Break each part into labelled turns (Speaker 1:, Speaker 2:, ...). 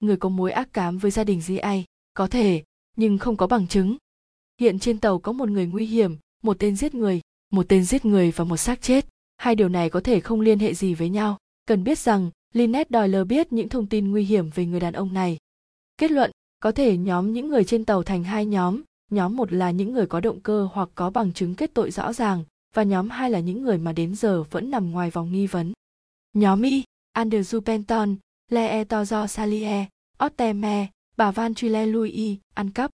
Speaker 1: người có mối ác cám với gia đình di ai có thể nhưng không có bằng chứng hiện trên tàu có một người nguy hiểm một tên giết người một tên giết người và một xác chết hai điều này có thể không liên hệ gì với nhau cần biết rằng Lynette Doyle biết những thông tin nguy hiểm về người đàn ông này. Kết luận, có thể nhóm những người trên tàu thành hai nhóm, nhóm một là những người có động cơ hoặc có bằng chứng kết tội rõ ràng, và nhóm hai là những người mà đến giờ vẫn nằm ngoài vòng nghi vấn. Nhóm Y, Andrew Penton, Lee Tozo Salie, Otteme, bà Van Trille Louis, ăn cắp.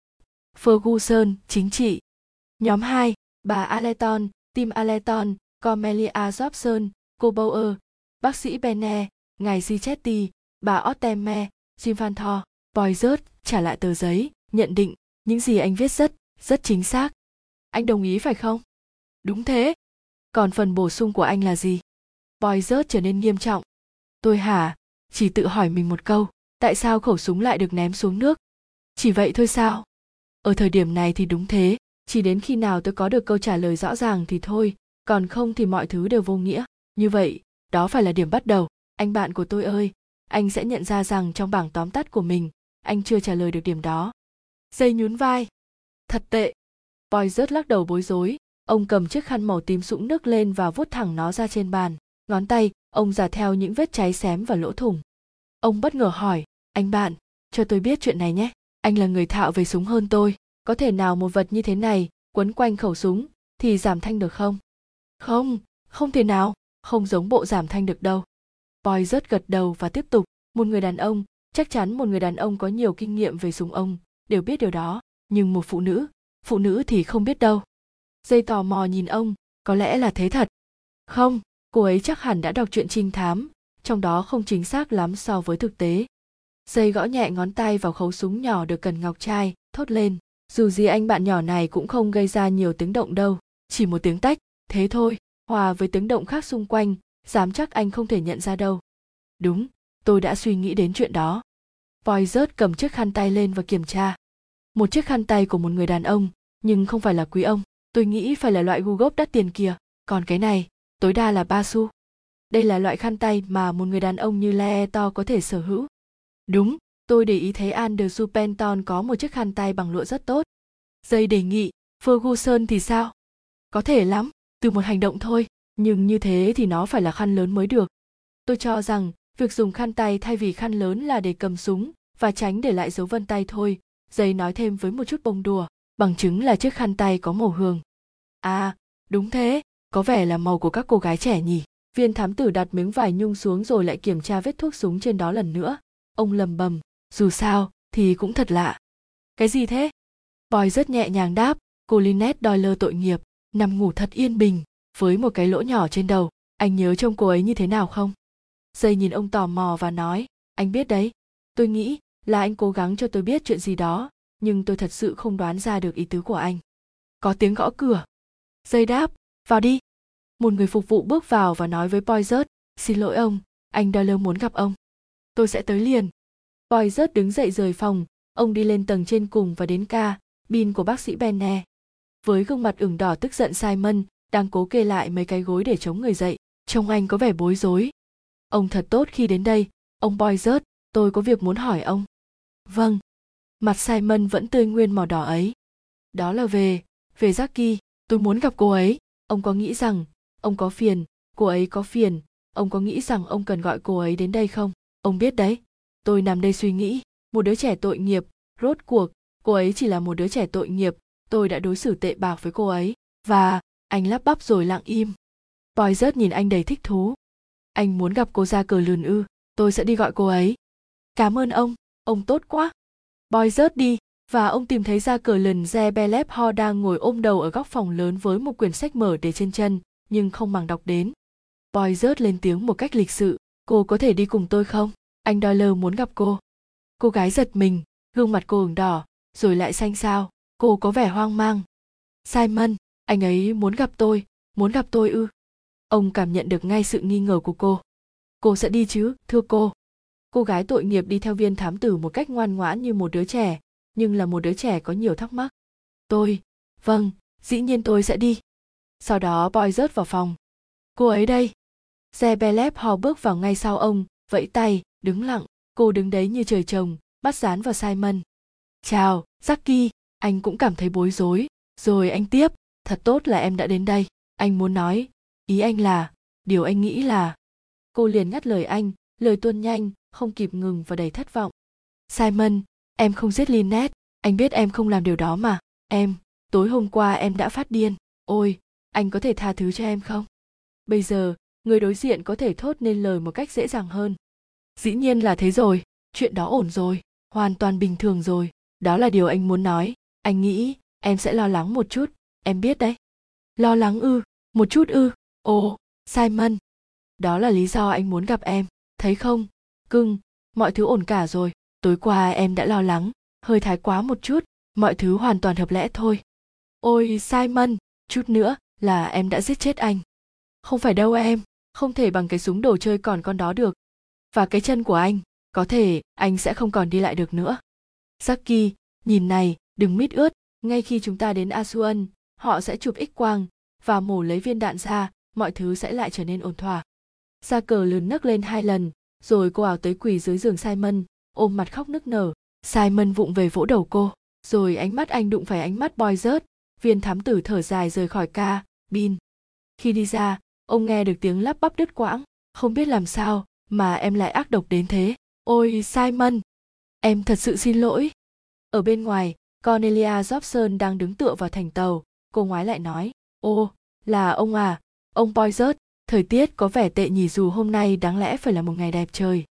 Speaker 1: Ferguson, chính trị. Nhóm 2, bà Aleton, Tim Aleton, Cornelia Jobson, cô Bauer, bác sĩ Bene, ngài Gichetti, bà Otteme, Jim Van Thor, Poizert trả lại tờ giấy, nhận định, những gì anh viết rất, rất chính xác. Anh đồng ý phải không? Đúng thế. Còn phần bổ sung của anh là gì? Boyzert trở nên nghiêm trọng. Tôi hả? Chỉ tự hỏi mình một câu, tại sao khẩu súng lại được ném xuống nước? Chỉ vậy thôi sao? Ở thời điểm này thì đúng thế, chỉ đến khi nào tôi có được câu trả lời rõ ràng thì thôi, còn không thì mọi thứ đều vô nghĩa. Như vậy, đó phải là điểm bắt đầu anh bạn của tôi ơi anh sẽ nhận ra rằng trong bảng tóm tắt của mình anh chưa trả lời được điểm đó dây nhún vai thật tệ boy rớt lắc đầu bối rối ông cầm chiếc khăn màu tím sũng nước lên và vuốt thẳng nó ra trên bàn ngón tay ông giả theo những vết cháy xém và lỗ thủng. Ông bất ngờ hỏi, anh bạn, cho tôi biết chuyện này nhé. Anh là người thạo về súng hơn tôi. Có thể nào một vật như thế này quấn quanh khẩu súng thì giảm thanh được không? Không không thể nào. Không giống bộ giảm thanh được đâu. Boy rất gật đầu và tiếp tục, một người đàn ông, chắc chắn một người đàn ông có nhiều kinh nghiệm về súng ông, đều biết điều đó. Nhưng một phụ nữ phụ nữ thì không biết đâu. Dây tò mò nhìn ông, có lẽ là thế thật. Không cô ấy chắc hẳn đã đọc truyện trinh thám, trong đó không chính xác lắm so với thực tế. Dây gõ nhẹ ngón tay vào khấu súng nhỏ được cần ngọc trai thốt lên. Dù gì anh bạn nhỏ này cũng không gây ra nhiều tiếng động đâu, chỉ một tiếng tách, thế thôi, hòa với tiếng động khác xung quanh, dám chắc anh không thể nhận ra đâu. Đúng, tôi đã suy nghĩ đến chuyện đó. Voi rớt cầm chiếc khăn tay lên và kiểm tra. Một chiếc khăn tay của một người đàn ông, nhưng không phải là quý ông, tôi nghĩ phải là loại gu gốc đắt tiền kia. Còn cái này tối đa là ba xu. Đây là loại khăn tay mà một người đàn ông như Lee to có thể sở hữu. Đúng, tôi để ý thấy Anderson Penton có một chiếc khăn tay bằng lụa rất tốt. Dây đề nghị, Ferguson thì sao? Có thể lắm, từ một hành động thôi, nhưng như thế thì nó phải là khăn lớn mới được. Tôi cho rằng, việc dùng khăn tay thay vì khăn lớn là để cầm súng và tránh để lại dấu vân tay thôi. Dây nói thêm với một chút bông đùa, bằng chứng là chiếc khăn tay có màu hường. À đúng thế có vẻ là màu của các cô gái trẻ nhỉ. Viên thám tử đặt miếng vải nhung xuống rồi lại kiểm tra vết thuốc súng trên đó lần nữa. Ông lầm bầm, dù sao, thì cũng thật lạ. Cái gì thế? Boy rất nhẹ nhàng đáp, cô Lynette Doyle tội nghiệp, nằm ngủ thật yên bình, với một cái lỗ nhỏ trên đầu. Anh nhớ trông cô ấy như thế nào không? Dây nhìn ông tò mò và nói, anh biết đấy. Tôi nghĩ là anh cố gắng cho tôi biết chuyện gì đó, nhưng tôi thật sự không đoán ra được ý tứ của anh. Có tiếng gõ cửa. Dây đáp vào đi. Một người phục vụ bước vào và nói với Poizert, xin lỗi ông anh Doyle muốn gặp ông. Tôi sẽ tới liền. Poizert đứng dậy rời phòng ông đi lên tầng trên cùng và đến ca bin của bác sĩ benne với gương mặt ửng đỏ tức giận simon đang cố kê lại mấy cái gối để chống người dậy trông anh có vẻ bối rối. Ông thật tốt khi đến đây ông poizert tôi có việc muốn hỏi ông. Vâng. Mặt simon vẫn tươi nguyên màu đỏ ấy. Đó là về về jackie tôi muốn gặp cô ấy ông có nghĩ rằng ông có phiền, cô ấy có phiền. Ông có nghĩ rằng ông cần gọi cô ấy đến đây không? Ông biết đấy. Tôi nằm đây suy nghĩ. Một đứa trẻ tội nghiệp, rốt cuộc, cô ấy chỉ là một đứa trẻ tội nghiệp. Tôi đã đối xử tệ bạc với cô ấy, và anh lắp bắp rồi lặng im. Boy rớt nhìn anh đầy thích thú. Anh muốn gặp cô ra cờ lườn ư. Tôi sẽ đi gọi cô ấy. Cảm ơn ông. Ông tốt quá. Boy rớt đi và ông tìm thấy ra cờ lần re belep ho đang ngồi ôm đầu ở góc phòng lớn với một quyển sách mở để trên chân, nhưng không màng đọc đến. Boy rớt lên tiếng một cách lịch sự, cô có thể đi cùng tôi không? Anh doyle muốn gặp cô. Cô gái giật mình, gương mặt cô ửng đỏ, rồi lại xanh xao, cô có vẻ hoang mang. Simon, anh ấy muốn gặp tôi, muốn gặp tôi ư? Ông cảm nhận được ngay sự nghi ngờ của cô. Cô sẽ đi chứ, thưa cô. Cô gái tội nghiệp đi theo viên thám tử một cách ngoan ngoãn như một đứa trẻ nhưng là một đứa trẻ có nhiều thắc mắc. Tôi vâng dĩ nhiên tôi sẽ đi. Sau đó boy rớt vào phòng. Cô ấy đây. Xe belep hò bước vào ngay sau ông, vẫy tay, đứng lặng. Cô đứng đấy như trời trồng bắt dán vào simon. Chào, jackie. Anh cũng cảm thấy bối rối. Rồi anh tiếp, thật tốt là em đã đến đây. Anh muốn nói, ý anh là, điều anh nghĩ là. Cô liền ngắt lời anh, lời tuôn nhanh, không kịp ngừng và đầy thất vọng. Simon em không giết Lynette, anh biết em không làm điều đó mà. Em tối hôm qua em đã phát điên. Ôi anh có thể tha thứ cho em không? Bây giờ người đối diện có thể thốt nên lời một cách dễ dàng hơn. Dĩ nhiên là thế rồi. Chuyện đó ổn rồi. Hoàn toàn bình thường rồi. Đó là điều anh muốn nói. Anh nghĩ em sẽ lo lắng một chút. Em biết đấy. Lo lắng ư? Một chút ư? Ồ simon. Đó là lý do anh muốn gặp em. Thấy không? Cưng mọi thứ ổn cả rồi tối qua em đã lo lắng hơi thái quá một chút mọi thứ hoàn toàn hợp lẽ thôi. Ôi simon chút nữa là em đã giết chết anh. Không phải đâu em không thể bằng cái súng đồ chơi còn con đó được. Và cái chân của anh có thể anh sẽ không còn đi lại được nữa. Jackie, nhìn này đừng mít ướt. Ngay khi chúng ta đến asuan họ sẽ chụp x quang và mổ lấy viên đạn ra mọi thứ sẽ lại trở nên ổn thỏa. Sa cờ lớn nấc lên hai lần rồi cô ảo tới quỳ dưới giường simon ôm mặt khóc nức nở. Simon vụng về vỗ đầu cô, rồi ánh mắt anh đụng phải ánh mắt boy rớt viên thám tử thở dài rời khỏi ca, bin. Khi đi ra, ông nghe được tiếng lắp bắp đứt quãng. Không biết làm sao mà em lại ác độc đến thế? Ôi, simon, em thật sự xin lỗi. Ở bên ngoài, cornelia jobson đang đứng tựa vào thành tàu. Cô ngoái lại nói, ô, là ông à ông poizert thời tiết có vẻ tệ nhỉ, dù hôm nay đáng lẽ phải là một ngày đẹp trời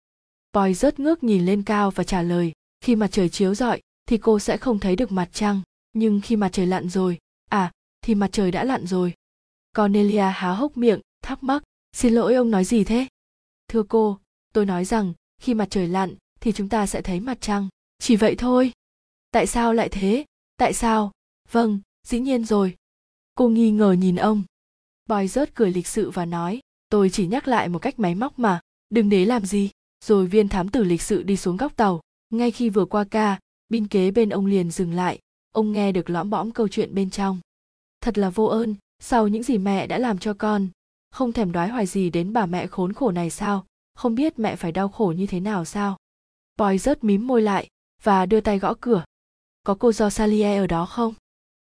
Speaker 1: poizert ngước nhìn lên cao và trả lời, khi mặt trời chiếu rọi, thì cô sẽ không thấy được mặt trăng. Nhưng khi mặt trời lặn rồi à thì mặt trời đã lặn rồi. Cornelia há hốc miệng, thắc mắc, xin lỗi ông nói gì thế? Thưa cô, tôi nói rằng, khi mặt trời lặn, thì chúng ta sẽ thấy mặt trăng. Chỉ vậy thôi. Tại sao lại thế? Tại sao? Vâng dĩ nhiên rồi. Cô nghi ngờ nhìn ông. Boy rớt cười lịch sự và nói, tôi chỉ nhắc lại một cách máy móc mà, đừng để làm gì rồi viên thám tử lịch sự đi xuống góc tàu. Ngay khi vừa qua ca bin kế bên ông liền dừng lại. Ông nghe được lõm bõm câu chuyện bên trong. Thật là vô ơn, sau những gì mẹ đã làm cho con, không thèm đoái hoài gì đến bà mẹ khốn khổ này sao? Không biết mẹ phải đau khổ như thế nào sao? Boy rớt mím môi lại và đưa tay gõ cửa. Có cô do salier ở đó không?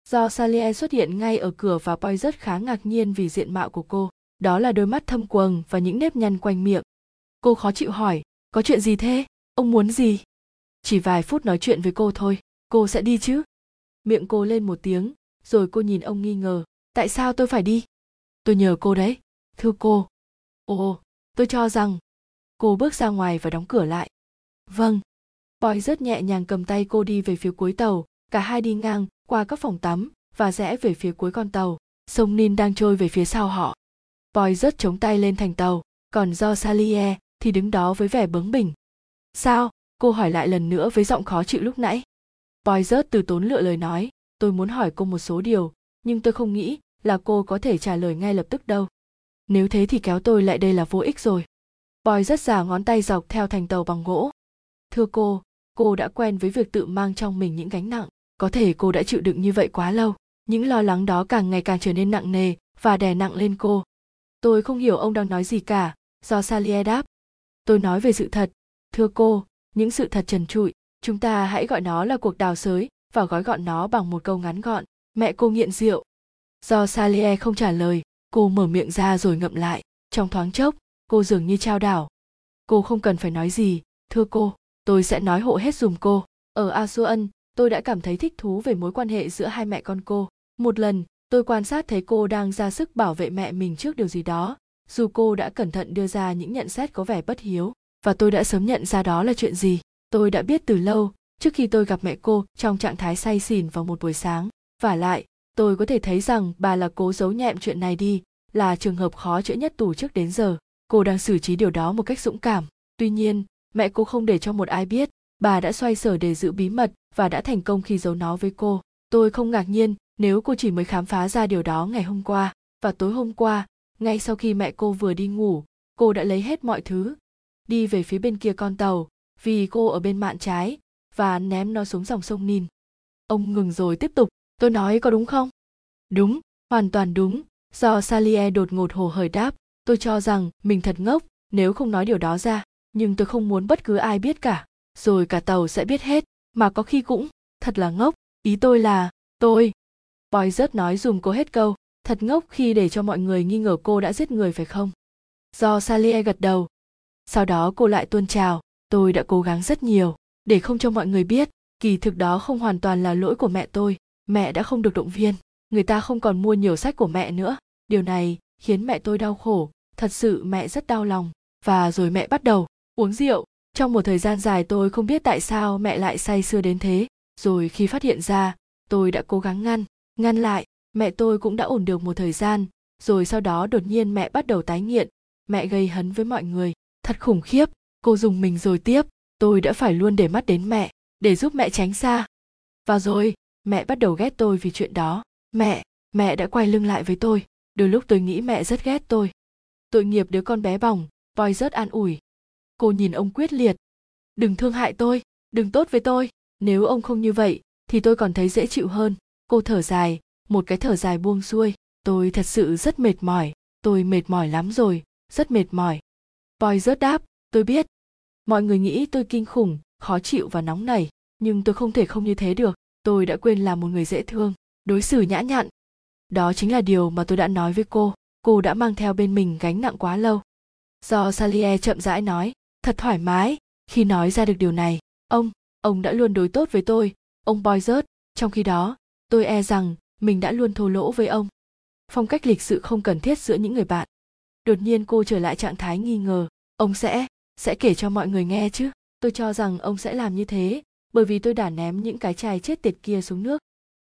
Speaker 1: Do salier xuất hiện ngay ở cửa và boy rất khá ngạc nhiên vì diện mạo của cô. Đó là đôi mắt thâm quầng và những nếp nhăn quanh miệng cô khó chịu hỏi, có chuyện gì thế? Ông muốn gì? Chỉ vài phút nói chuyện với cô thôi, cô sẽ đi chứ? Miệng cô lên một tiếng, rồi cô nhìn ông nghi ngờ, tại sao tôi phải đi? Tôi nhờ cô đấy, thưa cô. Ồ, tôi cho rằng cô bước ra ngoài và đóng cửa lại. Vâng. Boy rất nhẹ nhàng cầm tay cô đi về phía cuối tàu, cả hai đi ngang qua các phòng tắm và rẽ về phía cuối con tàu. Sông nin đang trôi về phía sau họ. Boy rất chống tay lên thành tàu, còn do salie thì đứng đó với vẻ bướng bỉnh. Sao? Cô hỏi lại lần nữa với giọng khó chịu lúc nãy. Boy rớt từ tốn lựa lời nói, tôi muốn hỏi cô một số điều, nhưng tôi không nghĩ là cô có thể trả lời ngay lập tức đâu. Nếu thế thì kéo tôi lại đây là vô ích rồi. Boy rất giả ngón tay dọc theo thành tàu bằng gỗ. Thưa cô cô đã quen với việc tự mang trong mình những gánh nặng. Có thể cô đã chịu đựng như vậy quá lâu, những lo lắng đó càng ngày càng trở nên nặng nề và đè nặng lên cô. Tôi không hiểu ông đang nói gì cả. Do salie đáp tôi nói về sự thật. Thưa cô, những sự thật trần trụi, chúng ta hãy gọi nó là cuộc đào sới và gói gọn nó bằng một câu ngắn gọn. Mẹ cô nghiện rượu. Do salie không trả lời, cô mở miệng ra rồi ngậm lại. Trong thoáng chốc, cô dường như trao đảo. Cô không cần phải nói gì. Thưa cô, tôi sẽ nói hộ hết dùm cô. Ở asuan tôi đã cảm thấy thích thú về mối quan hệ giữa hai mẹ con cô. Một lần, tôi quan sát thấy cô đang ra sức bảo vệ mẹ mình trước điều gì đó dù cô đã cẩn thận đưa ra những nhận xét có vẻ bất hiếu, và tôi đã sớm nhận ra đó là chuyện gì. Tôi đã biết từ lâu, trước khi tôi gặp mẹ cô trong trạng thái say xỉn vào một buổi sáng. Và lại, tôi có thể thấy rằng bà là cố giấu nhẹm chuyện này đi, là trường hợp khó chữa nhất tù trước đến giờ. Cô đang xử trí điều đó một cách dũng cảm. Tuy nhiên, mẹ cô không để cho một ai biết, bà đã xoay sở để giữ bí mật và đã thành công khi giấu nó với cô. Tôi không ngạc nhiên nếu cô chỉ mới khám phá ra điều đó ngày hôm qua. Và tối hôm qua ngay sau khi mẹ cô vừa đi ngủ, cô đã lấy hết mọi thứ. Đi về phía bên kia con tàu, vì cô ở bên mạn trái, và ném nó xuống dòng sông nin. Ông ngừng rồi tiếp tục, tôi nói có đúng không? Đúng, hoàn toàn đúng. Do salie đột ngột hồ hởi đáp, tôi cho rằng mình thật ngốc, nếu không nói điều đó ra, nhưng tôi không muốn bất cứ ai biết cả, rồi cả tàu sẽ biết hết, mà có khi cũng thật là ngốc. Ý tôi là, tôi boy rớt nói dùm cô hết câu thật ngốc khi để cho mọi người nghi ngờ cô đã giết người phải không? Do salie gật đầu. Sau đó cô lại tuôn trào, tôi đã cố gắng rất nhiều, để không cho mọi người biết, kỳ thực đó không hoàn toàn là lỗi của mẹ tôi, mẹ đã không được động viên, người ta không còn mua nhiều sách của mẹ nữa. Điều này khiến mẹ tôi đau khổ, thật sự mẹ rất đau lòng. Và rồi mẹ bắt đầu, uống rượu. Trong một thời gian dài tôi không biết tại sao mẹ lại say sưa đến thế, rồi khi phát hiện ra, tôi đã cố gắng ngăn ngăn lại mẹ tôi cũng đã ổn được một thời gian, rồi sau đó đột nhiên mẹ bắt đầu tái nghiện. Mẹ gây hấn với mọi người. Thật khủng khiếp, cô dùng mình rồi tiếp. Tôi đã phải luôn để mắt đến mẹ, để giúp mẹ tránh xa. Và rồi, mẹ bắt đầu ghét tôi vì chuyện đó. Mẹ mẹ đã quay lưng lại với tôi. Đôi lúc tôi nghĩ mẹ rất ghét tôi. Tội nghiệp đứa con bé bỏng, voi rất an ủi. Cô nhìn ông quyết liệt. Đừng thương hại tôi, đừng tốt với tôi. Nếu ông không như vậy, thì tôi còn thấy dễ chịu hơn. Cô thở dài một cái thở dài buông xuôi. Tôi thật sự rất mệt mỏi. Tôi mệt mỏi lắm rồi. Rất mệt mỏi. Voi rớt đáp, tôi biết. Mọi người nghĩ tôi kinh khủng, khó chịu và nóng nảy, nhưng tôi không thể không như thế được. Tôi đã quên là một người dễ thương, đối xử nhã nhặn. Đó chính là điều mà tôi đã nói với cô. Cô đã mang theo bên mình gánh nặng quá lâu. Do salie chậm rãi nói, thật thoải mái. Khi nói ra được điều này, ông ông đã luôn đối tốt với tôi. Ông boy rớt trong khi đó, tôi e rằng mình đã luôn thô lỗ với ông. Phong cách lịch sự không cần thiết giữa những người bạn. Đột nhiên cô trở lại trạng thái nghi ngờ. Ông sẽ sẽ kể cho mọi người nghe chứ. Tôi cho rằng ông sẽ làm như thế, bởi vì tôi đã ném những cái chai chết tiệt kia xuống nước.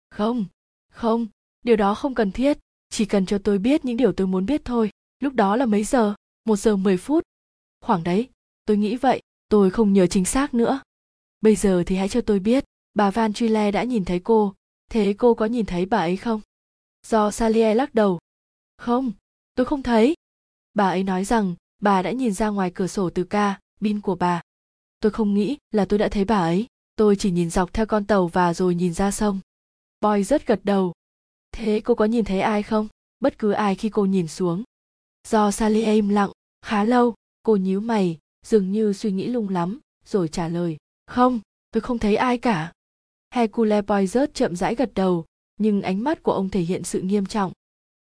Speaker 1: Không không, điều đó không cần thiết. Chỉ cần cho tôi biết những điều tôi muốn biết thôi. Lúc đó là mấy giờ? Một giờ mười phút. Khoảng đấy, tôi nghĩ vậy. Tôi không nhớ chính xác nữa. Bây giờ thì hãy cho tôi biết. Bà van truyle đã nhìn thấy cô thế cô có nhìn thấy bà ấy không? Do salier lắc đầu. Không, tôi không thấy. Bà ấy nói rằng, bà đã nhìn ra ngoài cửa sổ từ ca bin của bà. Tôi không nghĩ là tôi đã thấy bà ấy. Tôi chỉ nhìn dọc theo con tàu và rồi nhìn ra sông. Boy rất gật đầu. Thế cô có nhìn thấy ai không? Bất cứ ai khi cô nhìn xuống. Do sally im lặng. Khá lâu, cô nhíu mày, dường như suy nghĩ lung lắm, rồi trả lời. Không, tôi không thấy ai cả hercule poirot chậm rãi gật đầu, nhưng ánh mắt của ông thể hiện sự nghiêm trọng.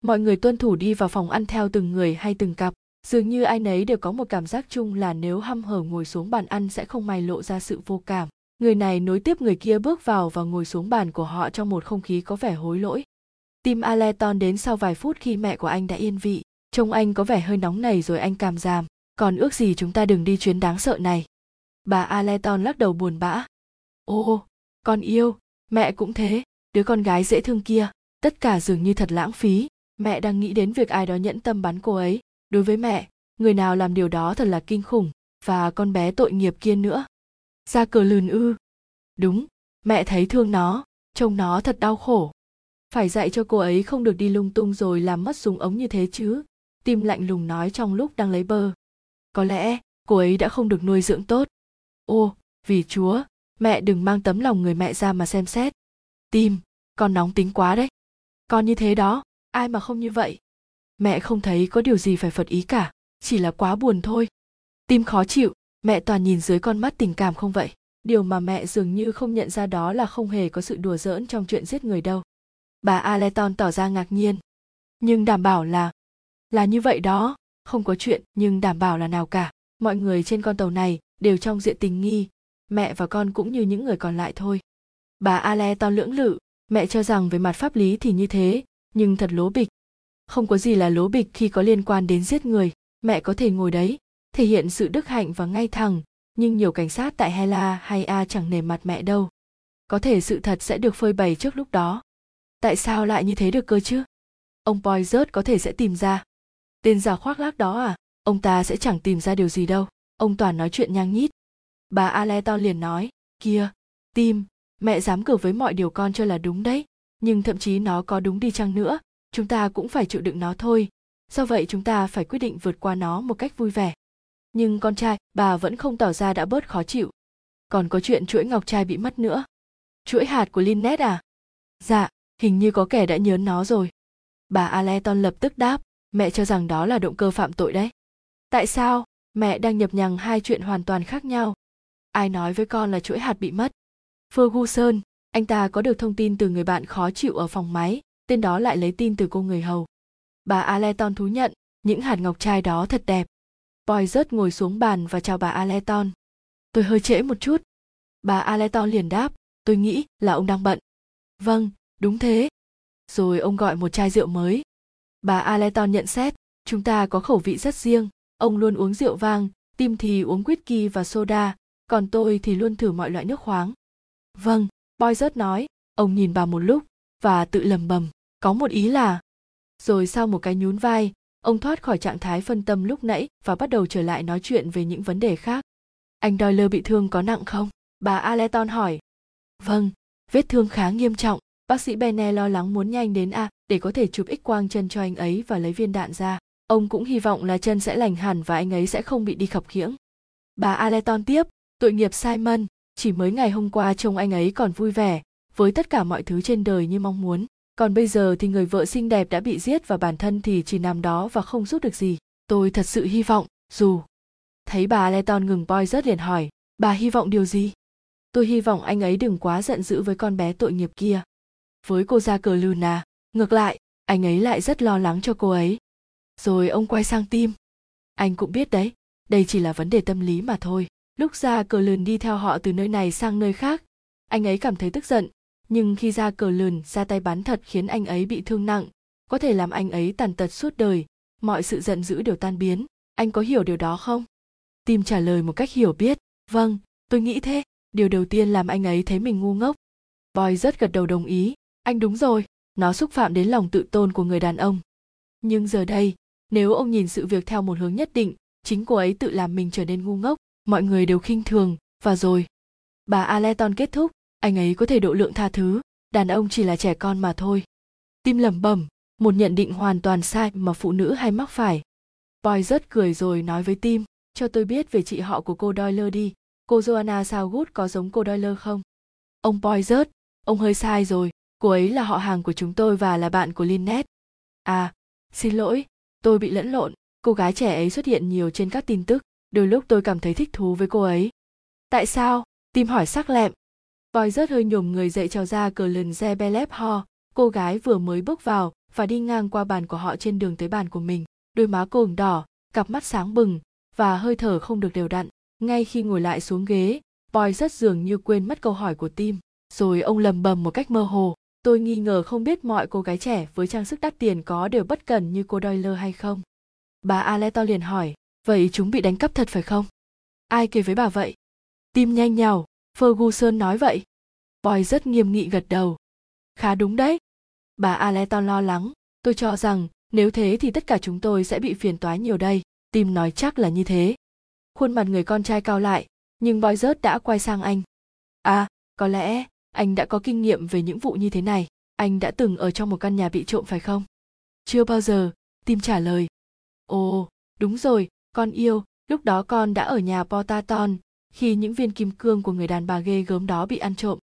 Speaker 1: Mọi người tuân thủ đi vào phòng ăn theo từng người hay từng cặp, dường như ai nấy đều có một cảm giác chung là nếu hăm hở ngồi xuống bàn ăn sẽ không may lộ ra sự vô cảm. Người này nối tiếp người kia bước vào và ngồi xuống bàn của họ trong một không khí có vẻ hối lỗi. Tim aleton đến sau vài phút khi mẹ của anh đã yên vị. Trông anh có vẻ hơi nóng nảy rồi anh cảm giảm. Còn ước gì chúng ta đừng đi chuyến đáng sợ này. Bà aleton lắc đầu buồn bã. Ô con yêu, mẹ cũng thế, đứa con gái dễ thương kia, tất cả dường như thật lãng phí. Mẹ đang nghĩ đến việc ai đó nhẫn tâm bắn cô ấy. Đối với mẹ, người nào làm điều đó thật là kinh khủng. Và con bé tội nghiệp kia nữa. Ra cờ lườn ư. Đúng, mẹ thấy thương nó, trông nó thật đau khổ. Phải dạy cho cô ấy không được đi lung tung rồi làm mất súng ống như thế chứ. Tim lạnh lùng nói trong lúc đang lấy bơ. Có lẽ cô ấy đã không được nuôi dưỡng tốt. Ô, vì chúa mẹ đừng mang tấm lòng người mẹ ra mà xem xét. Tim con nóng tính quá đấy. Con như thế đó, ai mà không như vậy? Mẹ không thấy có điều gì phải phật ý cả, chỉ là quá buồn thôi. Tim khó chịu, mẹ toàn nhìn dưới con mắt tình cảm không vậy? Điều mà mẹ dường như không nhận ra đó là không hề có sự đùa giỡn trong chuyện giết người đâu. Bà aleton tỏ ra ngạc nhiên. Nhưng đảm bảo là là như vậy đó, không có chuyện, nhưng đảm bảo là nào cả. Mọi người trên con tàu này đều trong diện tình nghi mẹ và con cũng như những người còn lại thôi. Bà aleton lưỡng lự, mẹ cho rằng về mặt pháp lý thì như thế, nhưng thật lố bịch. Không có gì là lố bịch khi có liên quan đến giết người, mẹ có thể ngồi đấy, thể hiện sự đức hạnh và ngay thẳng, nhưng nhiều cảnh sát tại hela hay a chẳng nề mặt mẹ đâu. Có thể sự thật sẽ được phơi bày trước lúc đó. Tại sao lại như thế được cơ chứ? Ông poizert có thể sẽ tìm ra. Tên già khoác lác đó à? Ông ta sẽ chẳng tìm ra điều gì đâu. Ông toàn nói chuyện nhang nhít bà aleton liền nói kia tim, mẹ dám cử với mọi điều con cho là đúng đấy, nhưng thậm chí nó có đúng đi chăng nữa, chúng ta cũng phải chịu đựng nó thôi. Do vậy chúng ta phải quyết định vượt qua nó một cách vui vẻ. Nhưng con trai, bà vẫn không tỏ ra đã bớt khó chịu. Còn có chuyện chuỗi ngọc trai bị mất nữa. Chuỗi hạt của Linnet à? Dạ hình như có kẻ đã nhớ nó rồi. Bà aleton lập tức đáp, mẹ cho rằng đó là động cơ phạm tội đấy. Tại sao? Mẹ đang nhập nhằng hai chuyện hoàn toàn khác nhau ai nói với con là chuỗi hạt bị mất? Ferguson, anh ta có được thông tin từ người bạn khó chịu ở phòng máy, tên đó lại lấy tin từ cô người hầu. Bà aleton thú nhận, những hạt ngọc trai đó thật đẹp. Boy rớt ngồi xuống bàn và chào bà aleton tôi hơi trễ một chút. Bà aleton liền đáp, tôi nghĩ là ông đang bận. Vâng đúng thế. Rồi ông gọi một chai rượu mới. Bà aleton nhận xét, chúng ta có khẩu vị rất riêng. Ông luôn uống rượu vang, tim thì uống whisky và soda còn tôi thì luôn thử mọi loại nước khoáng. Vâng boy rớt nói, ông nhìn bà một lúc, và tự lầm bầm có một ý là. Rồi sau một cái nhún vai, ông thoát khỏi trạng thái phân tâm lúc nãy và bắt đầu trở lại nói chuyện về những vấn đề khác. Anh doyle bị thương có nặng không? Bà aleton hỏi. Vâng vết thương khá nghiêm trọng, bác sĩ bene lo lắng muốn nhanh đến a để có thể chụp x quang chân cho anh ấy và lấy viên đạn ra. Ông cũng hy vọng là chân sẽ lành hẳn và anh ấy sẽ không bị đi khập khiễng. Bà aleton tiếp tội nghiệp simon, chỉ mới ngày hôm qua trông anh ấy còn vui vẻ, với tất cả mọi thứ trên đời như mong muốn. Còn bây giờ thì người vợ xinh đẹp đã bị giết và bản thân thì chỉ nằm đó và không giúp được gì. Tôi thật sự hy vọng, dù thấy bà leton ngừng boy rớt liền hỏi, bà hy vọng điều gì? Tôi hy vọng anh ấy đừng quá giận dữ với con bé tội nghiệp kia. Với cô ra cờ luna, ngược lại, anh ấy lại rất lo lắng cho cô ấy. Rồi ông quay sang tim. Anh cũng biết đấy, đây chỉ là vấn đề tâm lý mà thôi lúc ra cờ lườn đi theo họ từ nơi này sang nơi khác. Anh ấy cảm thấy tức giận, nhưng khi ra cờ lườn, ra tay bắn thật khiến anh ấy bị thương nặng. Có thể làm anh ấy tàn tật suốt đời, mọi sự giận dữ đều tan biến. Anh có hiểu điều đó không? Tim trả lời một cách hiểu biết. Vâng tôi nghĩ thế. Điều đầu tiên làm anh ấy thấy mình ngu ngốc. Boy rất gật đầu đồng ý. Anh đúng rồi, nó xúc phạm đến lòng tự tôn của người đàn ông. Nhưng giờ đây, nếu ông nhìn sự việc theo một hướng nhất định, chính cô ấy tự làm mình trở nên ngu ngốc mọi người đều khinh thường. Và rồi bà aleton kết thúc anh ấy có thể độ lượng tha thứ đàn ông chỉ là trẻ con mà thôi. Tim lẩm bẩm một nhận định hoàn toàn sai mà phụ nữ hay mắc phải. Boy rất cười rồi nói với tim cho tôi biết về chị họ của cô doyle đi. Cô joanna southwood có giống cô doyle không? Ông boy rớt ông hơi sai rồi. Cô ấy là họ hàng của chúng tôi và là bạn của Lynette. À, xin lỗi, tôi bị lẫn lộn, cô gái trẻ ấy xuất hiện nhiều trên các tin tức, đôi lúc tôi cảm thấy thích thú với cô ấy. Tại sao? Tim hỏi sắc lẹm. voi rất hơi nhổm người dậy trào ra cờ lần Zebelep ho, cô gái vừa mới bước vào và đi ngang qua bàn của họ trên đường tới bàn của mình. Đôi má cô ửng đỏ, cặp mắt sáng bừng và hơi thở không được đều đặn. Ngay khi ngồi lại xuống ghế, Boy rất dường như quên mất câu hỏi của Tim. Rồi ông lầm bầm một cách mơ hồ tôi nghi ngờ không biết mọi cô gái trẻ với trang sức đắt tiền có đều bất cần như cô Doyle hay không. Bà Aleto liền hỏi, vậy chúng bị đánh cắp thật phải không? Ai kể với bà vậy? Tim nhanh nhào, Ferguson nói vậy. Boy rất nghiêm nghị gật đầu. Khá đúng đấy. Bà Aleton lo lắng, tôi cho rằng nếu thế thì tất cả chúng tôi sẽ bị phiền toái nhiều đây. Tim nói chắc là như thế. Khuôn mặt người con trai cao lại, nhưng Boy rớt đã quay sang anh. À, có lẽ anh đã có kinh nghiệm về những vụ như thế này anh đã từng ở trong một căn nhà bị trộm phải không chưa bao giờ tim trả lời ồ đúng rồi con yêu, lúc đó con đã ở nhà potaton, khi những viên kim cương của người đàn bà ghê gớm đó bị ăn trộm.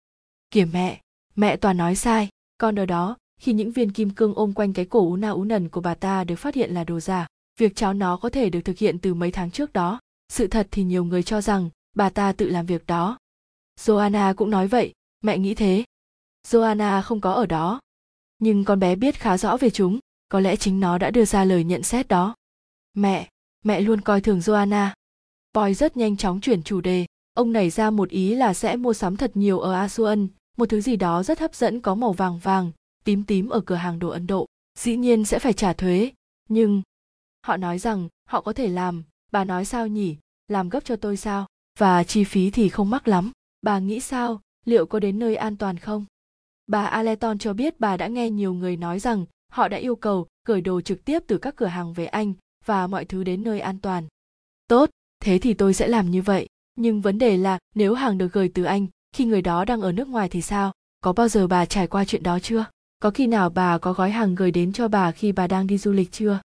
Speaker 1: Kìa mẹ mẹ toàn nói sai, con ở đó, khi những viên kim cương ôm quanh cái cổ ú na ú nần của bà ta được phát hiện là đồ giả, việc cháu nó có thể được thực hiện từ mấy tháng trước đó. Sự thật thì nhiều người cho rằng, bà ta tự làm việc đó. Joanna cũng nói vậy, mẹ nghĩ thế. Joanna không có ở đó. Nhưng con bé biết khá rõ về chúng, có lẽ chính nó đã đưa ra lời nhận xét đó. Mẹ mẹ luôn coi thường joanna. Boy rất nhanh chóng chuyển chủ đề. Ông nảy ra một ý là sẽ mua sắm thật nhiều ở asuan một thứ gì đó rất hấp dẫn có màu vàng vàng, tím tím ở cửa hàng đồ ấn độ. Dĩ nhiên sẽ phải trả thuế. Nhưng, họ nói rằng, họ có thể làm. Bà nói sao nhỉ? Làm gấp cho tôi sao? Và chi phí thì không mắc lắm. Bà nghĩ sao? Liệu có đến nơi an toàn không? Bà Aleton cho biết bà đã nghe nhiều người nói rằng họ đã yêu cầu gửi đồ trực tiếp từ các cửa hàng về Anh và mọi thứ đến nơi an toàn. Tốt, thế thì tôi sẽ làm như vậy. Nhưng vấn đề là nếu hàng được gửi từ Anh khi người đó đang ở nước ngoài thì sao? Có bao giờ bà trải qua chuyện đó chưa? Có khi nào bà có gói hàng gửi đến cho bà khi bà đang đi du lịch chưa?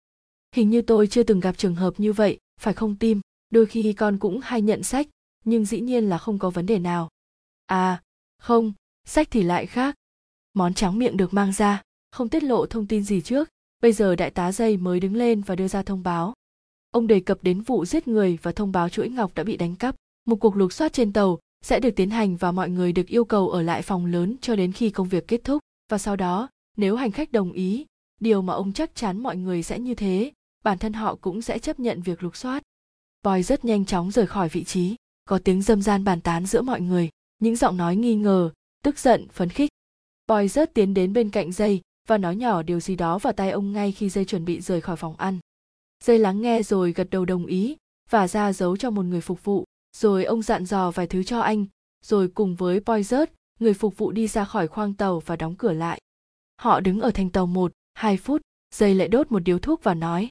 Speaker 1: Hình như tôi chưa từng gặp trường hợp như vậy, phải không tim? Đôi khi con cũng hay nhận sách, nhưng dĩ nhiên là không có vấn đề nào. À, không, sách thì lại khác. Món trắng miệng được mang ra, không tiết lộ thông tin gì trước. Bây giờ đại tá dây mới đứng lên và đưa ra thông báo. ông đề cập đến vụ giết người và thông báo chuỗi ngọc đã bị đánh cắp. Một cuộc lục soát trên tàu sẽ được tiến hành và mọi người được yêu cầu ở lại phòng lớn cho đến khi công việc kết thúc. Và sau đó, nếu hành khách đồng ý, điều mà ông chắc chắn mọi người sẽ như thế, bản thân họ cũng sẽ chấp nhận việc lục soát. Boy rất nhanh chóng rời khỏi vị trí. Có tiếng dâm gian bàn tán giữa mọi người. Những giọng nói nghi ngờ, tức giận, phấn khích. Boy rất tiến đến bên cạnh dây và nói nhỏ điều gì đó vào tai ông ngay khi dây chuẩn bị rời khỏi phòng ăn. Dây lắng nghe rồi gật đầu đồng ý và ra dấu cho một người phục vụ. Rồi ông dặn dò vài thứ cho anh rồi cùng với Poizert, người phục vụ đi ra khỏi khoang tàu và đóng cửa lại. Họ đứng ở thành tàu một hai phút dây lại đốt một điếu thuốc và nói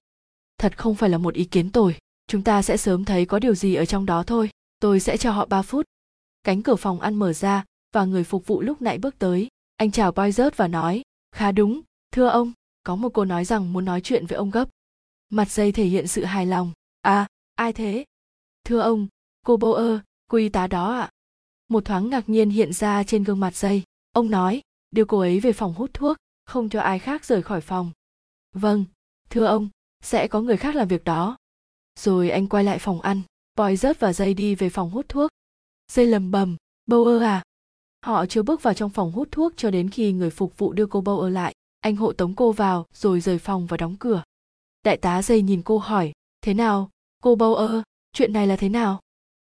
Speaker 1: thật không phải là một ý kiến tồi chúng ta sẽ sớm thấy có điều gì ở trong đó thôi tôi sẽ cho họ ba phút. Cánh cửa phòng ăn mở ra và người phục vụ lúc nãy bước tới. Anh chào Poizert và nói khá đúng, thưa ông, có một cô nói rằng muốn nói chuyện với ông gấp. Mặt dây thể hiện sự hài lòng. À ai thế? Thưa ông, cô bô ơ cô y tá đó ạ. À? một thoáng ngạc nhiên hiện ra trên gương mặt dây. Ông nói, đưa cô ấy về phòng hút thuốc, không cho ai khác rời khỏi phòng. Vâng thưa ông, sẽ có người khác làm việc đó. Rồi anh quay lại phòng ăn, bòi rớt và dây đi về phòng hút thuốc. Dây lầm bầm, bô ơ à họ chưa bước vào trong phòng hút thuốc cho đến khi người phục vụ đưa cô bâu ở lại. Anh hộ tống cô vào, rồi rời phòng và đóng cửa. Đại tá dây nhìn cô hỏi, thế nào? Cô bâu ơ? Chuyện này là thế nào?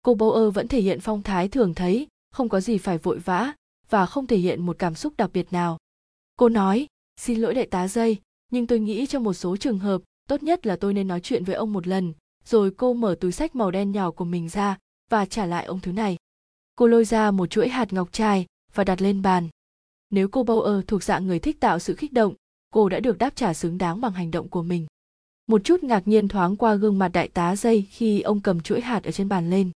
Speaker 1: Cô bâu ơ vẫn thể hiện phong thái thường thấy, không có gì phải vội vã và không thể hiện một cảm xúc đặc biệt nào. Cô nói, xin lỗi đại tá dây nhưng tôi nghĩ trong một số trường hợp, tốt nhất là tôi nên nói chuyện với ông một lần. Rồi cô mở túi sách màu đen nhỏ của mình ra và trả lại ông thứ này cô lôi ra một chuỗi hạt ngọc trai và đặt lên bàn. Nếu cô Bauer thuộc dạng người thích tạo sự kích động, cô đã được đáp trả xứng đáng bằng hành động của mình. Một chút ngạc nhiên thoáng qua gương mặt đại tá dây khi ông cầm chuỗi hạt ở trên bàn lên.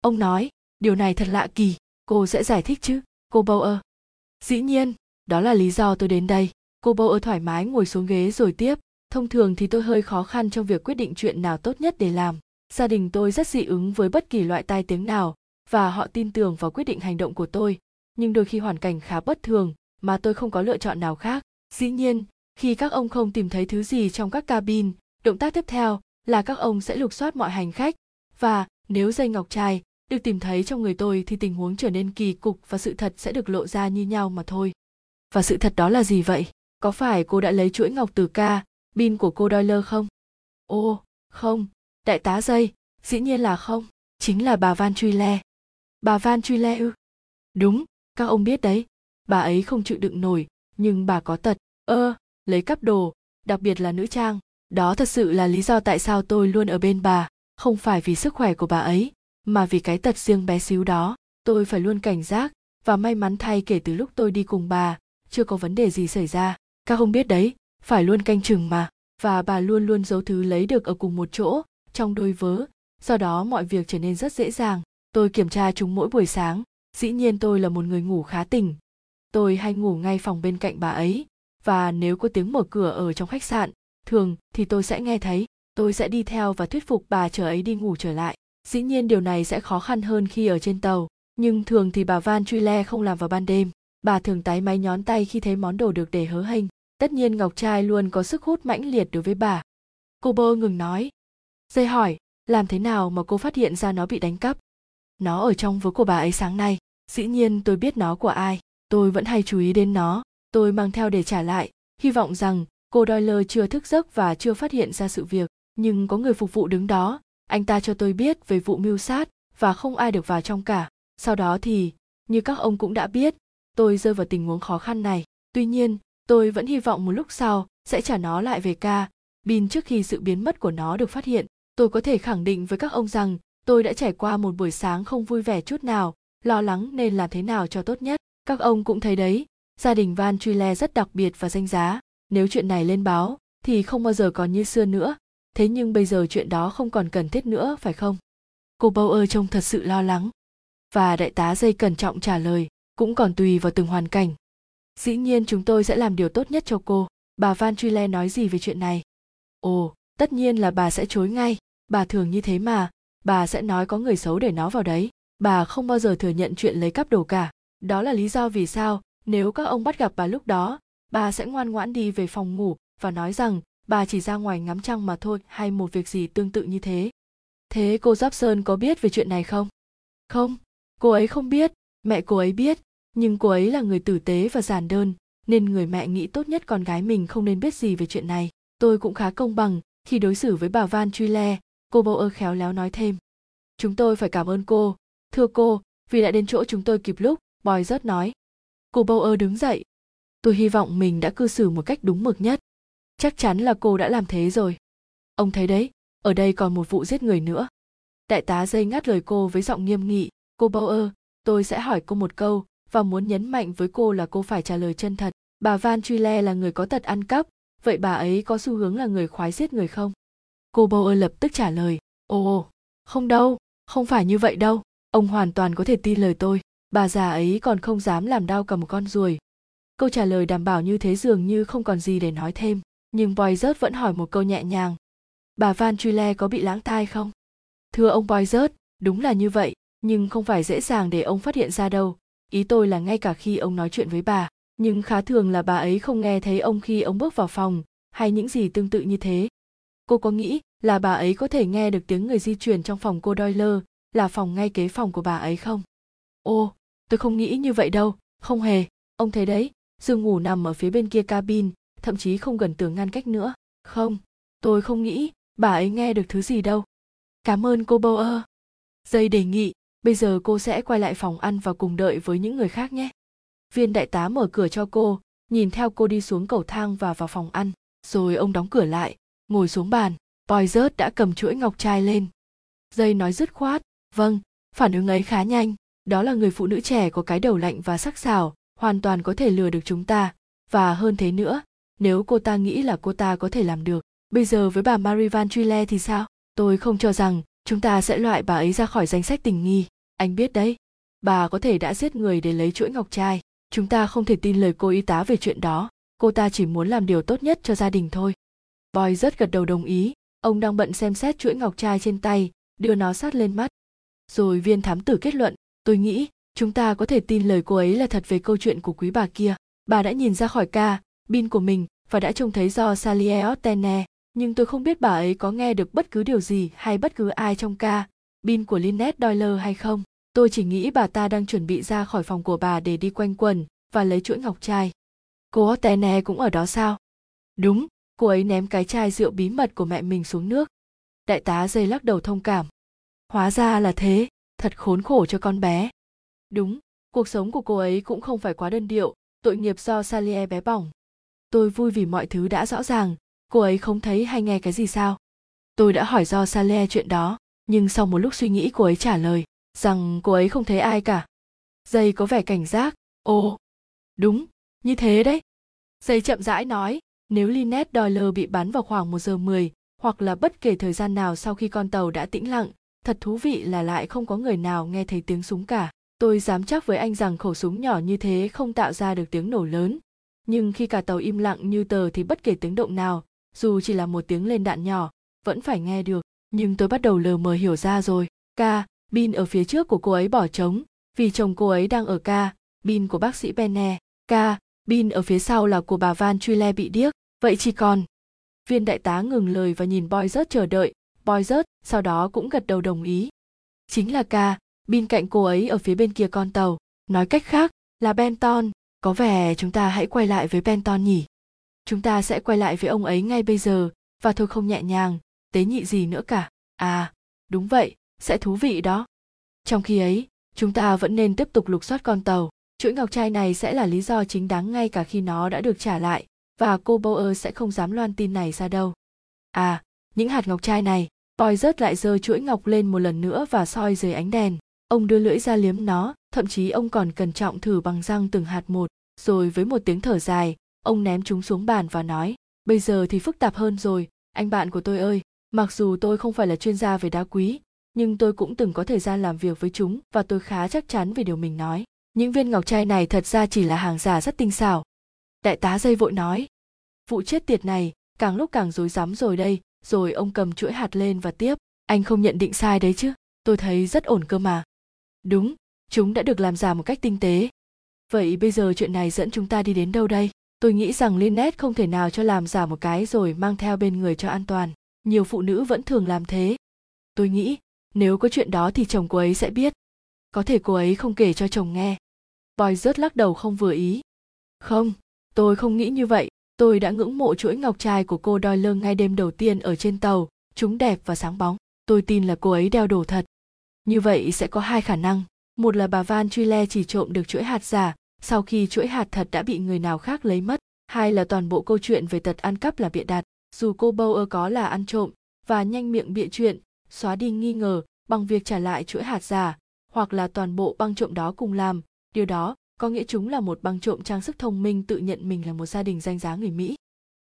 Speaker 1: Ông nói, điều này thật lạ kỳ, cô sẽ giải thích chứ, cô Bauer dĩ nhiên, đó là lý do tôi đến đây. Cô Bauer thoải mái ngồi xuống ghế rồi tiếp, thông thường thì tôi hơi khó khăn trong việc quyết định chuyện nào tốt nhất để làm. Gia đình tôi rất dị ứng với bất kỳ loại tai tiếng nào và họ tin tưởng vào quyết định hành động của tôi. Nhưng đôi khi hoàn cảnh khá bất thường mà tôi không có lựa chọn nào khác. Dĩ nhiên khi các ông không tìm thấy thứ gì trong các cabin động tác tiếp theo là các ông sẽ lục soát mọi hành khách. Và nếu dây ngọc trai được tìm thấy trong người tôi thì tình huống trở nên kỳ cục và sự thật sẽ được lộ ra như nhau mà thôi. Và sự thật đó là gì vậy? Có phải cô đã lấy chuỗi ngọc từ ca bin của cô Doyle không? Ô, không, đại tá dây, dĩ nhiên là không, chính là bà Van Truy Le. Bà Van Truy Le ư? Đúng, các ông biết đấy, bà ấy không chịu đựng nổi, nhưng bà có tật, ơ, lấy cắp đồ, đặc biệt là nữ trang. Đó thật sự là lý do tại sao tôi luôn ở bên bà, không phải vì sức khỏe của bà ấy, mà vì cái tật riêng bé xíu đó. Tôi phải luôn cảnh giác, và may mắn thay kể từ lúc tôi đi cùng bà, chưa có vấn đề gì xảy ra. Các ông biết đấy, phải luôn canh chừng mà và bà luôn luôn giấu thứ lấy được ở cùng một chỗ trong đôi vớ do đó mọi việc trở nên rất dễ dàng tôi kiểm tra chúng mỗi buổi sáng, dĩ nhiên tôi là một người ngủ khá tỉnh. Tôi hay ngủ ngay phòng bên cạnh bà ấy, và nếu có tiếng mở cửa ở trong khách sạn, thường thì tôi sẽ nghe thấy. Tôi sẽ đi theo và thuyết phục bà chờ ấy đi ngủ trở lại. Dĩ nhiên điều này sẽ khó khăn hơn khi ở trên tàu, nhưng thường thì bà van truy le không làm vào ban đêm. Bà thường tái máy nhón tay khi thấy món đồ được để hớ hênh. Tất nhiên ngọc trai luôn có sức hút mãnh liệt đối với bà. Cô bơ ngừng nói. Dây hỏi, làm thế nào mà cô phát hiện ra nó bị đánh cắp? Nó ở trong vớ của bà ấy sáng nay. Dĩ nhiên tôi biết nó của ai. Tôi vẫn hay chú ý đến nó. Tôi mang theo để trả lại. Hy vọng rằng, cô doyle chưa thức giấc và chưa phát hiện ra sự việc. Nhưng có người phục vụ đứng đó. Anh ta cho tôi biết về vụ mưu sát và không ai được vào trong cả. Sau đó thì, như các ông cũng đã biết, tôi rơi vào tình huống khó khăn này. Tuy nhiên, tôi vẫn hy vọng một lúc sau sẽ trả nó lại về ca. Bin trước khi sự biến mất của nó được phát hiện, tôi có thể khẳng định với các ông rằng tôi đã trải qua một buổi sáng không vui vẻ chút nào, lo lắng nên làm thế nào cho tốt nhất. Các ông cũng thấy đấy, gia đình van truy le rất đặc biệt và danh giá. Nếu chuyện này lên báo, thì không bao giờ còn như xưa nữa. Thế nhưng bây giờ chuyện đó không còn cần thiết nữa, phải không? Cô bâu ơ trông thật sự lo lắng. Và đại tá dây cẩn trọng trả lời, cũng còn tùy vào từng hoàn cảnh. Dĩ nhiên chúng tôi sẽ làm điều tốt nhất cho cô. Bà van truy le nói gì về chuyện này? Ồ, tất nhiên là bà sẽ chối ngay. Bà thường như thế mà bà sẽ nói có người xấu để nó vào đấy. Bà không bao giờ thừa nhận chuyện lấy cắp đồ cả. Đó là lý do vì sao, nếu các ông bắt gặp bà lúc đó, bà sẽ ngoan ngoãn đi về phòng ngủ và nói rằng bà chỉ ra ngoài ngắm trăng mà thôi hay một việc gì tương tự như thế. Thế cô giáp sơn có biết về chuyện này không? Không, cô ấy không biết. Mẹ cô ấy biết, nhưng cô ấy là người tử tế và giản đơn, nên người mẹ nghĩ tốt nhất con gái mình không nên biết gì về chuyện này. Tôi cũng khá công bằng khi đối xử với bà van truy le cô bầu ơ khéo léo nói thêm. Chúng tôi phải cảm ơn cô. Thưa cô, vì đã đến chỗ chúng tôi kịp lúc boy rớt nói. Cô bầu ơ đứng dậy. Tôi hy vọng mình đã cư xử một cách đúng mực nhất. Chắc chắn là cô đã làm thế rồi. Ông thấy đấy, ở đây còn một vụ giết người nữa. Đại tá dây ngắt lời cô với giọng nghiêm nghị. Cô bầu ơ, tôi sẽ hỏi cô một câu, và muốn nhấn mạnh với cô là cô phải trả lời chân thật. Bà van truy le là người có tật ăn cắp. Vậy bà ấy có xu hướng là người khoái giết người không? Cô bầu lập tức trả lời, ồ không đâu, không phải như vậy đâu, ông hoàn toàn có thể tin lời tôi, bà già ấy còn không dám làm đau cả một con ruồi. Câu trả lời đảm bảo như thế dường như không còn gì để nói thêm, nhưng boy rớt vẫn hỏi một câu nhẹ nhàng, bà van Truile có bị lãng tai không? Thưa ông boy rớt đúng là như vậy, nhưng không phải dễ dàng để ông phát hiện ra đâu. Ý tôi là ngay cả khi ông nói chuyện với bà, nhưng khá thường là bà ấy không nghe thấy ông khi ông bước vào phòng, hay những gì tương tự như thế cô có nghĩ là bà ấy có thể nghe được tiếng người di chuyển trong phòng cô Doyle là phòng ngay kế phòng của bà ấy không? Ô, tôi không nghĩ như vậy đâu, không hề, ông thấy đấy, giường ngủ nằm ở phía bên kia cabin, thậm chí không gần tường ngăn cách nữa. Không, tôi không nghĩ bà ấy nghe được thứ gì đâu. Cảm ơn cô Bower. Dây đề nghị, bây giờ cô sẽ quay lại phòng ăn và cùng đợi với những người khác nhé. Viên đại tá mở cửa cho cô, nhìn theo cô đi xuống cầu thang và vào phòng ăn, rồi ông đóng cửa lại, ngồi xuống bàn. Poizert đã cầm chuỗi ngọc trai lên. Dây nói dứt khoát, vâng, phản ứng ấy khá nhanh, đó là người phụ nữ trẻ có cái đầu lạnh và sắc sảo, hoàn toàn có thể lừa được chúng ta, và hơn thế nữa, nếu cô ta nghĩ là cô ta có thể làm được. Bây giờ với bà Marie Van Truyle thì sao? Tôi không cho rằng chúng ta sẽ loại bà ấy ra khỏi danh sách tình nghi. Anh biết đấy, bà có thể đã giết người để lấy chuỗi ngọc trai. Chúng ta không thể tin lời cô y tá về chuyện đó. Cô ta chỉ muốn làm điều tốt nhất cho gia đình thôi. Boy rất gật đầu đồng ý, ông đang bận xem xét chuỗi ngọc trai trên tay đưa nó sát lên mắt rồi viên thám tử kết luận tôi nghĩ chúng ta có thể tin lời cô ấy là thật về câu chuyện của quý bà kia bà đã nhìn ra khỏi ca bin của mình và đã trông thấy do Salier Ottene, nhưng tôi không biết bà ấy có nghe được bất cứ điều gì hay bất cứ ai trong ca bin của Lynette Doyle hay không. Tôi chỉ nghĩ bà ta đang chuẩn bị ra khỏi phòng của bà để đi quanh quần và lấy chuỗi ngọc trai. Cô Otene cũng ở đó sao? Đúng, cô ấy ném cái chai rượu bí mật của mẹ mình xuống nước. Đại tá dây lắc đầu thông cảm. Hóa ra là thế, thật khốn khổ cho con bé. Đúng, cuộc sống của cô ấy cũng không phải quá đơn điệu, tội nghiệp do salie bé bỏng. Tôi vui vì mọi thứ đã rõ ràng, cô ấy không thấy hay nghe cái gì sao? Tôi đã hỏi do salie chuyện đó, nhưng sau một lúc suy nghĩ cô ấy trả lời rằng cô ấy không thấy ai cả. Dây có vẻ cảnh giác. Ồ, đúng, như thế đấy. Dây chậm rãi nói nếu Lynette Doyle bị bắn vào khoảng 1 giờ 10, hoặc là bất kể thời gian nào sau khi con tàu đã tĩnh lặng, thật thú vị là lại không có người nào nghe thấy tiếng súng cả. Tôi dám chắc với anh rằng khẩu súng nhỏ như thế không tạo ra được tiếng nổ lớn. Nhưng khi cả tàu im lặng như tờ thì bất kể tiếng động nào, dù chỉ là một tiếng lên đạn nhỏ, vẫn phải nghe được. Nhưng tôi bắt đầu lờ mờ hiểu ra rồi. Ca, bin ở phía trước của cô ấy bỏ trống, vì chồng cô ấy đang ở ca, bin của bác sĩ Benne. Ca, bin ở phía sau là của bà Van Truyle bị điếc. Vậy chỉ còn. Viên đại tá ngừng lời và nhìn boy rớt chờ đợi. Boy rớt sau đó cũng gật đầu đồng ý. Chính là ca. Bên cạnh cô ấy ở phía bên kia con tàu. Nói cách khác là benton. Có vẻ chúng ta hãy quay lại với benton nhỉ? Chúng ta sẽ quay lại với ông ấy ngay bây giờ. Và thôi không nhẹ nhàng. Tế nhị gì nữa cả? À đúng vậy. Sẽ thú vị đó. Trong khi ấy, chúng ta vẫn nên tiếp tục lục soát con tàu chuỗi ngọc trai này sẽ là lý do chính đáng ngay cả khi nó đã được trả lại và cô Bauer sẽ không dám loan tin này ra đâu. À, những hạt ngọc trai này, Boy rớt lại giơ chuỗi ngọc lên một lần nữa và soi dưới ánh đèn. Ông đưa lưỡi ra liếm nó, thậm chí ông còn cẩn trọng thử bằng răng từng hạt một, rồi với một tiếng thở dài, ông ném chúng xuống bàn và nói, bây giờ thì phức tạp hơn rồi, anh bạn của tôi ơi, mặc dù tôi không phải là chuyên gia về đá quý, nhưng tôi cũng từng có thời gian làm việc với chúng và tôi khá chắc chắn về điều mình nói. Những viên ngọc trai này thật ra chỉ là hàng giả rất tinh xảo, đại tá dây vội nói vụ chết tiệt này càng lúc càng rối rắm rồi đây. Rồi ông cầm chuỗi hạt lên và tiếp anh không nhận định sai đấy chứ tôi thấy rất ổn cơ mà. Đúng chúng đã được làm giả một cách tinh tế. Vậy bây giờ chuyện này dẫn chúng ta đi đến đâu đây? Tôi nghĩ rằng Lynette không thể nào cho làm giả một cái rồi mang theo bên người cho an toàn. Nhiều phụ nữ vẫn thường làm thế. Tôi nghĩ nếu có chuyện đó thì chồng cô ấy sẽ biết. Có thể cô ấy không kể cho chồng nghe boy rớt lắc đầu không vừa ý. Không, tôi không nghĩ như vậy. Tôi đã ngưỡng mộ chuỗi ngọc trai của cô Doyle ngay đêm đầu tiên ở trên tàu. Chúng đẹp và sáng bóng. Tôi tin là cô ấy đeo đồ thật. Như vậy sẽ có hai khả năng. Một là bà van Truyle chỉ trộm được chuỗi hạt giả sau khi chuỗi hạt thật đã bị người nào khác lấy mất. Hai là toàn bộ câu chuyện về tật ăn cắp là bịa đặt. Dù cô Bauer có là ăn trộm và nhanh miệng bịa chuyện, xóa đi nghi ngờ bằng việc trả lại chuỗi hạt giả hoặc là toàn bộ băng trộm đó cùng làm điều đó có nghĩa chúng là một băng trộm trang sức thông minh tự nhận mình là một gia đình danh giá người mỹ.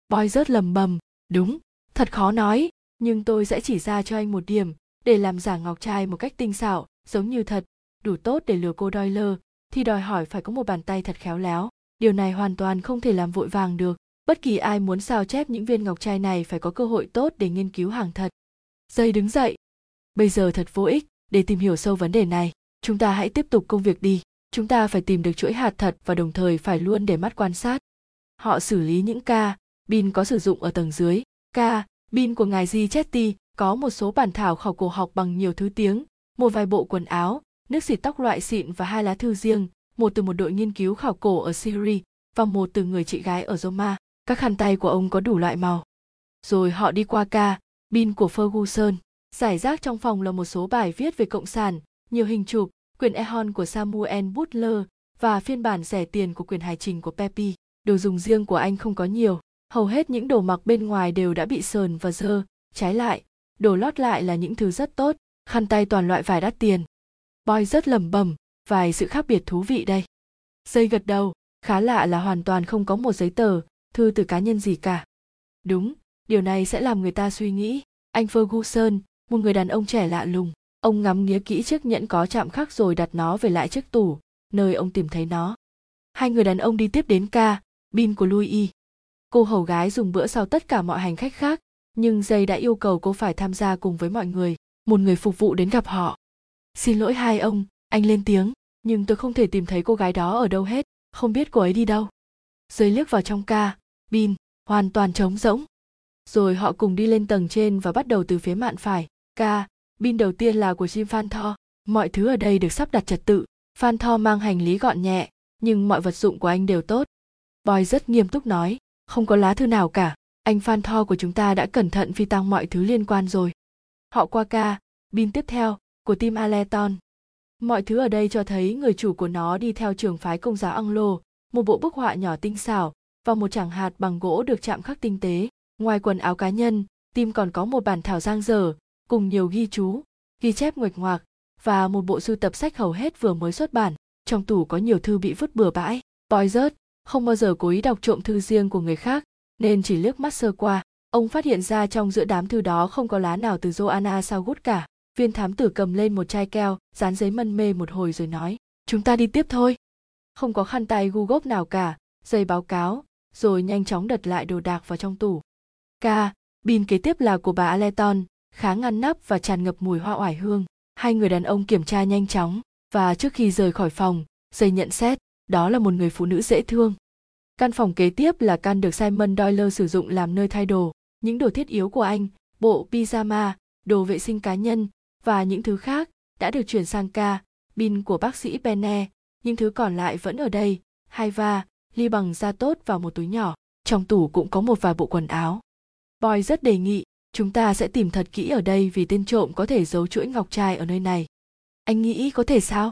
Speaker 1: Boy rớt lầm bầm, đúng, thật khó nói, nhưng tôi sẽ chỉ ra cho anh một điểm, để làm giả ngọc trai một cách tinh xảo, giống như thật, đủ tốt để lừa cô Doyle, thì đòi hỏi phải có một bàn tay thật khéo léo. Điều này hoàn toàn không thể làm vội vàng được, bất kỳ ai muốn sao chép những viên ngọc trai này phải có cơ hội tốt để nghiên cứu hàng thật. Dây đứng dậy. Bây giờ thật vô ích, để tìm hiểu sâu vấn đề này, chúng ta hãy tiếp tục công việc đi chúng ta phải tìm được chuỗi hạt thật và đồng thời phải luôn để mắt quan sát họ xử lý những ca pin có sử dụng ở tầng dưới ca pin của ngài Di Chetty có một số bản thảo khảo cổ học bằng nhiều thứ tiếng một vài bộ quần áo nước xịt tóc loại xịn và hai lá thư riêng một từ một đội nghiên cứu khảo cổ ở Syria và một từ người chị gái ở Roma. Các khăn tay của ông có đủ loại màu. Rồi họ đi qua ca, pin của Ferguson. Giải rác trong phòng là một số bài viết về cộng sản, nhiều hình chụp, quyển Ehon của Samuel Butler và phiên bản rẻ tiền của quyển hải trình của Pepe. Đồ dùng riêng của anh không có nhiều, hầu hết những đồ mặc bên ngoài đều đã bị sờn và dơ, trái lại, đồ lót lại là những thứ rất tốt, khăn tay toàn loại vải đắt tiền. Boy rất lẩm bẩm, vài sự khác biệt thú vị đây. Dây gật đầu, khá lạ là hoàn toàn không có một giấy tờ, thư từ cá nhân gì cả. Đúng, điều này sẽ làm người ta suy nghĩ. Anh Ferguson, một người đàn ông trẻ lạ lùng, ông ngắm nghía kỹ chiếc nhẫn có chạm khắc rồi đặt nó về lại chiếc tủ, nơi ông tìm thấy nó. Hai người đàn ông đi tiếp đến ca, bin của Louis. Cô hầu gái dùng bữa sau tất cả mọi hành khách khác, nhưng dây đã yêu cầu cô phải tham gia cùng với mọi người. Một người phục vụ đến gặp họ. Xin lỗi hai ông, anh lên tiếng nhưng tôi không thể tìm thấy cô gái đó ở đâu hết không biết cô ấy đi đâu Dây liếc vào trong ca bin hoàn toàn trống rỗng rồi họ cùng đi lên tầng trên và bắt đầu từ phía mạn phải ca bin đầu tiên là của jim phan tho. Mọi thứ ở đây được sắp đặt trật tự. Phan tho mang hành lý gọn nhẹ nhưng mọi vật dụng của anh đều tốt. Boy rất nghiêm túc nói không có lá thư nào cả. Anh phan tho của chúng ta đã cẩn thận phi tăng mọi thứ liên quan rồi. Họ qua ca bin tiếp theo của tim aleton Mọi thứ ở đây cho thấy người chủ của nó đi theo trường phái công giáo Anglo, một bộ bức họa nhỏ tinh xảo và một chẳng hạt bằng gỗ được chạm khắc tinh tế. Ngoài quần áo cá nhân, tim còn có một bản thảo giang dở, cùng nhiều ghi chú, ghi chép nguệch ngoạc và một bộ sưu tập sách hầu hết vừa mới xuất bản. Trong tủ có nhiều thư bị vứt bừa bãi. Boy rớt, không bao giờ cố ý đọc trộm thư riêng của người khác, nên chỉ liếc mắt sơ qua. Ông phát hiện ra trong giữa đám thư đó không có lá nào từ Joanna Saugut cả viên thám tử cầm lên một chai keo dán giấy mân mê một hồi rồi nói chúng ta đi tiếp thôi không có khăn tay gu gốc nào cả giấy báo cáo rồi nhanh chóng đặt lại đồ đạc vào trong tủ ca pin kế tiếp là của bà aleton khá ngăn nắp và tràn ngập mùi hoa oải hương hai người đàn ông kiểm tra nhanh chóng và trước khi rời khỏi phòng dây nhận xét đó là một người phụ nữ dễ thương căn phòng kế tiếp là căn được simon doyle sử dụng làm nơi thay đồ những đồ thiết yếu của anh bộ pyjama đồ vệ sinh cá nhân và những thứ khác đã được chuyển sang ca bin của bác sĩ Penne, những thứ còn lại vẫn ở đây, hai va, ly bằng da tốt vào một túi nhỏ. Trong tủ cũng có một vài bộ quần áo. Boy rất đề nghị, chúng ta sẽ tìm thật kỹ ở đây vì tên trộm có thể giấu chuỗi ngọc trai ở nơi này. Anh nghĩ có thể sao?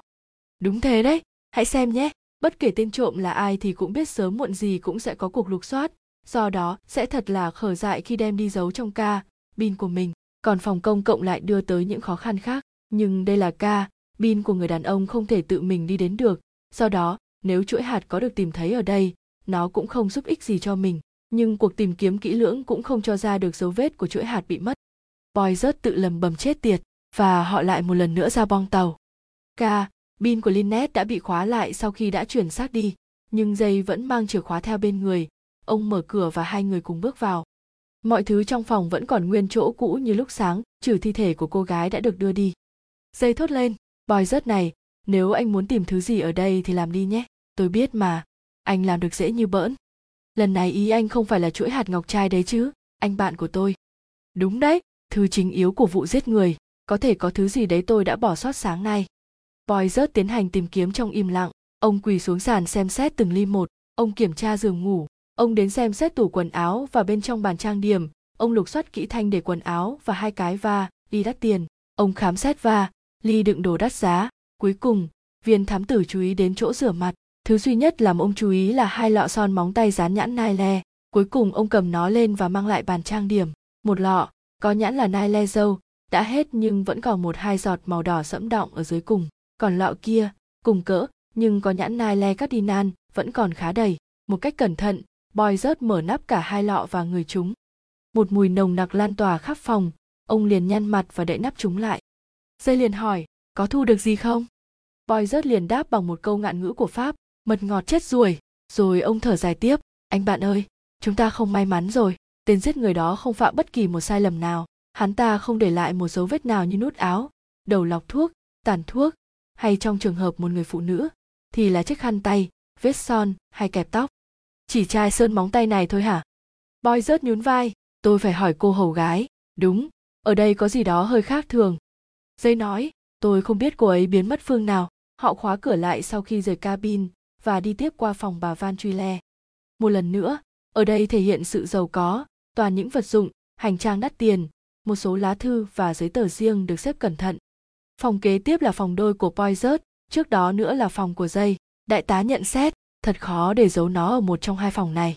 Speaker 1: Đúng thế đấy, hãy xem nhé. Bất kể tên trộm là ai thì cũng biết sớm muộn gì cũng sẽ có cuộc lục soát, do đó sẽ thật là khở dại khi đem đi giấu trong ca, bin của mình còn phòng công cộng lại đưa tới những khó khăn khác nhưng đây là ca bin của người đàn ông không thể tự mình đi đến được do đó nếu chuỗi hạt có được tìm thấy ở đây nó cũng không giúp ích gì cho mình nhưng cuộc tìm kiếm kỹ lưỡng cũng không cho ra được dấu vết của chuỗi hạt bị mất. Boy rớt tự lầm bầm chết tiệt và họ lại một lần nữa ra bong tàu. K, pin của Lynette đã bị khóa lại sau khi đã chuyển xác đi nhưng dây vẫn mang chìa khóa theo bên người. Ông mở cửa và hai người cùng bước vào. Mọi thứ trong phòng vẫn còn nguyên chỗ cũ như lúc sáng trừ thi thể của cô gái đã được đưa đi. Dây thốt lên Boy rớt này nếu anh muốn tìm thứ gì ở đây thì làm đi nhé. Tôi biết mà anh làm được dễ như bỡn lần này ý anh không phải là chuỗi hạt ngọc trai đấy chứ, anh bạn của tôi. Đúng đấy thứ chính yếu của vụ giết người, có thể có thứ gì đấy tôi đã bỏ sót sáng nay. Boy rớt tiến hành tìm kiếm trong im lặng, ông quỳ xuống sàn xem xét từng ly một, ông kiểm tra giường ngủ, ông đến xem xét tủ quần áo và bên trong bàn trang điểm, ông lục soát kỹ thanh để quần áo và hai cái va ly đắt tiền. Ông khám xét va, ly đựng đồ đắt giá, cuối cùng, viên thám tử chú ý đến chỗ rửa mặt thứ duy nhất làm ông chú ý là hai lọ son móng tay dán nhãn nile cuối cùng ông cầm nó lên và mang lại bàn trang điểm. Một lọ, có nhãn là nile dâu, đã hết nhưng vẫn còn một hai giọt màu đỏ sẫm đọng ở dưới cùng. Còn lọ kia, cùng cỡ, nhưng có nhãn nile cardinal, vẫn còn khá đầy. Một cách cẩn thận, boy rớt mở nắp cả hai lọ và người chúng. Một mùi nồng nặc lan tỏa khắp phòng. Ông liền nhăn mặt và đậy nắp chúng lại. Dây liền hỏi, có thu được gì không? Boy rớt liền đáp bằng một câu ngạn ngữ của pháp mật ngọt chết ruồi. Rồi ông thở dài tiếp. Anh bạn ơi, chúng ta không may mắn rồi. Tên giết người đó không phạm bất kỳ một sai lầm nào. Hắn ta không để lại một dấu vết nào như nút áo, đầu lọc thuốc, tàn thuốc, hay trong trường hợp một người phụ nữ, thì là chiếc khăn tay vết son, hay kẹp tóc. Chỉ chai sơn móng tay này thôi hả? Boy rớt nhún vai. Tôi phải hỏi cô hầu gái. Đúng, ở đây có gì đó hơi khác thường. Dây nói, tôi không biết cô ấy biến mất phương nào. Họ khóa cửa lại sau khi rời cabin và đi tiếp qua phòng bà van truy le. Một lần nữa, ở đây thể hiện sự giàu có, toàn những vật dụng, hành trang đắt tiền, một số lá thư và giấy tờ riêng được xếp cẩn thận. Phòng kế tiếp là phòng đôi của poizert trước đó nữa là phòng của dây đại tá nhận xét, thật khó để giấu nó ở một trong hai phòng này.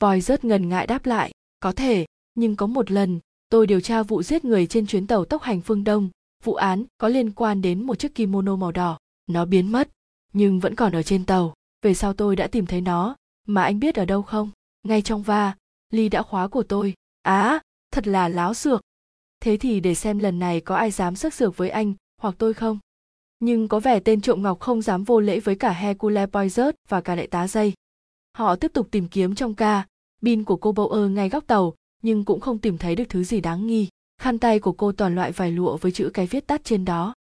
Speaker 1: Poizert ngần ngại đáp lại, có thể, nhưng có một lần, tôi điều tra vụ giết người trên chuyến tàu tốc hành phương đông. Vụ án có liên quan đến một chiếc kimono màu đỏ. Nó biến mất nhưng vẫn còn ở trên tàu về sau tôi đã tìm thấy nó mà anh biết ở đâu không ngay trong va ly đã khóa của tôi á à, thật là láo xược thế thì để xem lần này có ai dám sức sược với anh hoặc tôi không nhưng có vẻ tên trộm ngọc không dám vô lễ với cả Hercule poizert và cả đại tá dây. Họ tiếp tục tìm kiếm trong ca, pin của cô Bauer ngay góc tàu, nhưng cũng không tìm thấy được thứ gì đáng nghi. Khăn tay của cô toàn loại vải lụa với chữ cái viết tắt trên đó.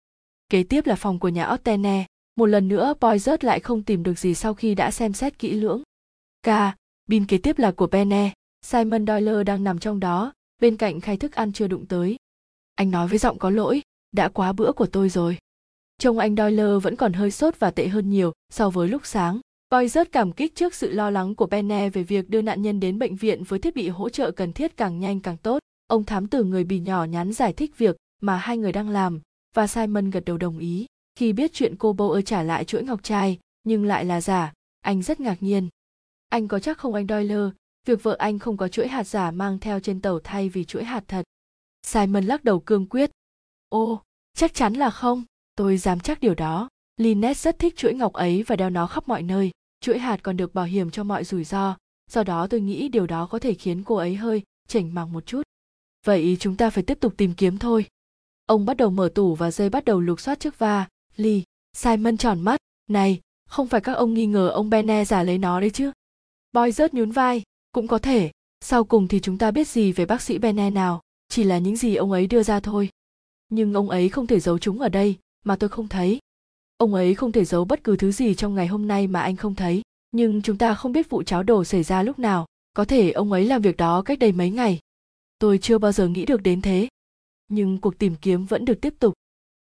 Speaker 1: Kế tiếp là phòng của nhà Ottene. Một lần nữa Poirot lại không tìm được gì sau khi đã xem xét kỹ lưỡng. K, pin kế tiếp là của Penne. Simon Doyle đang nằm trong đó, bên cạnh khay thức ăn chưa đụng tới. Anh nói với giọng có lỗi, đã quá bữa của tôi rồi. Trông anh Doyle vẫn còn hơi sốt và tệ hơn nhiều so với lúc sáng. Boy cảm kích trước sự lo lắng của Penne về việc đưa nạn nhân đến bệnh viện với thiết bị hỗ trợ cần thiết càng nhanh càng tốt. Ông thám tử người bì nhỏ nhắn giải thích việc mà hai người đang làm và Simon gật đầu đồng ý. Khi biết chuyện cô Bower trả lại chuỗi ngọc trai nhưng lại là giả, anh rất ngạc nhiên. Anh có chắc không anh Doyle, việc vợ anh không có chuỗi hạt giả mang theo trên tàu thay vì chuỗi hạt thật. Simon lắc đầu cương quyết. Ô, chắc chắn là không. Tôi dám chắc điều đó. Lynette rất thích chuỗi ngọc ấy và đeo nó khắp mọi nơi. Chuỗi hạt còn được bảo hiểm cho mọi rủi ro. Do đó tôi nghĩ điều đó có thể khiến cô ấy hơi chảnh màng một chút. Vậy chúng ta phải tiếp tục tìm kiếm thôi. Ông bắt đầu mở tủ và dây bắt đầu lục soát chiếc va ly simon tròn mắt. Này, không phải các ông nghi ngờ ông bene giả lấy nó đấy chứ? Boy rớt nhún vai. Cũng có thể. Sau cùng thì chúng ta biết gì về bác sĩ bene nào? Chỉ là những gì ông ấy đưa ra thôi. Nhưng ông ấy không thể giấu chúng ở đây, mà tôi không thấy. Ông ấy không thể giấu bất cứ thứ gì trong ngày hôm nay mà anh không thấy. Nhưng chúng ta không biết vụ cháo đổ xảy ra lúc nào. Có thể ông ấy làm việc đó cách đây mấy ngày. Tôi chưa bao giờ nghĩ được đến thế. Nhưng cuộc tìm kiếm vẫn được tiếp tục.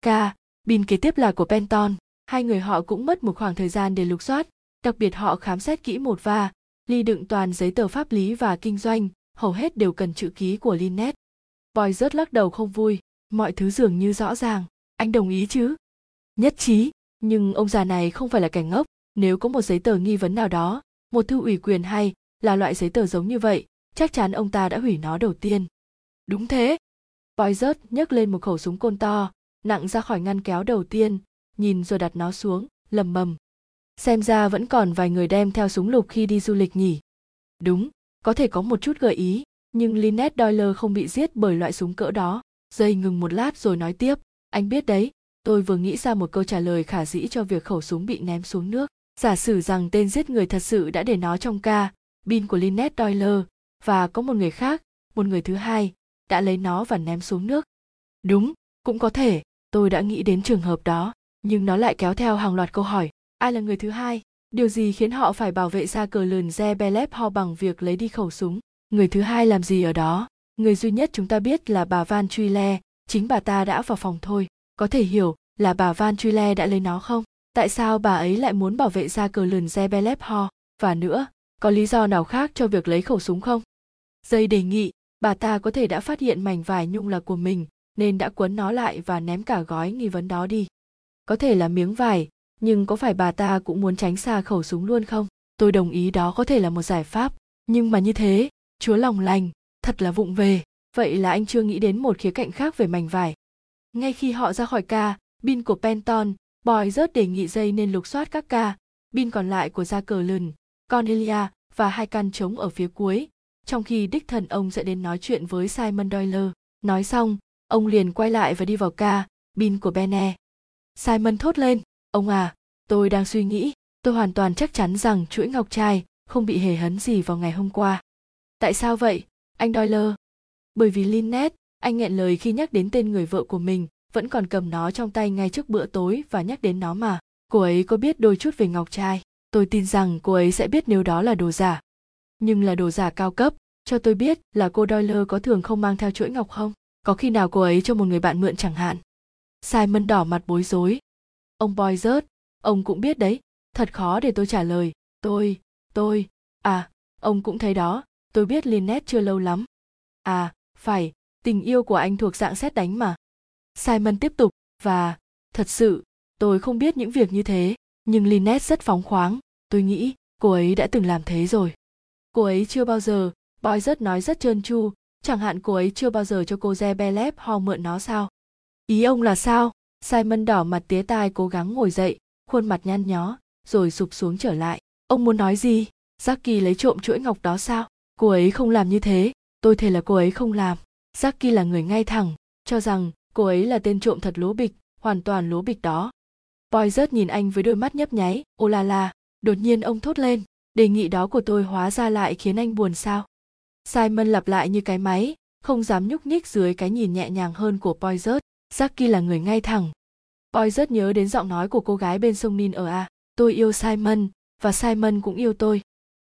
Speaker 1: Ca Bin kế tiếp là của penton hai người họ cũng mất một khoảng thời gian để lục soát đặc biệt họ khám xét kỹ một va ly đựng toàn giấy tờ pháp lý và kinh doanh hầu hết đều cần chữ ký của Linnet. Boy rớt lắc đầu không vui, mọi thứ dường như rõ ràng anh đồng ý chứ? Nhất trí nhưng ông già này không phải là kẻ ngốc nếu có một giấy tờ nghi vấn nào đó một thư ủy quyền hay là loại giấy tờ giống như vậy chắc chắn ông ta đã hủy nó đầu tiên. Đúng thế. Boy rớt nhấc lên một khẩu súng côn to nặng ra khỏi ngăn kéo đầu tiên, nhìn rồi đặt nó xuống, lầm bầm. Xem ra vẫn còn vài người đem theo súng lục khi đi du lịch nhỉ? Đúng, có thể có một chút gợi ý, nhưng Lynette Doyle không bị giết bởi loại súng cỡ đó. Dây ngừng một lát rồi nói tiếp, anh biết đấy, tôi vừa nghĩ ra một câu trả lời khả dĩ cho việc khẩu súng bị ném xuống nước. Giả sử rằng tên giết người thật sự đã để nó trong ca, pin của Lynette Doyle và có một người khác, một người thứ hai, đã lấy nó và ném xuống nước. Đúng, cũng có thể tôi đã nghĩ đến trường hợp đó nhưng nó lại kéo theo hàng loạt câu hỏi ai là người thứ hai Điều gì khiến họ phải bảo vệ xa cờ lườn Zebelep ho bằng việc lấy đi khẩu súng? Người thứ hai làm gì ở đó? Người duy nhất chúng ta biết là bà Van Truy Le, chính bà ta đã vào phòng thôi. Có thể hiểu là bà Van Truy Le đã lấy nó không? Tại sao bà ấy lại muốn bảo vệ xa cờ lườn Zebelep ho? Và nữa, có lý do nào khác cho việc lấy khẩu súng không? Dây đề nghị, bà ta có thể đã phát hiện mảnh vải nhung là của mình, nên đã quấn nó lại và ném cả gói nghi vấn đó đi. Có thể là miếng vải, nhưng có phải bà ta cũng muốn tránh xa khẩu súng luôn không? Tôi đồng ý đó có thể là một giải pháp, nhưng mà như thế, chúa lòng lành, thật là vụng về. Vậy là anh chưa nghĩ đến một khía cạnh khác về mảnh vải. Ngay khi họ ra khỏi ca, pin của Penton, Boy rớt đề nghị dây nên lục soát các ca, pin còn lại của Gia Cờ Lừng, Cornelia và hai căn trống ở phía cuối, trong khi đích thần ông sẽ đến nói chuyện với Simon Doyle. Nói xong, ông liền quay lại và đi vào ca, bin của Bene. Simon thốt lên, ông à, tôi đang suy nghĩ, tôi hoàn toàn chắc chắn rằng chuỗi ngọc trai không bị hề hấn gì vào ngày hôm qua. Tại sao vậy, anh Doyle? Bởi vì Lynette, anh nghẹn lời khi nhắc đến tên người vợ của mình, vẫn còn cầm nó trong tay ngay trước bữa tối và nhắc đến nó mà. Cô ấy có biết đôi chút về ngọc trai. Tôi tin rằng cô ấy sẽ biết nếu đó là đồ giả. Nhưng là đồ giả cao cấp, cho tôi biết là cô Doyle có thường không mang theo chuỗi ngọc không? Có khi nào cô ấy cho một người bạn mượn chẳng hạn? Simon đỏ mặt bối rối. Ông Boy rớt, ông cũng biết đấy, thật khó để tôi trả lời. Tôi, tôi, à, ông cũng thấy đó, tôi biết Lynette chưa lâu lắm. À, phải, tình yêu của anh thuộc dạng xét đánh mà. Simon tiếp tục, và, thật sự, tôi không biết những việc như thế, nhưng Lynette rất phóng khoáng, tôi nghĩ cô ấy đã từng làm thế rồi. Cô ấy chưa bao giờ, Boy rất nói rất trơn tru, chẳng hạn cô ấy chưa bao giờ cho cô Zebelep ho mượn nó sao? Ý ông là sao? Simon đỏ mặt tía tai cố gắng ngồi dậy, khuôn mặt nhăn nhó, rồi sụp xuống trở lại. Ông muốn nói gì? Jackie lấy trộm chuỗi ngọc đó sao? Cô ấy không làm như thế, tôi thề là cô ấy không làm. Jackie là người ngay thẳng, cho rằng cô ấy là tên trộm thật lố bịch, hoàn toàn lố bịch đó. Boy rớt nhìn anh với đôi mắt nhấp nháy, ô la la, đột nhiên ông thốt lên, đề nghị đó của tôi hóa ra lại khiến anh buồn sao? Simon lặp lại như cái máy, không dám nhúc nhích dưới cái nhìn nhẹ nhàng hơn của Poizert. Jackie là người ngay thẳng. Poizert nhớ đến giọng nói của cô gái bên sông Nin ở A. Tôi yêu Simon, và Simon cũng yêu tôi.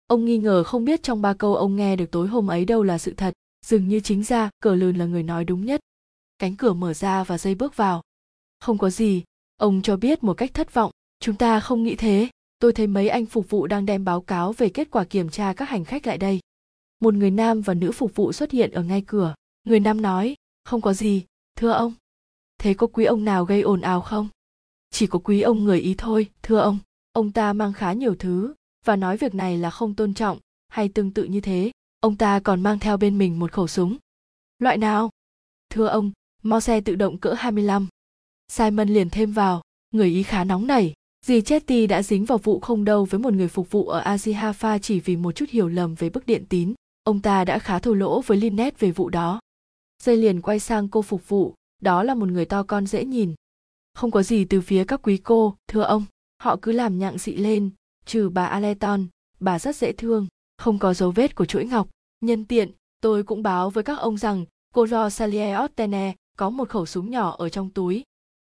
Speaker 1: Ông nghi ngờ không biết trong ba câu ông nghe được tối hôm ấy đâu là sự thật, dường như chính ra cờ lươn là người nói đúng nhất. Cánh cửa mở ra và dây bước vào. Không có gì, ông cho biết một cách thất vọng, chúng ta không nghĩ thế. Tôi thấy mấy anh phục vụ đang đem báo cáo về kết quả kiểm tra các hành khách lại đây một người nam và nữ phục vụ xuất hiện ở ngay cửa. Người nam nói không có gì thưa ông. Thế có quý ông nào gây ồn ào không? Chỉ có quý ông người ý thôi thưa ông. Ông ta mang khá nhiều thứ và nói việc này là không tôn trọng hay tương tự như thế. Ông ta còn mang theo bên mình một khẩu súng. Loại nào? Thưa ông mo xe tự động cỡ 25. Simon liền thêm vào, người ý khá nóng nảy. Dì Chetty đã dính vào vụ không đâu với một người phục vụ ở Azihafa chỉ vì một chút hiểu lầm về bức điện tín ông ta đã khá thô lỗ với Lynette về vụ đó. Dây liền quay sang cô phục vụ, đó là một người to con dễ nhìn. Không có gì từ phía các quý cô, thưa ông, họ cứ làm nhặng dị lên, trừ bà Aleton, bà rất dễ thương, không có dấu vết của chuỗi ngọc. Nhân tiện, tôi cũng báo với các ông rằng cô Rosalie Ottene có một khẩu súng nhỏ ở trong túi.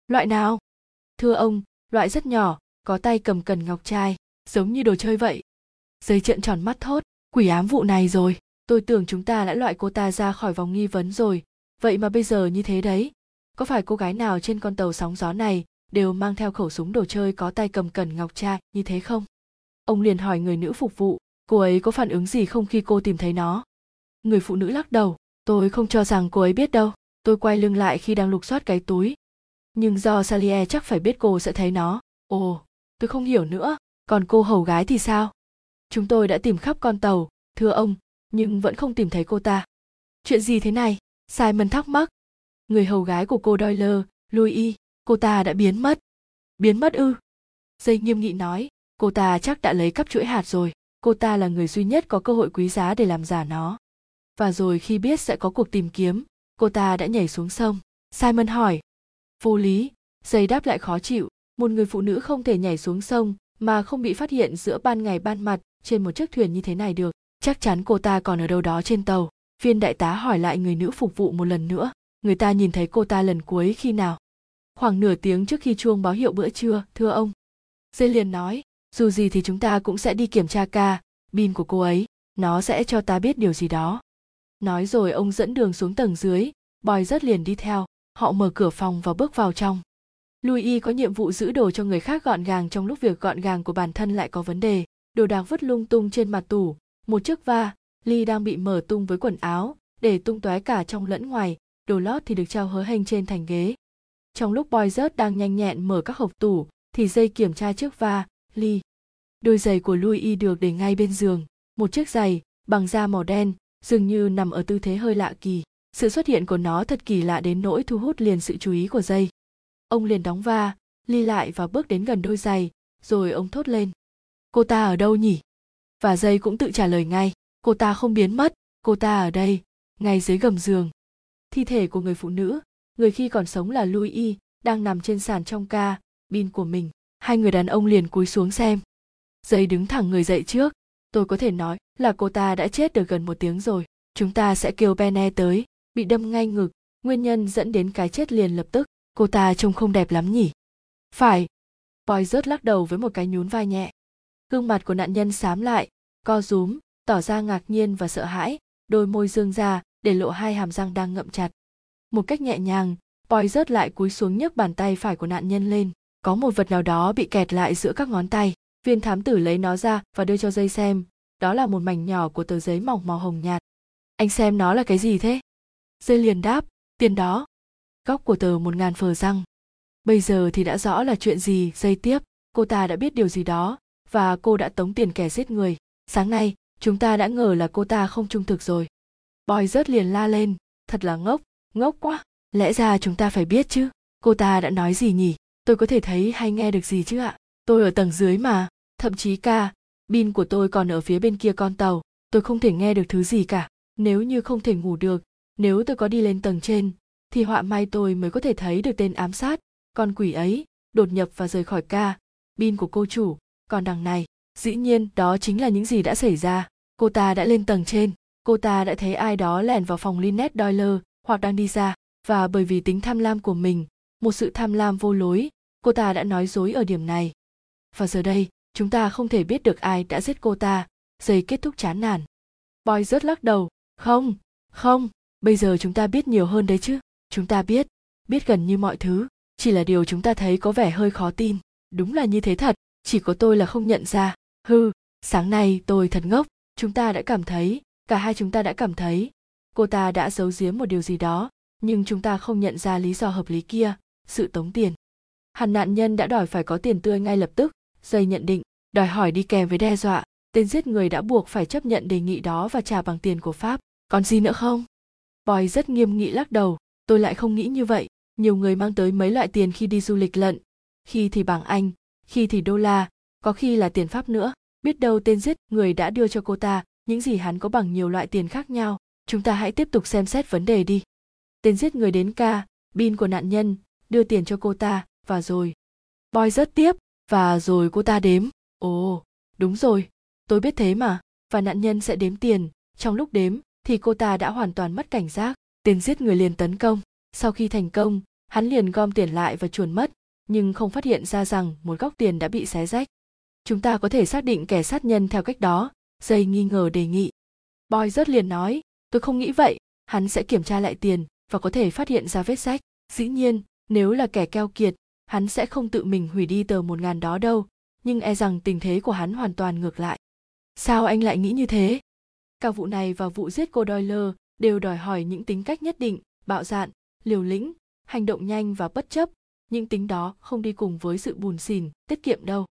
Speaker 1: Loại nào? Thưa ông, loại rất nhỏ, có tay cầm cần ngọc trai, giống như đồ chơi vậy. Dây trợn tròn mắt thốt, quỷ ám vụ này rồi, tôi tưởng chúng ta đã loại cô ta ra khỏi vòng nghi vấn rồi. Vậy mà bây giờ như thế đấy, có phải cô gái nào trên con tàu sóng gió này đều mang theo khẩu súng đồ chơi có tay cầm cần ngọc trai như thế không? Ông liền hỏi người nữ phục vụ, cô ấy có phản ứng gì không khi cô tìm thấy nó? Người phụ nữ lắc đầu, tôi không cho rằng cô ấy biết đâu, tôi quay lưng lại khi đang lục soát cái túi. Nhưng do Salier chắc phải biết cô sẽ thấy nó. Ồ, tôi không hiểu nữa, còn cô hầu gái thì sao? Chúng tôi đã tìm khắp con tàu, thưa ông, nhưng vẫn không tìm thấy cô ta. Chuyện gì thế này? Simon thắc mắc. Người hầu gái của cô doyle, louis, cô ta đã biến mất. Biến mất ư? Dây nghiêm nghị nói, cô ta chắc đã lấy cắp chuỗi hạt rồi. Cô ta là người duy nhất có cơ hội quý giá để làm giả nó. Và rồi khi biết sẽ có cuộc tìm kiếm, cô ta đã nhảy xuống sông. Simon hỏi. Vô lý. Dây đáp lại khó chịu. Một người phụ nữ không thể nhảy xuống sông mà không bị phát hiện giữa ban ngày ban mặt trên một chiếc thuyền như thế này được, chắc chắn cô ta còn ở đâu đó trên tàu. Viên đại tá hỏi lại người nữ phục vụ một lần nữa. Người ta nhìn thấy cô ta lần cuối khi nào? Khoảng nửa tiếng trước khi chuông báo hiệu bữa trưa, thưa ông. Dê liền nói, dù gì thì chúng ta cũng sẽ đi kiểm tra ca, pin của cô ấy. Nó sẽ cho ta biết điều gì đó. Nói rồi ông dẫn đường xuống tầng dưới. Bòi rất liền đi theo. Họ mở cửa phòng và bước vào trong. Louis có nhiệm vụ giữ đồ cho người khác gọn gàng trong lúc việc gọn gàng của bản thân lại có vấn đề đồ đạc vứt lung tung trên mặt tủ. Một chiếc va, ly đang bị mở tung với quần áo, để tung tóe cả trong lẫn ngoài. Đồ lót thì được treo hớ hênh trên thành ghế. Trong lúc boy rớt đang nhanh nhẹn mở các hộp tủ, thì dây kiểm tra chiếc va, ly. Đôi giày của louis được để ngay bên giường. Một chiếc giày, bằng da màu đen, dường như nằm ở tư thế hơi lạ kỳ. Sự xuất hiện của nó thật kỳ lạ đến nỗi thu hút liền sự chú ý của dây. Ông liền đóng va, ly lại và bước đến gần đôi giày, rồi ông thốt lên cô ta ở đâu nhỉ? Và dây cũng tự trả lời ngay. Cô ta không biến mất. Cô ta ở đây, ngay dưới gầm giường. Thi thể của người phụ nữ, người khi còn sống là louis, đang nằm trên sàn trong ca bin của mình. Hai người đàn ông liền cúi xuống xem. Dây đứng thẳng người dậy trước. Tôi có thể nói là cô ta đã chết được gần một tiếng rồi. Chúng ta sẽ kêu bene tới, bị đâm ngay ngực. Nguyên nhân dẫn đến cái chết liền lập tức. Cô ta trông không đẹp lắm nhỉ? Phải. Boy rớt lắc đầu với một cái nhún vai nhẹ gương mặt của nạn nhân xám lại, co rúm, tỏ ra ngạc nhiên và sợ hãi, đôi môi dương ra để lộ hai hàm răng đang ngậm chặt. Một cách nhẹ nhàng boy rớt lại cúi xuống nhấc bàn tay phải của nạn nhân lên. Có một vật nào đó bị kẹt lại giữa các ngón tay. Viên thám tử lấy nó ra và đưa cho dây xem. Đó là một mảnh nhỏ của tờ giấy mỏng màu hồng nhạt. Anh xem nó là cái gì thế? Dây liền đáp, tiền đó. Góc của tờ một ngàn phờ răng. Bây giờ thì đã rõ là chuyện gì dây tiếp. Cô ta đã biết điều gì đó và cô đã tống tiền kẻ giết người. Sáng nay, chúng ta đã ngờ là cô ta không trung thực rồi. Boy rớt liền la lên, thật là ngốc ngốc quá. Lẽ ra chúng ta phải biết chứ. Cô ta đã nói gì nhỉ? Tôi có thể thấy hay nghe được gì chứ ạ? Tôi ở tầng dưới mà. Thậm chí ca, pin của tôi còn ở phía bên kia con tàu. Tôi không thể nghe được thứ gì cả. Nếu như không thể ngủ được, nếu tôi có đi lên tầng trên, thì họa may tôi mới có thể thấy được tên ám sát. Con quỷ ấy đột nhập và rời khỏi ca. Pin của cô chủ còn đằng này, dĩ nhiên đó chính là những gì đã xảy ra. Cô ta đã lên tầng trên. Cô ta đã thấy ai đó lẻn vào phòng Lynette Doyle hoặc đang đi ra và bởi vì tính tham lam của mình, một sự tham lam vô lối, cô ta đã nói dối ở điểm này. Và giờ đây, chúng ta không thể biết được ai đã giết cô ta. Giây kết thúc chán nản. Boy rớt lắc đầu. Không không, bây giờ chúng ta biết nhiều hơn đấy chứ. Chúng ta biết biết gần như mọi thứ. Chỉ là điều chúng ta thấy có vẻ hơi khó tin. Đúng là như thế thật chỉ có tôi là không nhận ra. Hư sáng nay tôi thật ngốc. Chúng ta đã cảm thấy, cả hai chúng ta đã cảm thấy. Cô ta đã giấu giếm một điều gì đó, nhưng chúng ta không nhận ra lý do hợp lý kia, sự tống tiền. Hẳn nạn nhân đã đòi phải có tiền tươi ngay lập tức dây nhận định, đòi hỏi đi kèm với đe dọa. Tên giết người đã buộc phải chấp nhận đề nghị đó và trả bằng tiền của pháp. Còn gì nữa không? Boy rất nghiêm nghị lắc đầu. Tôi lại không nghĩ như vậy. Nhiều người mang tới mấy loại tiền khi đi du lịch lận. Khi thì bảng anh khi thì đô la, có khi là tiền pháp nữa. Biết đâu tên giết người đã đưa cho cô ta, những gì hắn có bằng nhiều loại tiền khác nhau. Chúng ta hãy tiếp tục xem xét vấn đề đi. Tên giết người đến ca, bin của nạn nhân, đưa tiền cho cô ta, và rồi. Boy rất tiếp và rồi cô ta đếm. Ồ, đúng rồi, tôi biết thế mà. Và nạn nhân sẽ đếm tiền. Trong lúc đếm, thì cô ta đã hoàn toàn mất cảnh giác. Tên giết người liền tấn công. Sau khi thành công, hắn liền gom tiền lại và chuồn mất nhưng không phát hiện ra rằng một góc tiền đã bị xé rách. Chúng ta có thể xác định kẻ sát nhân theo cách đó dây nghi ngờ đề nghị. Boy rất liền nói, tôi không nghĩ vậy, hắn sẽ kiểm tra lại tiền và có thể phát hiện ra vết rách. dĩ nhiên, nếu là kẻ keo kiệt, hắn sẽ không tự mình hủy đi tờ một ngàn đó đâu, nhưng e rằng tình thế của hắn hoàn toàn ngược lại. Sao anh lại nghĩ như thế? Cả vụ này và vụ giết cô Doyle đều đòi hỏi những tính cách nhất định, bạo dạn, liều lĩnh, hành động nhanh và bất chấp những tính đó không đi cùng với sự bùn xỉn, tiết kiệm đâu.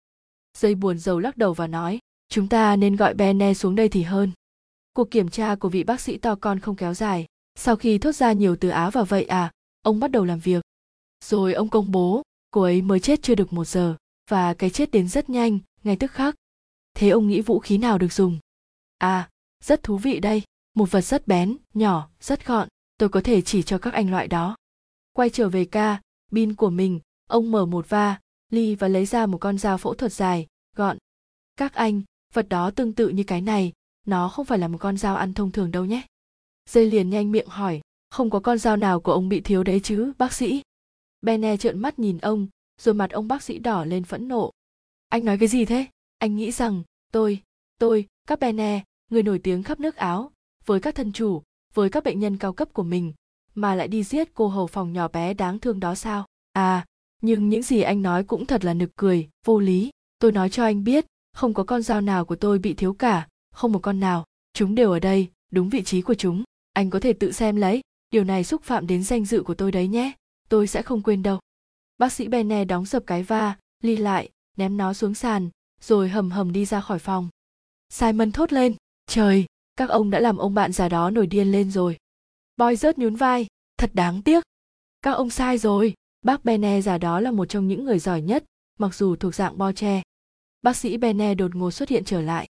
Speaker 1: Dây buồn rầu lắc đầu và nói, chúng ta nên gọi bene xuống đây thì hơn. Cuộc kiểm tra của vị bác sĩ to con không kéo dài. Sau khi thốt ra nhiều từ áo và vậy à ông bắt đầu làm việc. Rồi ông công bố, cô ấy mới chết chưa được một giờ, và cái chết đến rất nhanh, ngay tức khắc. Thế ông nghĩ vũ khí nào được dùng? À rất thú vị đây. Một vật rất bén, nhỏ, rất gọn. Tôi có thể chỉ cho các anh loại đó. Quay trở về ca bin của mình, ông mở một va, ly và lấy ra một con dao phẫu thuật dài, gọn. Các anh, vật đó tương tự như cái này, nó không phải là một con dao ăn thông thường đâu nhé. Dây liền nhanh miệng hỏi, không có con dao nào của ông bị thiếu đấy chứ, bác sĩ? Bene trợn mắt nhìn ông, rồi mặt ông bác sĩ đỏ lên phẫn nộ. Anh nói cái gì thế? Anh nghĩ rằng, tôi tôi, các bene, người nổi tiếng khắp nước áo, với các thân chủ, với các bệnh nhân cao cấp của mình mà lại đi giết cô hầu phòng nhỏ bé đáng thương đó sao? À nhưng những gì anh nói cũng thật là nực cười, vô lý. Tôi nói cho anh biết, không có con dao nào của tôi bị thiếu cả, không một con nào. Chúng đều ở đây, đúng vị trí của chúng. Anh có thể tự xem lấy, điều này xúc phạm đến danh dự của tôi đấy nhé. Tôi sẽ không quên đâu. Bác sĩ bene đóng sập cái va, ly lại, ném nó xuống sàn, rồi hầm hầm đi ra khỏi phòng. Simon thốt lên, trời, các ông đã làm ông bạn già đó nổi điên lên rồi boy rớt nhún vai. Thật đáng tiếc. Các ông sai rồi. Bác bene già đó là một trong những người giỏi nhất, mặc dù thuộc dạng bo tre bác sĩ bene đột ngột xuất hiện trở lại.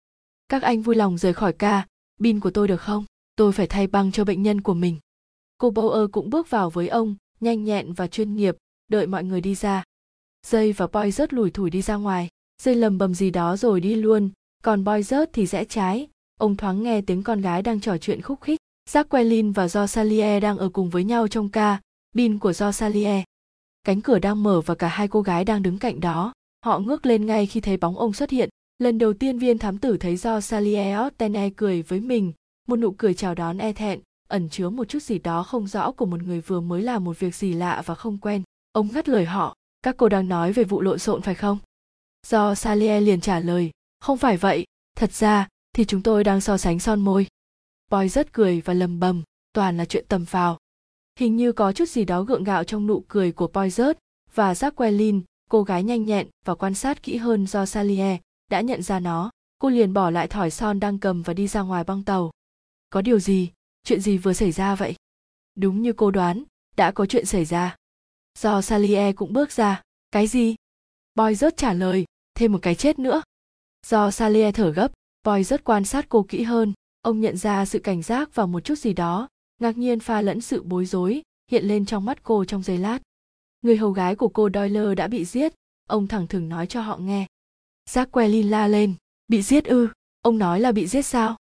Speaker 1: Các anh vui lòng rời khỏi ca. Bin của tôi được không? Tôi phải thay băng cho bệnh nhân của mình. Cô Bauer cũng bước vào với ông, nhanh nhẹn và chuyên nghiệp, đợi mọi người đi ra. Dây và boy rớt lủi thủi đi ra ngoài. Dây lầm bầm gì đó rồi đi luôn. Còn boy rớt thì rẽ trái. Ông thoáng nghe tiếng con gái đang trò chuyện khúc khích. Jacqueline và Jo Salier đang ở cùng với nhau trong ca, bin của Jo Salier. Cánh cửa đang mở và cả hai cô gái đang đứng cạnh đó. Họ ngước lên ngay khi thấy bóng ông xuất hiện. Lần đầu tiên viên thám tử thấy Jo Salier Ottene cười với mình, một nụ cười chào đón e thẹn, ẩn chứa một chút gì đó không rõ của một người vừa mới làm một việc gì lạ và không quen. Ông ngắt lời họ, các cô đang nói về vụ lộn xộn phải không? Do Salier liền trả lời, không phải vậy, thật ra thì chúng tôi đang so sánh son môi. Boy rất cười và lầm bầm, toàn là chuyện tầm phào. Hình như có chút gì đó gượng gạo trong nụ cười của Boy rớt và Jacqueline, cô gái nhanh nhẹn và quan sát kỹ hơn do Salier, đã nhận ra nó. Cô liền bỏ lại thỏi son đang cầm và đi ra ngoài băng tàu. Có điều gì? Chuyện gì vừa xảy ra vậy? Đúng như cô đoán, đã có chuyện xảy ra. Do Salier cũng bước ra. Cái gì? Boy rớt trả lời, thêm một cái chết nữa. Do Salier thở gấp, Boy rất quan sát cô kỹ hơn, ông nhận ra sự cảnh giác và một chút gì đó, ngạc nhiên pha lẫn sự bối rối hiện lên trong mắt cô trong giây lát. Người hầu gái của cô doyle đã bị giết, ông thẳng thừng nói cho họ nghe. Jacqueline la lên, bị giết ư? Ông nói là bị giết sao?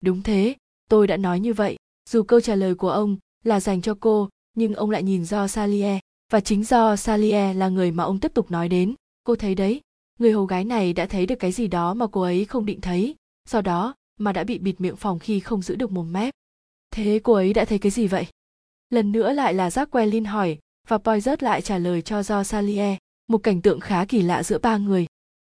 Speaker 1: Đúng thế, tôi đã nói như vậy, dù câu trả lời của ông là dành cho cô, nhưng ông lại nhìn do salie và chính do salie là người mà ông tiếp tục nói đến. Cô thấy đấy, người hầu gái này đã thấy được cái gì đó mà cô ấy không định thấy. Sau đó mà đã bị bịt miệng phòng khi không giữ được mồm mép. Thế cô ấy đã thấy cái gì vậy? Lần nữa lại là giác que lin hỏi, và Poizert lại trả lời cho do salie một cảnh tượng khá kỳ lạ giữa ba người.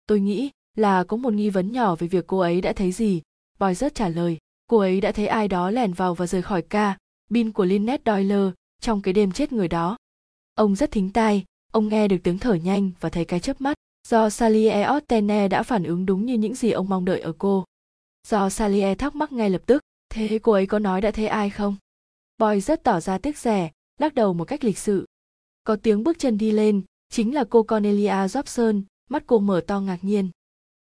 Speaker 1: Tôi nghĩ là có một nghi vấn nhỏ về việc cô ấy đã thấy gì. Poizert trả lời, cô ấy đã thấy ai đó lẻn vào và rời khỏi ca, bin của Lynette Doyle trong cái đêm chết người đó. Ông rất thính tai, ông nghe được tiếng thở nhanh và thấy cái chớp mắt. Do Salier Ottene đã phản ứng đúng như những gì ông mong đợi ở cô do Salier thắc mắc ngay lập tức, thế cô ấy có nói đã thấy ai không? Boy rất tỏ ra tiếc rẻ, lắc đầu một cách lịch sự. Có tiếng bước chân đi lên, chính là cô cornelia jobson, mắt cô mở to ngạc nhiên.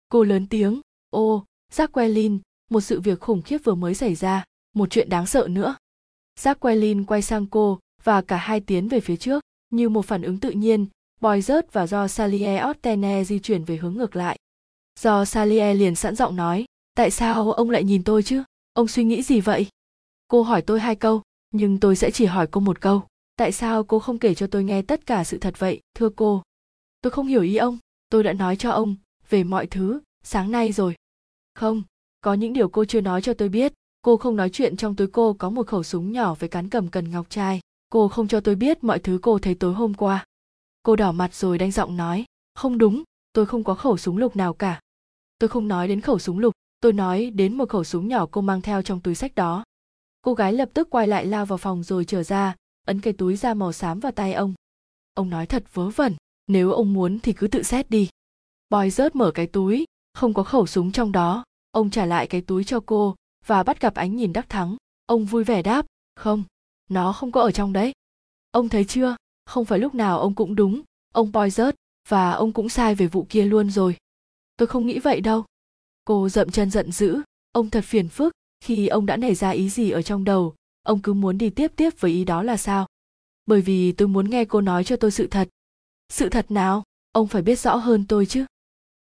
Speaker 1: Cô lớn tiếng, ô, jacqueline, một sự việc khủng khiếp vừa mới xảy ra, một chuyện đáng sợ nữa. Jacqueline quay sang cô và cả hai tiến về phía trước. Như một phản ứng tự nhiên, boy rớt và do salier Ortene di chuyển về hướng ngược lại. Do salier liền sẵn giọng nói tại sao ông lại nhìn tôi chứ? Ông suy nghĩ gì vậy? Cô hỏi tôi hai câu, nhưng tôi sẽ chỉ hỏi cô một câu. Tại sao cô không kể cho tôi nghe tất cả sự thật vậy, thưa cô? Tôi không hiểu ý ông. Tôi đã nói cho ông về mọi thứ sáng nay rồi. Không, có những điều cô chưa nói cho tôi biết. Cô không nói chuyện trong túi cô có một khẩu súng nhỏ với cán cầm cần ngọc trai. Cô không cho tôi biết mọi thứ cô thấy tối hôm qua. Cô đỏ mặt rồi đanh giọng nói, không đúng, tôi không có khẩu súng lục nào cả. Tôi không nói đến khẩu súng lục tôi nói đến một khẩu súng nhỏ cô mang theo trong túi sách đó. Cô gái lập tức quay lại lao vào phòng rồi trở ra, ấn cái túi da màu xám vào tay ông. Ông nói thật vớ vẩn, nếu ông muốn thì cứ tự xét đi. Boy rớt mở cái túi, không có khẩu súng trong đó. Ông trả lại cái túi cho cô và bắt gặp ánh nhìn đắc thắng. Ông vui vẻ đáp, không, nó không có ở trong đấy. Ông thấy chưa? Không phải lúc nào ông cũng đúng. Ông boy rớt và ông cũng sai về vụ kia luôn rồi. Tôi không nghĩ vậy đâu cô dậm chân giận dữ. Ông thật phiền phức. Khi ông đã nảy ra ý gì ở trong đầu, ông cứ muốn đi tiếp tiếp với ý đó là sao? Bởi vì tôi muốn nghe cô nói cho tôi sự thật. Sự thật nào? Ông phải biết rõ hơn tôi chứ.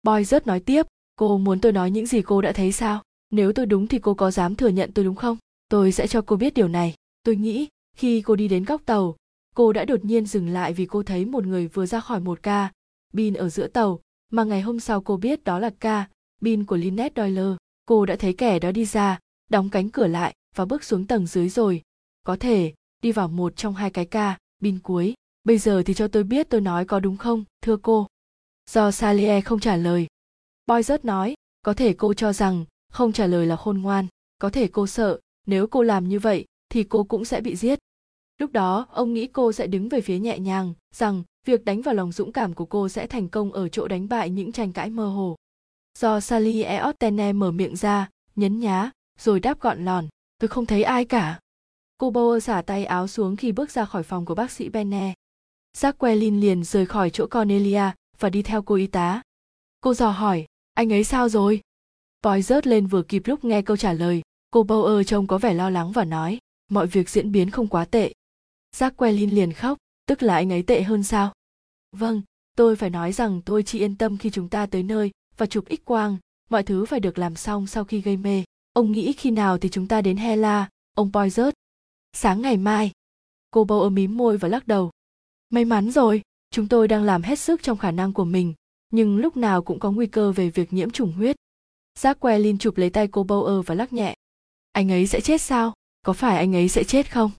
Speaker 1: Boy rất nói tiếp. Cô muốn tôi nói những gì cô đã thấy sao? Nếu tôi đúng thì cô có dám thừa nhận tôi đúng không? Tôi sẽ cho cô biết điều này. Tôi nghĩ, khi cô đi đến góc tàu, cô đã đột nhiên dừng lại vì cô thấy một người vừa ra khỏi một ca bin ở giữa tàu, mà ngày hôm sau cô biết đó là ca bin của Lynette Doyle. Cô đã thấy kẻ đó đi ra, đóng cánh cửa lại và bước xuống tầng dưới rồi. Có thể, đi vào một trong hai cái ca, bin cuối. Bây giờ thì cho tôi biết tôi nói có đúng không, thưa cô. Do Salie không trả lời. Boy nói, có thể cô cho rằng không trả lời là khôn ngoan. Có thể cô sợ, nếu cô làm như vậy thì cô cũng sẽ bị giết. Lúc đó, ông nghĩ cô sẽ đứng về phía nhẹ nhàng, rằng việc đánh vào lòng dũng cảm của cô sẽ thành công ở chỗ đánh bại những tranh cãi mơ hồ. Do Sally Eostene mở miệng ra, nhấn nhá, rồi đáp gọn lòn, tôi không thấy ai cả. Cô Bauer xả tay áo xuống khi bước ra khỏi phòng của bác sĩ Benne. Jacqueline liền rời khỏi chỗ Cornelia và đi theo cô y tá. Cô dò hỏi, anh ấy sao rồi? Boy rớt lên vừa kịp lúc nghe câu trả lời, cô Bauer trông có vẻ lo lắng và nói, mọi việc diễn biến không quá tệ. Jacqueline liền khóc, tức là anh ấy tệ hơn sao? Vâng, tôi phải nói rằng tôi chỉ yên tâm khi chúng ta tới nơi và chụp x quang, mọi thứ phải được làm xong sau khi gây mê. Ông nghĩ khi nào thì chúng ta đến Hela, ông Boy rớt. Sáng ngày mai. Cô bầu ở mím môi và lắc đầu. May mắn rồi, chúng tôi đang làm hết sức trong khả năng của mình, nhưng lúc nào cũng có nguy cơ về việc nhiễm trùng huyết. Jacqueline chụp lấy tay cô Bauer và lắc nhẹ. Anh ấy sẽ chết sao? Có phải anh ấy sẽ chết không?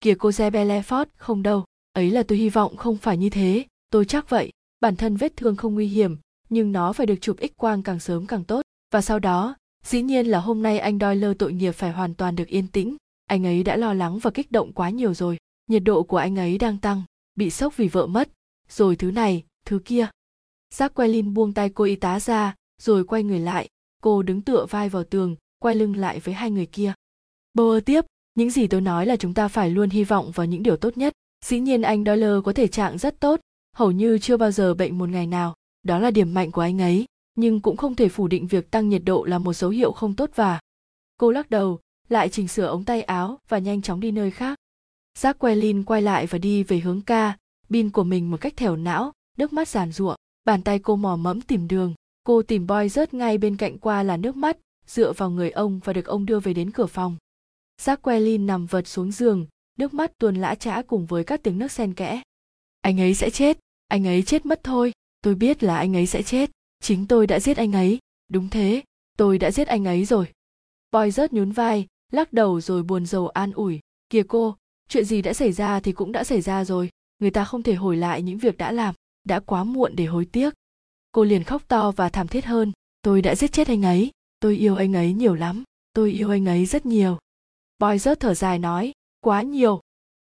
Speaker 1: Kìa cô Zebele Ford, không đâu. Ấy là tôi hy vọng không phải như thế, tôi chắc vậy. Bản thân vết thương không nguy hiểm, nhưng nó phải được chụp x quang càng sớm càng tốt. Và sau đó, dĩ nhiên là hôm nay anh Doyle tội nghiệp phải hoàn toàn được yên tĩnh. Anh ấy đã lo lắng và kích động quá nhiều rồi. Nhiệt độ của anh ấy đang tăng, bị sốc vì vợ mất, rồi thứ này, thứ kia. Jacqueline buông tay cô y tá ra, rồi quay người lại. Cô đứng tựa vai vào tường, quay lưng lại với hai người kia. Bauer tiếp, những gì tôi nói là chúng ta phải luôn hy vọng vào những điều tốt nhất. Dĩ nhiên anh Doyle có thể trạng rất tốt, hầu như chưa bao giờ bệnh một ngày nào. Đó là điểm mạnh của anh ấy, nhưng cũng không thể phủ định việc tăng nhiệt độ là một dấu hiệu không tốt và. Cô lắc đầu, lại chỉnh sửa ống tay áo và nhanh chóng đi nơi khác. Jacqueline quay lại và đi về hướng ca, bin của mình một cách thẻo não, nước mắt giàn giụa. Bàn tay cô mò mẫm tìm đường. Cô tìm boy rớt ngay bên cạnh qua là nước mắt, dựa vào người ông và được ông đưa về đến cửa phòng. Jacqueline nằm vật xuống giường, nước mắt tuôn lã trã cùng với các tiếng nước sen kẽ. Anh ấy sẽ chết, anh ấy chết mất thôi, tôi biết là anh ấy sẽ chết, chính tôi đã giết anh ấy, đúng thế, tôi đã giết anh ấy rồi. Boy rớt nhún vai, lắc đầu rồi buồn rầu an ủi, kìa cô, chuyện gì đã xảy ra thì cũng đã xảy ra rồi, người ta không thể hồi lại những việc đã làm, đã quá muộn để hối tiếc. Cô liền khóc to và thảm thiết hơn, tôi đã giết chết anh ấy, tôi yêu anh ấy nhiều lắm, tôi yêu anh ấy rất nhiều. Boy rớt thở dài nói, quá nhiều.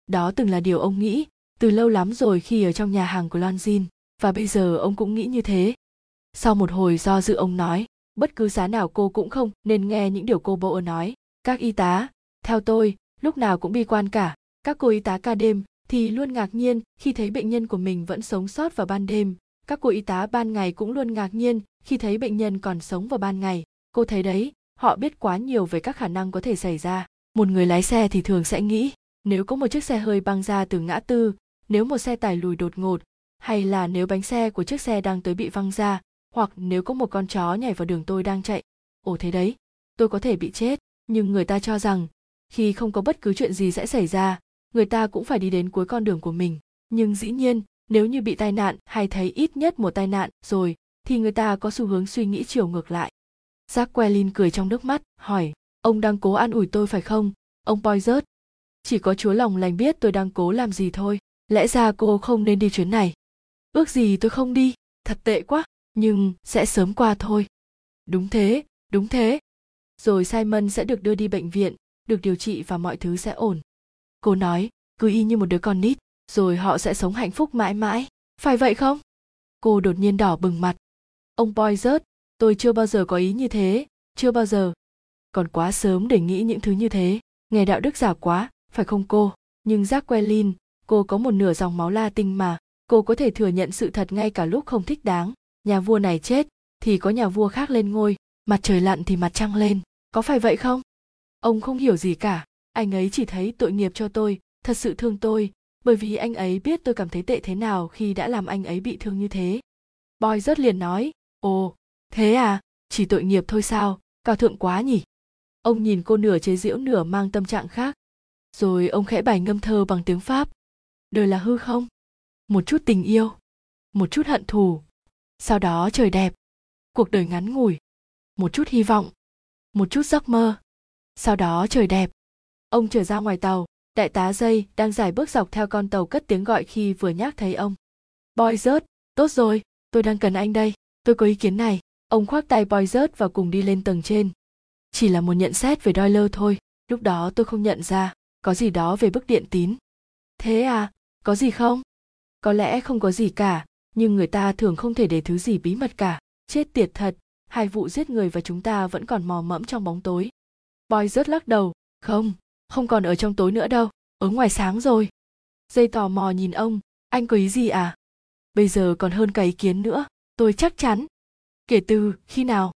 Speaker 1: Đó từng là điều ông nghĩ, từ lâu lắm rồi khi ở trong nhà hàng của Lonjin, và bây giờ ông cũng nghĩ như thế. Sau một hồi do dự ông nói, bất cứ giá nào cô cũng không nên nghe những điều cô bộ nói. Các y tá, theo tôi, lúc nào cũng bi quan cả. Các cô y tá ca đêm thì luôn ngạc nhiên khi thấy bệnh nhân của mình vẫn sống sót vào ban đêm. Các cô y tá ban ngày cũng luôn ngạc nhiên khi thấy bệnh nhân còn sống vào ban ngày. Cô thấy đấy, họ biết quá nhiều về các khả năng có thể xảy ra một người lái xe thì thường sẽ nghĩ nếu có một chiếc xe hơi băng ra từ ngã tư nếu một xe tải lùi đột ngột hay là nếu bánh xe của chiếc xe đang tới bị văng ra, hoặc nếu có một con chó nhảy vào đường tôi đang chạy? Ồ thế đấy, tôi có thể bị chết, nhưng người ta cho rằng, khi không có bất cứ chuyện gì sẽ xảy ra, người ta cũng phải đi đến cuối con đường của mình. Nhưng dĩ nhiên, nếu như bị tai nạn hay thấy ít nhất một tai nạn rồi, thì người ta có xu hướng suy nghĩ chiều ngược lại. Jacqueline cười trong nước mắt, hỏi, ông đang cố an ủi tôi phải không, ông Poizert? chỉ có chúa lòng lành biết tôi đang cố làm gì thôi. Lẽ ra cô không nên đi chuyến này ước gì tôi không đi thật tệ quá nhưng sẽ sớm qua thôi. Đúng thế đúng thế. Rồi simon sẽ được đưa đi bệnh viện được điều trị và mọi thứ sẽ ổn. Cô nói cứ y như một đứa con nít rồi họ sẽ sống hạnh phúc mãi mãi. Phải vậy không? Cô đột nhiên đỏ bừng mặt. Ông boy rớt tôi chưa bao giờ có ý như thế chưa bao giờ. Còn quá sớm để nghĩ những thứ như thế. Nghe đạo đức giả quá phải không cô? Nhưng Jacqueline, cô có một nửa dòng máu Latin mà, cô có thể thừa nhận sự thật ngay cả lúc không thích đáng. Nhà vua này chết, thì có nhà vua khác lên ngôi, mặt trời lặn thì mặt trăng lên, có phải vậy không? Ông không hiểu gì cả, anh ấy chỉ thấy tội nghiệp cho tôi, thật sự thương tôi, bởi vì anh ấy biết tôi cảm thấy tệ thế nào khi đã làm anh ấy bị thương như thế. Boy rất liền nói, ồ, thế à, chỉ tội nghiệp thôi sao, cao thượng quá nhỉ? Ông nhìn cô nửa chế giễu nửa mang tâm trạng khác. Rồi ông khẽ bài ngâm thơ bằng tiếng pháp. Đời là hư không? Một chút tình yêu, một chút hận thù. Sau đó trời đẹp, cuộc đời ngắn ngủi, một chút hy vọng, một chút giấc mơ. Sau đó trời đẹp, ông trở ra ngoài tàu. Đại tá dây đang giải bước dọc theo con tàu cất tiếng gọi khi vừa nhắc thấy ông. Boy rớt tốt rồi, tôi đang cần anh đây. Tôi có ý kiến này. Ông khoác tay boy rớt và cùng đi lên tầng trên. Chỉ là một nhận xét về Doyle thôi. Lúc đó tôi không nhận ra. Có gì đó về bức điện tín. Thế à? Có gì không? Có lẽ không có gì cả, nhưng người ta thường không thể để thứ gì bí mật cả. Chết tiệt thật, hai vụ giết người và chúng ta vẫn còn mò mẫm trong bóng tối. Boy rớt lắc đầu. Không không còn ở trong tối nữa đâu. Ở ngoài sáng rồi. Dây tò mò nhìn ông. Anh có ý gì à? Bây giờ còn hơn cả ý kiến nữa. Tôi chắc chắn. Kể từ khi nào?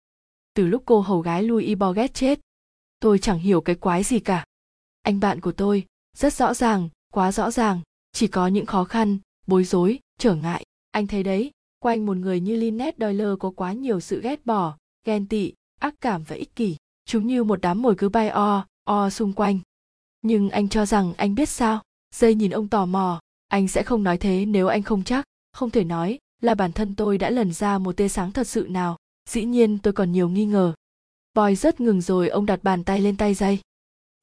Speaker 1: Từ lúc cô hầu gái louis borget chết. Tôi chẳng hiểu cái quái gì cả. Anh bạn của tôi, rất rõ ràng, quá rõ ràng. Chỉ có những khó khăn bối rối, trở ngại. Anh thấy đấy, quanh một người như Lynette Doyle có quá nhiều sự ghét bỏ, ghen tị, ác cảm và ích kỷ. Chúng như một đám mồi cứ bay o o xung quanh. Nhưng anh cho rằng anh biết sao? Dây nhìn ông tò mò. Anh sẽ không nói thế nếu anh không chắc. Không thể nói là bản thân tôi đã lần ra một tia sáng thật sự nào. Dĩ nhiên tôi còn nhiều nghi ngờ. Boy rất ngừng rồi ông đặt bàn tay lên tay dây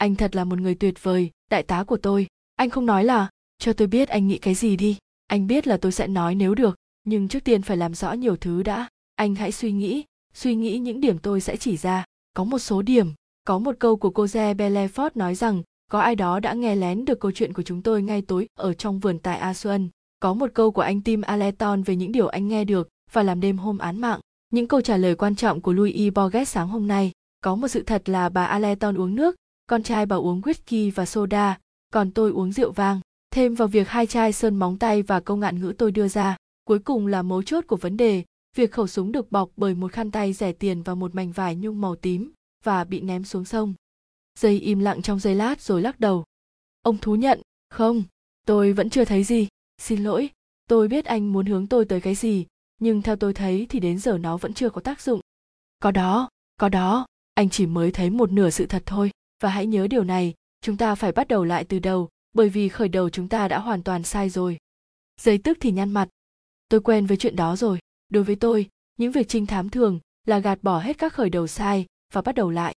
Speaker 1: anh thật là một người tuyệt vời, đại tá của tôi. Anh không nói là, cho tôi biết anh nghĩ cái gì đi anh biết là tôi sẽ nói nếu được nhưng trước tiên phải làm rõ nhiều thứ đã anh hãy suy nghĩ suy nghĩ những điểm tôi sẽ chỉ ra có một số điểm có một câu của cô Ze Belefort nói rằng có ai đó đã nghe lén được câu chuyện của chúng tôi ngay tối ở trong vườn tại A Xuân. Có một câu của anh Tim Aleton về những điều anh nghe được và làm đêm hôm án mạng. Những câu trả lời quan trọng của Louis e. Borges sáng hôm nay. Có một sự thật là bà Aleton uống nước, con trai bà uống whisky và soda, còn tôi uống rượu vang. Thêm vào việc hai chai sơn móng tay và câu ngạn ngữ tôi đưa ra. Cuối cùng là mấu chốt của vấn đề, việc khẩu súng được bọc bởi một khăn tay rẻ tiền và một mảnh vải nhung màu tím và bị ném xuống sông. Dây im lặng trong giây lát rồi lắc đầu. Ông thú nhận không tôi vẫn chưa thấy gì. Xin lỗi tôi biết anh muốn hướng tôi tới cái gì nhưng theo tôi thấy thì đến giờ nó vẫn chưa có tác dụng. Có đó có đó anh chỉ mới thấy một nửa sự thật thôi và hãy nhớ điều này chúng ta phải bắt đầu lại từ đầu bởi vì khởi đầu chúng ta đã hoàn toàn sai rồi. Giấy tức thì nhăn mặt. Tôi quen với chuyện đó rồi. Đối với tôi, những việc trinh thám thường là gạt bỏ hết các khởi đầu sai và bắt đầu lại.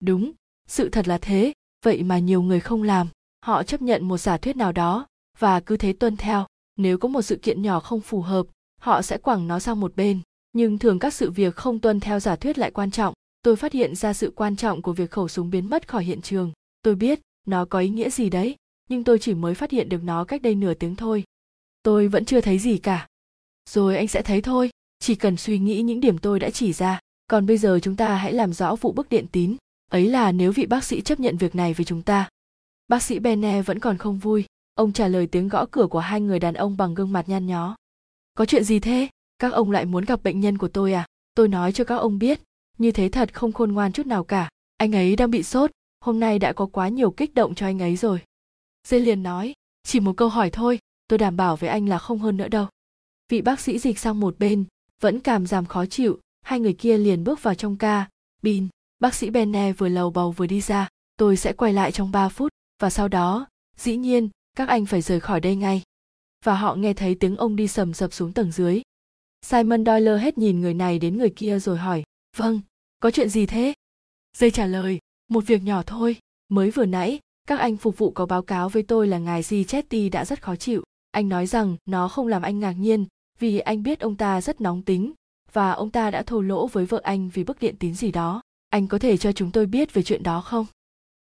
Speaker 1: Đúng, sự thật là thế, vậy mà nhiều người không làm. Họ chấp nhận một giả thuyết nào đó và cứ thế tuân theo. Nếu có một sự kiện nhỏ không phù hợp, họ sẽ quẳng nó sang một bên. Nhưng thường các sự việc không tuân theo giả thuyết lại quan trọng. Tôi phát hiện ra sự quan trọng của việc khẩu súng biến mất khỏi hiện trường. Tôi biết, nó có ý nghĩa gì đấy nhưng tôi chỉ mới phát hiện được nó cách đây nửa tiếng thôi. Tôi vẫn chưa thấy gì cả. Rồi anh sẽ thấy thôi. Chỉ cần suy nghĩ những điểm tôi đã chỉ ra. Còn bây giờ chúng ta hãy làm rõ vụ bức điện tín. Ấy là nếu vị bác sĩ chấp nhận việc này với chúng ta. Bác sĩ bene vẫn còn không vui. Ông trả lời tiếng gõ cửa của hai người đàn ông bằng gương mặt nhăn nhó. Có chuyện gì thế? Các ông lại muốn gặp bệnh nhân của tôi à? Tôi nói cho các ông biết. Như thế thật không khôn ngoan chút nào cả. Anh ấy đang bị sốt. Hôm nay đã có quá nhiều kích động cho anh ấy rồi dê liền nói, chỉ một câu hỏi thôi, tôi đảm bảo với anh là không hơn nữa đâu. Vị bác sĩ dịch sang một bên, vẫn cảm giảm khó chịu, hai người kia liền bước vào trong ca. Bin, bác sĩ benne vừa lầu bầu vừa đi ra, tôi sẽ quay lại trong 3 phút, và sau đó, dĩ nhiên, các anh phải rời khỏi đây ngay. Và họ nghe thấy tiếng ông đi sầm sập xuống tầng dưới. Simon doyle hết nhìn người này đến người kia rồi hỏi vâng có chuyện gì thế? Dây trả lời, một việc nhỏ thôi, mới vừa nãy các anh phục vụ có báo cáo với tôi là ngài Di Chetty đã rất khó chịu. Anh nói rằng, nó không làm anh ngạc nhiên, vì anh biết ông ta rất nóng tính, và ông ta đã thô lỗ với vợ anh vì bức điện tín gì đó. Anh có thể cho chúng tôi biết về chuyện đó không?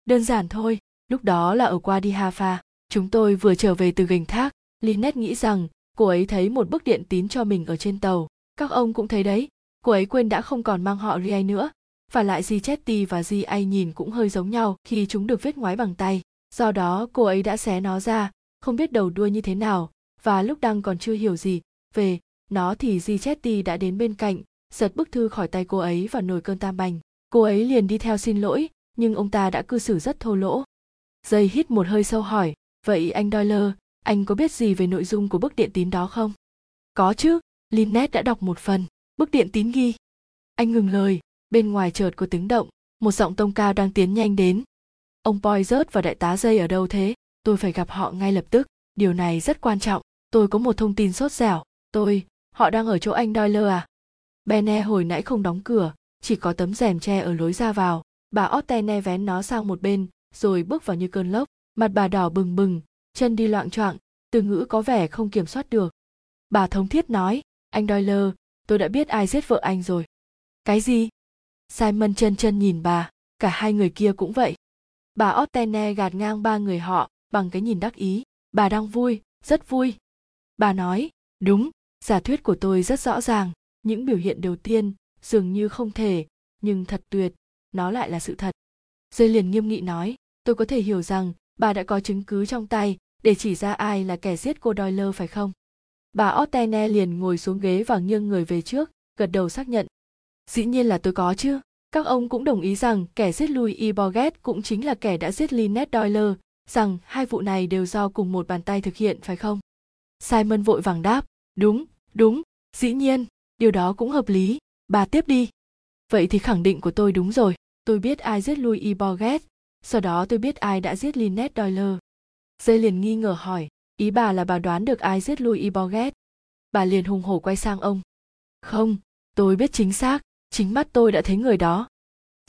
Speaker 1: Đơn giản thôi, lúc đó là ở qua đi hafa chúng tôi vừa trở về từ gành thác. Lynette nghĩ rằng, cô ấy thấy một bức điện tín cho mình ở trên tàu. Các ông cũng thấy đấy, cô ấy quên đã không còn mang họ Ria nữa và lại Di Chetty và Di ai nhìn cũng hơi giống nhau khi chúng được viết ngoái bằng tay. Do đó, cô ấy đã xé nó ra, không biết đầu đuôi như thế nào. Và lúc đang còn chưa hiểu gì về nó thì Di Chetty đã đến bên cạnh, giật bức thư khỏi tay cô ấy và nổi cơn tam bành cô ấy liền đi theo xin lỗi, nhưng ông ta đã cư xử rất thô lỗ. Dây hít một hơi sâu hỏi, vậy anh doyle, anh có biết gì về nội dung của bức điện tín đó không? Có chứ, Lynette đã đọc một phần. Bức điện tín ghi. Anh ngừng lời bên ngoài chợt có tiếng động một giọng tông cao đang tiến nhanh đến ông boy rớt và đại tá dây ở đâu thế tôi phải gặp họ ngay lập tức điều này rất quan trọng tôi có một thông tin sốt dẻo tôi họ đang ở chỗ anh Doyle à? Bene hồi nãy không đóng cửa, chỉ có tấm rèm tre ở lối ra vào. Bà Ottene vén nó sang một bên, rồi bước vào như cơn lốc. Mặt bà đỏ bừng bừng, chân đi loạn choạng, từ ngữ có vẻ không kiểm soát được. Bà thống thiết nói, anh Doyle, tôi đã biết ai giết vợ anh rồi. Cái gì? Simon chân chân nhìn bà, cả hai người kia cũng vậy. Bà Ottene gạt ngang ba người họ bằng cái nhìn đắc ý. Bà đang vui, rất vui. Bà nói, đúng, giả thuyết của tôi rất rõ ràng. Những biểu hiện đầu tiên dường như không thể, nhưng thật tuyệt, nó lại là sự thật. Dây liền nghiêm nghị nói, tôi có thể hiểu rằng bà đã có chứng cứ trong tay để chỉ ra ai là kẻ giết cô Doyle phải không? Bà Ottene liền ngồi xuống ghế và nghiêng người về trước, gật đầu xác nhận. Dĩ nhiên là tôi có chứ. Các ông cũng đồng ý rằng kẻ giết Louis E. Borget cũng chính là kẻ đã giết Lynette Doyle, rằng hai vụ này đều do cùng một bàn tay thực hiện phải không? Simon vội vàng đáp, đúng, đúng, dĩ nhiên, điều đó cũng hợp lý, bà tiếp đi. Vậy thì khẳng định của tôi đúng rồi, tôi biết ai giết Louis E. Borget, sau đó tôi biết ai đã giết Lynette Doyle. Dây liền nghi ngờ hỏi, ý bà là bà đoán được ai giết Louis E. Borget. Bà liền hùng hổ quay sang ông. Không, tôi biết chính xác, chính mắt tôi đã thấy người đó.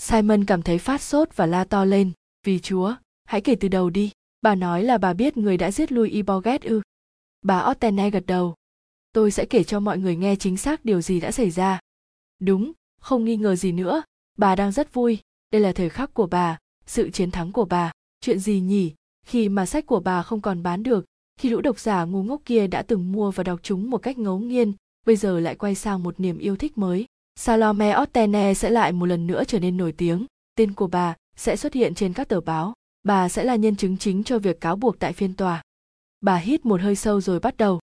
Speaker 1: Simon cảm thấy phát sốt và la to lên, vì chúa, hãy kể từ đầu đi. Bà nói là bà biết người đã giết lui E. Ư. Bà Ottene gật đầu. Tôi sẽ kể cho mọi người nghe chính xác điều gì đã xảy ra. Đúng, không nghi ngờ gì nữa, bà đang rất vui, đây là thời khắc của bà, sự chiến thắng của bà. Chuyện gì nhỉ, khi mà sách của bà không còn bán được, khi lũ độc giả ngu ngốc kia đã từng mua và đọc chúng một cách ngấu nghiên, bây giờ lại quay sang một niềm yêu thích mới. Salome Ottene sẽ lại một lần nữa trở nên nổi tiếng, tên của bà sẽ xuất hiện trên các tờ báo, bà sẽ là nhân chứng chính cho việc cáo buộc tại phiên tòa. Bà hít một hơi sâu rồi bắt đầu.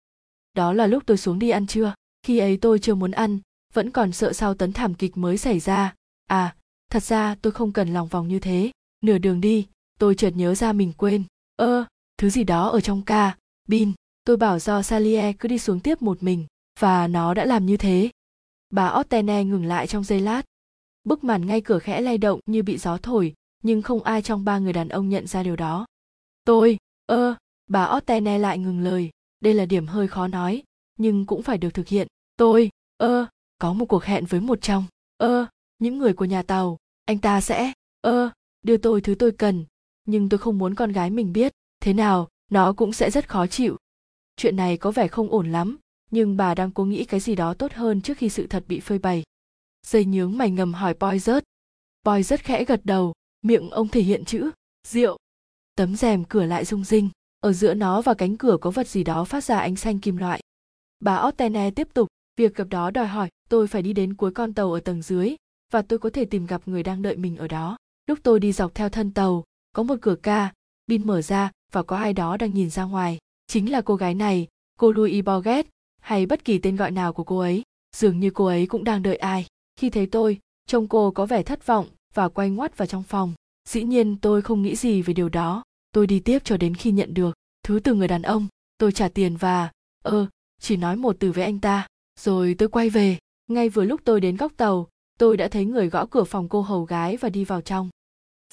Speaker 1: Đó là lúc tôi xuống đi ăn trưa, khi ấy tôi chưa muốn ăn, vẫn còn sợ sau tấn thảm kịch mới xảy ra. À, thật ra tôi không cần lòng vòng như thế. Nửa đường đi, tôi chợt nhớ ra mình quên. Ơ, thứ gì đó ở trong ca, bin. Tôi bảo do Salie cứ đi xuống tiếp một mình, và nó đã làm như thế. Bà Ottene ngừng lại trong giây lát. Bức màn ngay cửa khẽ lay động như bị gió thổi, nhưng không ai trong ba người đàn ông nhận ra điều đó. Tôi, ơ, bà Ottene lại ngừng lời, đây là điểm hơi khó nói, nhưng cũng phải được thực hiện. Tôi, ơ, có một cuộc hẹn với một trong, ơ, những người của nhà tàu, anh ta sẽ, ơ, đưa tôi thứ tôi cần, nhưng tôi không muốn con gái mình biết, thế nào, nó cũng sẽ rất khó chịu. Chuyện này có vẻ không ổn lắm, nhưng bà đang cố nghĩ cái gì đó tốt hơn trước khi sự thật bị phơi bày. Dây nhướng mày ngầm hỏi Boy rớt. Boy rất khẽ gật đầu, miệng ông thể hiện chữ, rượu. Tấm rèm cửa lại rung rinh, ở giữa nó và cánh cửa có vật gì đó phát ra ánh xanh kim loại. Bà Ottene tiếp tục, việc gặp đó đòi hỏi tôi phải đi đến cuối con tàu ở tầng dưới, và tôi có thể tìm gặp người đang đợi mình ở đó. Lúc tôi đi dọc theo thân tàu, có một cửa ca, pin mở ra và có ai đó đang nhìn ra ngoài. Chính là cô gái này, cô Louis Borget, hay bất kỳ tên gọi nào của cô ấy. Dường như cô ấy cũng đang đợi ai. Khi thấy tôi, trông cô có vẻ thất vọng và quay ngoắt vào trong phòng. Dĩ nhiên tôi không nghĩ gì về điều đó. Tôi đi tiếp cho đến khi nhận được thứ từ người đàn ông. Tôi trả tiền và, ơ, chỉ nói một từ với anh ta. Rồi tôi quay về. Ngay vừa lúc tôi đến góc tàu, tôi đã thấy người gõ cửa phòng cô hầu gái và đi vào trong.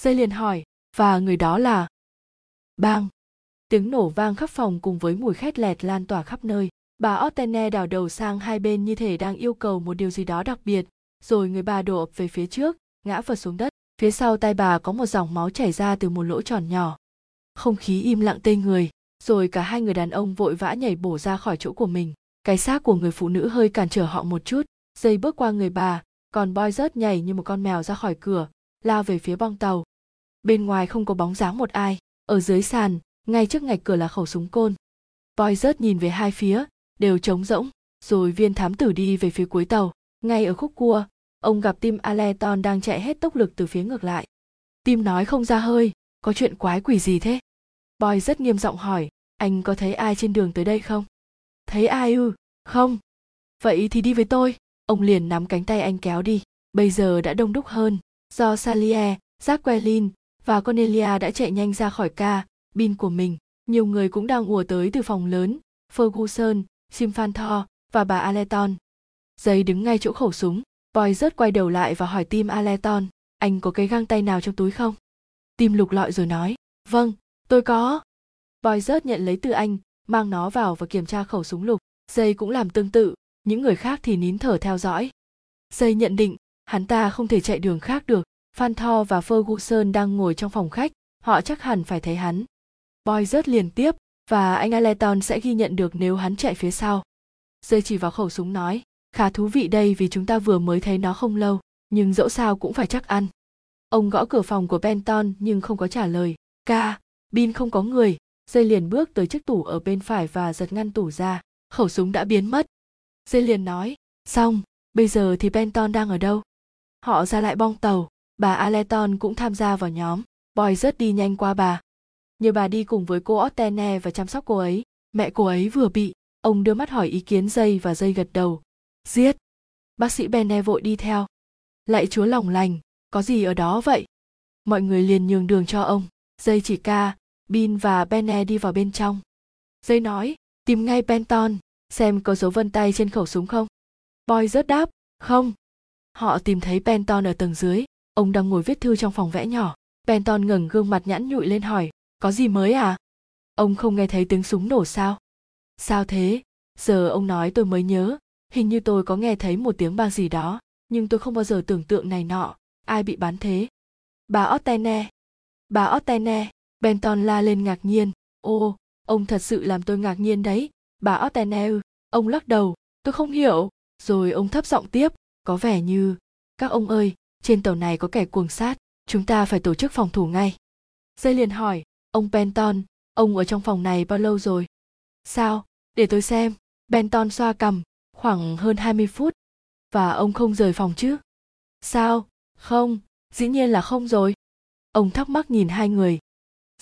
Speaker 1: Dây liền hỏi, và người đó là... Bang! Tiếng nổ vang khắp phòng cùng với mùi khét lẹt lan tỏa khắp nơi. Bà Ottene đảo đầu sang hai bên như thể đang yêu cầu một điều gì đó đặc biệt, rồi người bà đổ ập về phía trước, ngã vật xuống đất. Phía sau tay bà có một dòng máu chảy ra từ một lỗ tròn nhỏ. Không khí im lặng tê người, rồi cả hai người đàn ông vội vã nhảy bổ ra khỏi chỗ của mình. Cái xác của người phụ nữ hơi cản trở họ một chút, dây bước qua người bà, còn boy rớt nhảy như một con mèo ra khỏi cửa, lao về phía bong tàu. Bên ngoài không có bóng dáng một ai, ở dưới sàn, ngay trước ngạch cửa là khẩu súng côn. Boy rớt nhìn về hai phía, đều trống rỗng, rồi viên thám tử đi về phía cuối tàu. Ngay ở khúc cua, ông gặp Tim Aleton đang chạy hết tốc lực từ phía ngược lại. Tim nói không ra hơi, có chuyện quái quỷ gì thế? Boy rất nghiêm giọng hỏi, anh có thấy ai trên đường tới đây không? Thấy ai ư? Không. Vậy thì đi với tôi. Ông liền nắm cánh tay anh kéo đi. Bây giờ đã đông đúc hơn. Do Salier, Jacqueline và Cornelia đã chạy nhanh ra khỏi ca, bin của mình. Nhiều người cũng đang ùa tới từ phòng lớn. Ferguson, Simfanthor và bà Aleton. Giấy đứng ngay chỗ khẩu súng. Boy rớt quay đầu lại và hỏi Tim Aleton, anh có cái găng tay nào trong túi không? Tim lục lọi rồi nói, vâng, tôi có. Boy rớt nhận lấy từ anh, mang nó vào và kiểm tra khẩu súng lục. Dây cũng làm tương tự, những người khác thì nín thở theo dõi dây nhận định hắn ta không thể chạy đường khác được phan tho và ferguson đang ngồi trong phòng khách họ chắc hẳn phải thấy hắn boy rớt liền tiếp và anh Aleton sẽ ghi nhận được nếu hắn chạy phía sau. Rơi chỉ vào khẩu súng nói, khá thú vị đây vì chúng ta vừa mới thấy nó không lâu, nhưng dẫu sao cũng phải chắc ăn. Ông gõ cửa phòng của benton nhưng không có trả lời. Ca, bin không có người. Dây liền bước tới chiếc tủ ở bên phải và giật ngăn tủ ra. Khẩu súng đã biến mất. Dây liền nói, xong, bây giờ thì benton đang ở đâu? Họ ra lại bong tàu. Bà aleton cũng tham gia vào nhóm. Boy rất đi nhanh qua bà nhờ bà đi cùng với cô Ottene và chăm sóc cô ấy, mẹ cô ấy vừa bị ông đưa mắt hỏi ý kiến dây và dây gật đầu. Giết! Bác sĩ bene vội đi theo. Lạy chúa lòng lành, có gì ở đó vậy? Mọi người liền nhường đường cho ông. Dây chỉ ca, bin và bene đi vào bên trong. Dây nói, tìm ngay benton, xem có dấu vân tay trên khẩu súng không. Boy rớt đáp, không. Họ tìm thấy benton ở tầng dưới. Ông đang ngồi viết thư trong phòng vẽ nhỏ. Benton ngẩng gương mặt nhẵn nhụi lên hỏi có gì mới à? Ông không nghe thấy tiếng súng nổ sao? Sao thế? Giờ ông nói tôi mới nhớ. Hình như tôi có nghe thấy một tiếng bang gì đó, nhưng tôi không bao giờ tưởng tượng này nọ. Ai bị bắn thế? Bà ottene. Bà ottene. Benton la lên ngạc nhiên. Ô, ông thật sự làm tôi ngạc nhiên đấy. Bà ottene ông lắc đầu. Tôi không hiểu. Rồi ông thấp giọng tiếp. Có vẻ như, các ông ơi, trên tàu này có kẻ cuồng sát. Chúng ta phải tổ chức phòng thủ ngay. Dây liền hỏi ông benton, ông ở trong phòng này bao lâu rồi? Sao? Để tôi xem. Benton xoa cầm khoảng hơn 20 phút. Và ông không rời phòng chứ? Sao? Không, dĩ nhiên là không rồi. Ông thắc mắc nhìn hai người.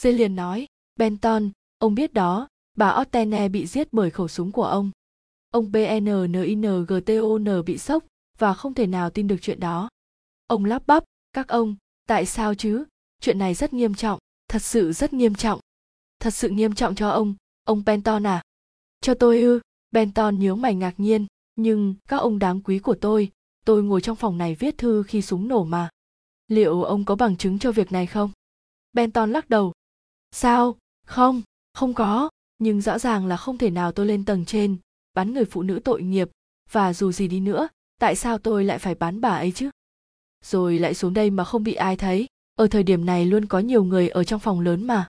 Speaker 1: Dê liền nói, benton, ông biết đó, bà ottene bị giết bởi khẩu súng của ông. Ông bnninGTON bị sốc và không thể nào tin được chuyện đó. Ông lắp bắp, các ông, tại sao chứ? Chuyện này rất nghiêm trọng thật sự rất nghiêm trọng. Thật sự nghiêm trọng cho ông ông benton à? Cho tôi ư? Benton nhớ mày ngạc nhiên. Nhưng các ông đáng quý của tôi tôi ngồi trong phòng này viết thư khi súng nổ mà. Liệu ông có bằng chứng cho việc này không? Benton lắc đầu. Sao? Không không có. Nhưng rõ ràng là không thể nào tôi lên tầng trên, bắn người phụ nữ tội nghiệp. Và dù gì đi nữa, tại sao tôi lại phải bắn bà ấy chứ? Rồi lại xuống đây mà không bị ai thấy? Ở thời điểm này luôn có nhiều người ở trong phòng lớn mà.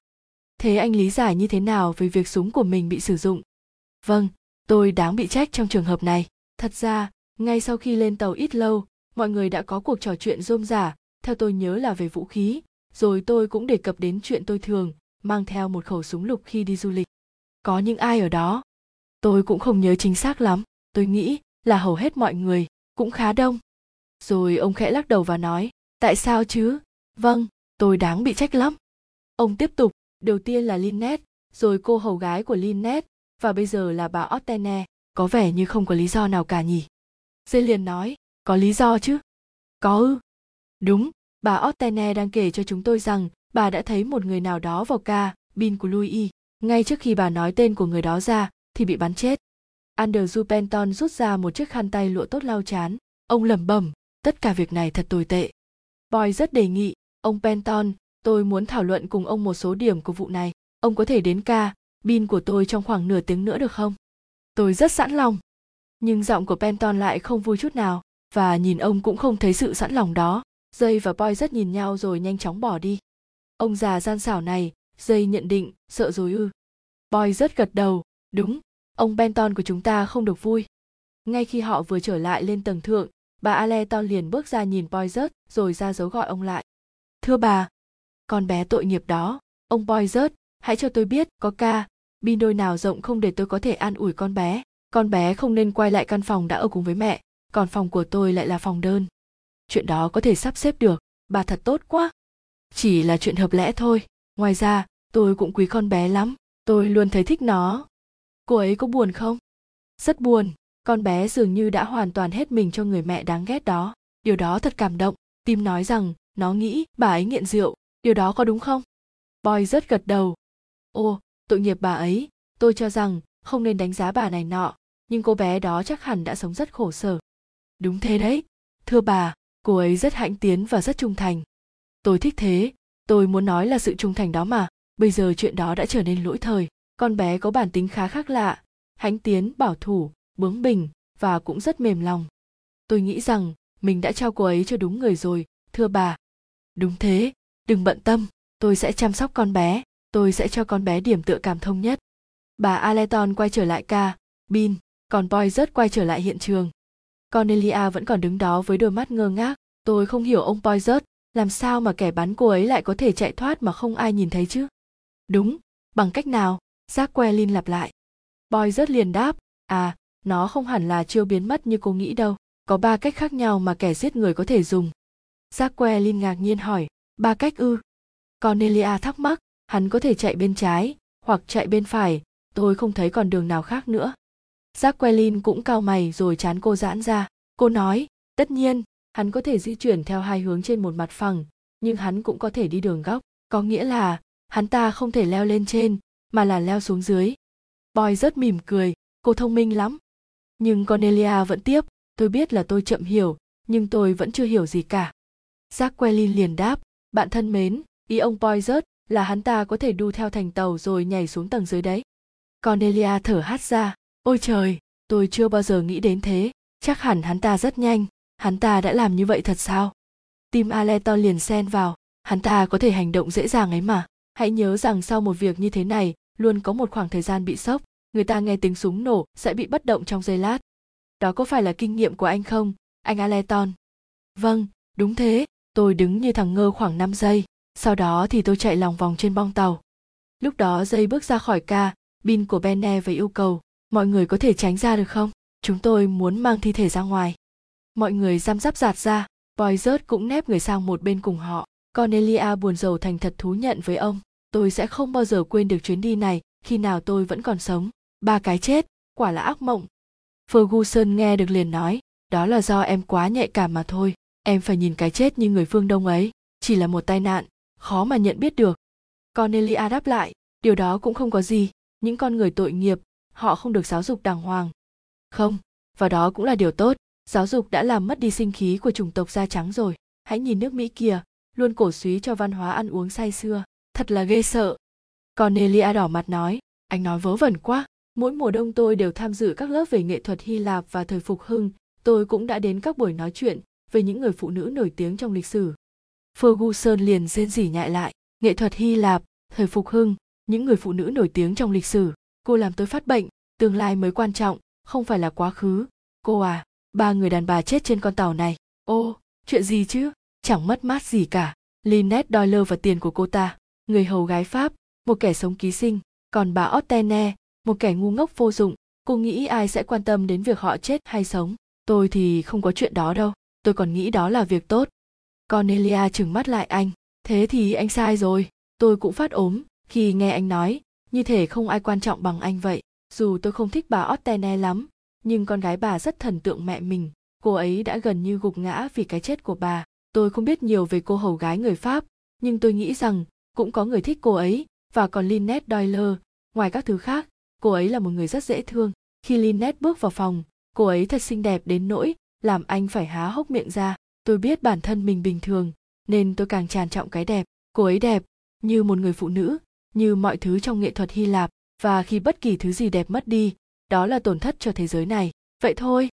Speaker 1: Thế anh lý giải như thế nào về việc súng của mình bị sử dụng? Vâng tôi đáng bị trách trong trường hợp này. Thật ra, ngay sau khi lên tàu ít lâu, mọi người đã có cuộc trò chuyện rôm rả. Theo tôi nhớ là về vũ khí, rồi tôi cũng đề cập đến chuyện tôi thường mang theo một khẩu súng lục khi đi du lịch. Có những ai ở đó? Tôi cũng không nhớ chính xác lắm. Tôi nghĩ là hầu hết mọi người cũng khá đông. Rồi ông khẽ lắc đầu và nói, tại sao chứ? Vâng tôi đáng bị trách lắm ông tiếp tục đầu tiên là linnet rồi cô hầu gái của linnet và bây giờ là bà Ottene, có vẻ như không có lý do nào cả nhỉ. Dê liền nói, có lý do chứ? Có ư? Đúng, bà Ottene đang kể cho chúng tôi rằng bà đã thấy một người nào đó vào ca, bin của Louis. Ngay trước khi bà nói tên của người đó ra, thì bị bắn chết. Andrew Penton rút ra một chiếc khăn tay lụa tốt lau chán. Ông lẩm bẩm, tất cả việc này thật tồi tệ. Boy rất đề nghị, ông Penton, tôi muốn thảo luận cùng ông một số điểm của vụ này. Ông có thể đến ca, bin của tôi trong khoảng nửa tiếng nữa được không? Tôi rất sẵn lòng. Nhưng giọng của Penton lại không vui chút nào, và nhìn ông cũng không thấy sự sẵn lòng đó. Dây và Boy rất nhìn nhau rồi nhanh chóng bỏ đi. Ông già gian xảo này, Dây nhận định, sợ rồi ư. Boy rất gật đầu, đúng, ông Benton của chúng ta không được vui. Ngay khi họ vừa trở lại lên tầng thượng, bà Aleton liền bước ra nhìn Boy rớt rồi ra dấu gọi ông lại. Thưa bà, con bé tội nghiệp đó, ông Boy rớt, hãy cho tôi biết có ca, bin đôi nào rộng không để tôi có thể an ủi con bé. Con bé không nên quay lại căn phòng đã ở cùng với mẹ, còn phòng của tôi lại là phòng đơn. Chuyện đó có thể sắp xếp được, bà thật tốt quá. Chỉ là chuyện hợp lẽ thôi, ngoài ra tôi cũng quý con bé lắm, tôi luôn thấy thích nó. Cô ấy có buồn không? Rất buồn, con bé dường như đã hoàn toàn hết mình cho người mẹ đáng ghét đó. Điều đó thật cảm động, tim nói rằng nó nghĩ bà ấy nghiện rượu, điều đó có đúng không? Boy rất gật đầu. Ô, tội nghiệp bà ấy, tôi cho rằng không nên đánh giá bà này nọ, nhưng cô bé đó chắc hẳn đã sống rất khổ sở. Đúng thế đấy, thưa bà, cô ấy rất hãnh tiến và rất trung thành. Tôi thích thế, tôi muốn nói là sự trung thành đó mà, bây giờ chuyện đó đã trở nên lỗi thời. Con bé có bản tính khá khác lạ, hãnh tiến, bảo thủ, bướng bỉnh, và cũng rất mềm lòng tôi nghĩ rằng mình đã trao cô ấy cho đúng người rồi thưa bà đúng thế, đừng bận tâm, tôi sẽ chăm sóc con bé, tôi sẽ cho con bé điểm tựa cảm thông nhất. Bà aleton quay trở lại ca, bin, còn boy rớt quay trở lại hiện trường. Cornelia vẫn còn đứng đó với đôi mắt ngơ ngác, tôi không hiểu ông boy rớt làm sao mà kẻ bắn cô ấy lại có thể chạy thoát mà không ai nhìn thấy chứ? Đúng, bằng cách nào? Giác que lin lặp lại. Boy rớt liền đáp à nó không hẳn là chưa biến mất như cô nghĩ đâu, có ba cách khác nhau mà kẻ giết người có thể dùng giác que lin ngạc nhiên hỏi, ba cách ư? Cornelia thắc mắc, hắn có thể chạy bên trái hoặc chạy bên phải, tôi không thấy còn đường nào khác nữa. Giác que lin cũng cao mày rồi chán cô giãn ra. Cô nói, tất nhiên, hắn có thể di chuyển theo hai hướng trên một mặt phẳng, nhưng hắn cũng có thể đi đường góc. Có nghĩa là, hắn ta không thể leo lên trên, mà là leo xuống dưới. Boy rất mỉm cười, cô thông minh lắm. Nhưng cornelia vẫn tiếp, tôi biết là tôi chậm hiểu, nhưng tôi vẫn chưa hiểu gì cả. Jacqueline liền đáp, bạn thân mến, ý ông Poizert là hắn ta có thể đu theo thành tàu rồi nhảy xuống tầng dưới đấy. Cornelia thở hắt ra, ôi trời, tôi chưa bao giờ nghĩ đến thế, chắc hẳn hắn ta rất nhanh, hắn ta đã làm như vậy thật sao? Tim aleton liền xen vào, hắn ta có thể hành động dễ dàng ấy mà, hãy nhớ rằng sau một việc như thế này, luôn có một khoảng thời gian bị sốc, người ta nghe tiếng súng nổ sẽ bị bất động trong giây lát. Đó có phải là kinh nghiệm của anh không, anh aleton vâng đúng thế tôi đứng như thằng ngơ khoảng 5 giây, sau đó thì tôi chạy lòng vòng trên bong tàu. Lúc đó dây bước ra khỏi ca bin của benne và yêu cầu, mọi người có thể tránh ra được không? Chúng tôi muốn mang thi thể ra ngoài. Mọi người giam giáp giạt ra boy rớt cũng nép người sang một bên cùng họ. Cornelia buồn rầu thành thật thú nhận với ông, tôi sẽ không bao giờ quên được chuyến đi này, khi nào tôi vẫn còn sống. Ba cái chết, quả là ác mộng. Ferguson nghe được liền nói, đó là do em quá nhạy cảm mà thôi em phải nhìn cái chết như người phương đông ấy. Chỉ là một tai nạn, khó mà nhận biết được. Cornelia đáp lại, điều đó cũng không có gì. Những con người tội nghiệp, họ không được giáo dục đàng hoàng. Không, và đó cũng là điều tốt. Giáo dục đã làm mất đi sinh khí của chủng tộc da trắng rồi. Hãy nhìn nước mỹ kìa, luôn cổ suý cho văn hóa ăn uống say xưa thật là ghê sợ. Cornelia đỏ mặt nói, anh nói vớ vẩn quá. Mỗi mùa đông tôi đều tham dự các lớp về nghệ thuật hy lạp và thời phục hưng. Tôi cũng đã đến các buổi nói chuyện về những người phụ nữ nổi tiếng trong lịch sử. Ferguson liền rên rỉ nhại lại, nghệ thuật hy lạp, thời phục hưng, những người phụ nữ nổi tiếng trong lịch sử, cô làm tôi phát bệnh, tương lai mới quan trọng, không phải là quá khứ. Cô à ba người đàn bà chết trên con tàu này. Ô, chuyện gì chứ? Chẳng mất mát gì cả. Lynette Doyle và tiền của cô ta, người hầu gái Pháp, một kẻ sống ký sinh, còn bà Ottene một kẻ ngu ngốc vô dụng. Cô nghĩ ai sẽ quan tâm đến việc họ chết hay sống? Tôi thì không có chuyện đó đâu tôi còn nghĩ đó là việc tốt. Cornelia trừng mắt lại anh. Thế thì anh sai rồi. Tôi cũng phát ốm khi nghe anh nói. Như thể không ai quan trọng bằng anh vậy. Dù tôi không thích bà ottene lắm nhưng con gái bà rất thần tượng mẹ mình. Cô ấy đã gần như gục ngã vì cái chết của bà. Tôi không biết nhiều về cô hầu gái người pháp nhưng tôi nghĩ rằng cũng có người thích cô ấy và còn Lynette Doyle, ngoài các thứ khác, cô ấy là một người rất dễ thương. Khi Lynette bước vào phòng, cô ấy thật xinh đẹp đến nỗi làm anh phải há hốc miệng ra. Tôi biết bản thân mình bình thường, nên tôi càng tràn trọng cái đẹp. Cô ấy đẹp, như một người phụ nữ, như mọi thứ trong nghệ thuật Hy Lạp, và khi bất kỳ thứ gì đẹp mất đi, đó là tổn thất cho thế giới này. Vậy thôi.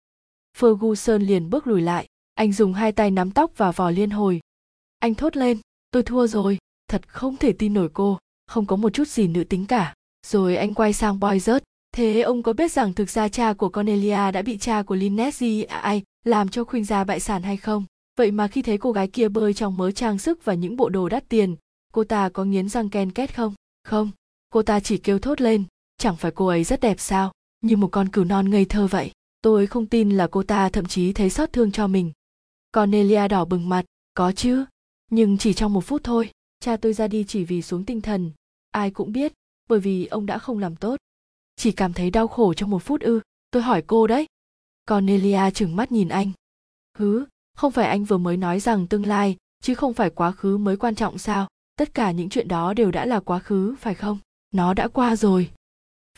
Speaker 1: Ferguson liền bước lùi lại, anh dùng hai tay nắm tóc và vò liên hồi. Anh thốt lên, tôi thua rồi, thật không thể tin nổi cô, không có một chút gì nữ tính cả. Rồi anh quay sang Boy rớt, thế ông có biết rằng thực ra cha của Cornelia đã bị cha của linnet à, ai làm cho khuynh gia bại sản hay không? Vậy mà khi thấy cô gái kia bơi trong mớ trang sức và những bộ đồ đắt tiền, cô ta có nghiến răng ken két không? Không, cô ta chỉ kêu thốt lên, chẳng phải cô ấy rất đẹp sao? Như một con cừu non ngây thơ vậy. Tôi không tin là cô ta thậm chí thấy xót thương cho mình. Cornelia đỏ bừng mặt, có chứ, nhưng chỉ trong một phút thôi. Cha tôi ra đi chỉ vì xuống tinh thần, ai cũng biết, bởi vì ông đã không làm tốt. Chỉ cảm thấy đau khổ trong một phút ư, tôi hỏi cô đấy. Cornelia trừng mắt nhìn anh. Hứ, không phải anh vừa mới nói rằng tương lai, chứ không phải quá khứ mới quan trọng sao? Tất cả những chuyện đó đều đã là quá khứ, phải không? Nó đã qua rồi.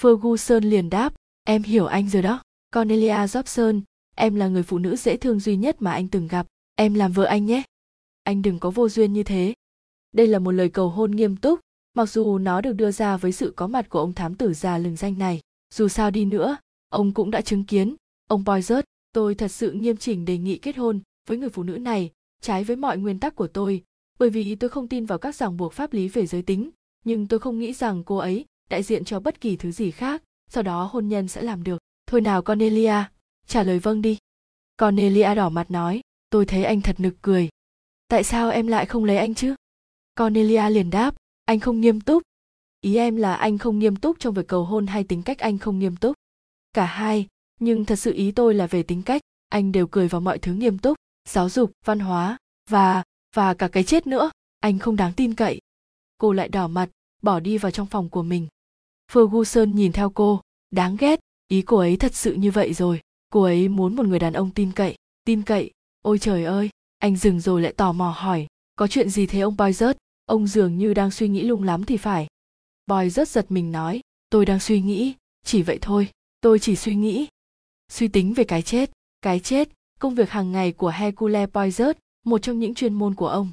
Speaker 1: Ferguson liền đáp, em hiểu anh rồi đó. Cornelia Jobson, em là người phụ nữ dễ thương duy nhất mà anh từng gặp. Em làm vợ anh nhé. Anh đừng có vô duyên như thế. Đây là một lời cầu hôn nghiêm túc, mặc dù nó được đưa ra với sự có mặt của ông thám tử già lừng danh này dù sao đi nữa ông cũng đã chứng kiến ông Poizert, tôi thật sự nghiêm chỉnh đề nghị kết hôn với người phụ nữ này, trái với mọi nguyên tắc của tôi, bởi vì tôi không tin vào các ràng buộc pháp lý về giới tính, nhưng tôi không nghĩ rằng cô ấy đại diện cho bất kỳ thứ gì khác, sau đó hôn nhân sẽ làm được. Thôi nào Cornelia, trả lời vâng đi. Cornelia đỏ mặt nói, tôi thấy anh thật nực cười. Tại sao em lại không lấy anh chứ? Cornelia liền đáp, anh không nghiêm túc. Ý em là anh không nghiêm túc trong việc cầu hôn hay tính cách anh không nghiêm túc? Cả hai, nhưng thật sự ý tôi là về tính cách, anh đều cười vào mọi thứ nghiêm túc, giáo dục, văn hóa, và, và cả cái chết nữa, anh không đáng tin cậy. Cô lại đỏ mặt, bỏ đi vào trong phòng của mình. Ferguson nhìn theo cô, đáng ghét, ý cô ấy thật sự như vậy rồi, cô ấy muốn một người đàn ông tin cậy, tin cậy, ôi trời ơi, anh dừng rồi lại tò mò hỏi, có chuyện gì thế ông Boy ông dường như đang suy nghĩ lung lắm thì phải. Boy rất giật mình nói, tôi đang suy nghĩ, chỉ vậy thôi, tôi chỉ suy nghĩ. Suy tính về cái chết, cái chết, công việc hàng ngày của Hercule poizert một trong những chuyên môn của ông.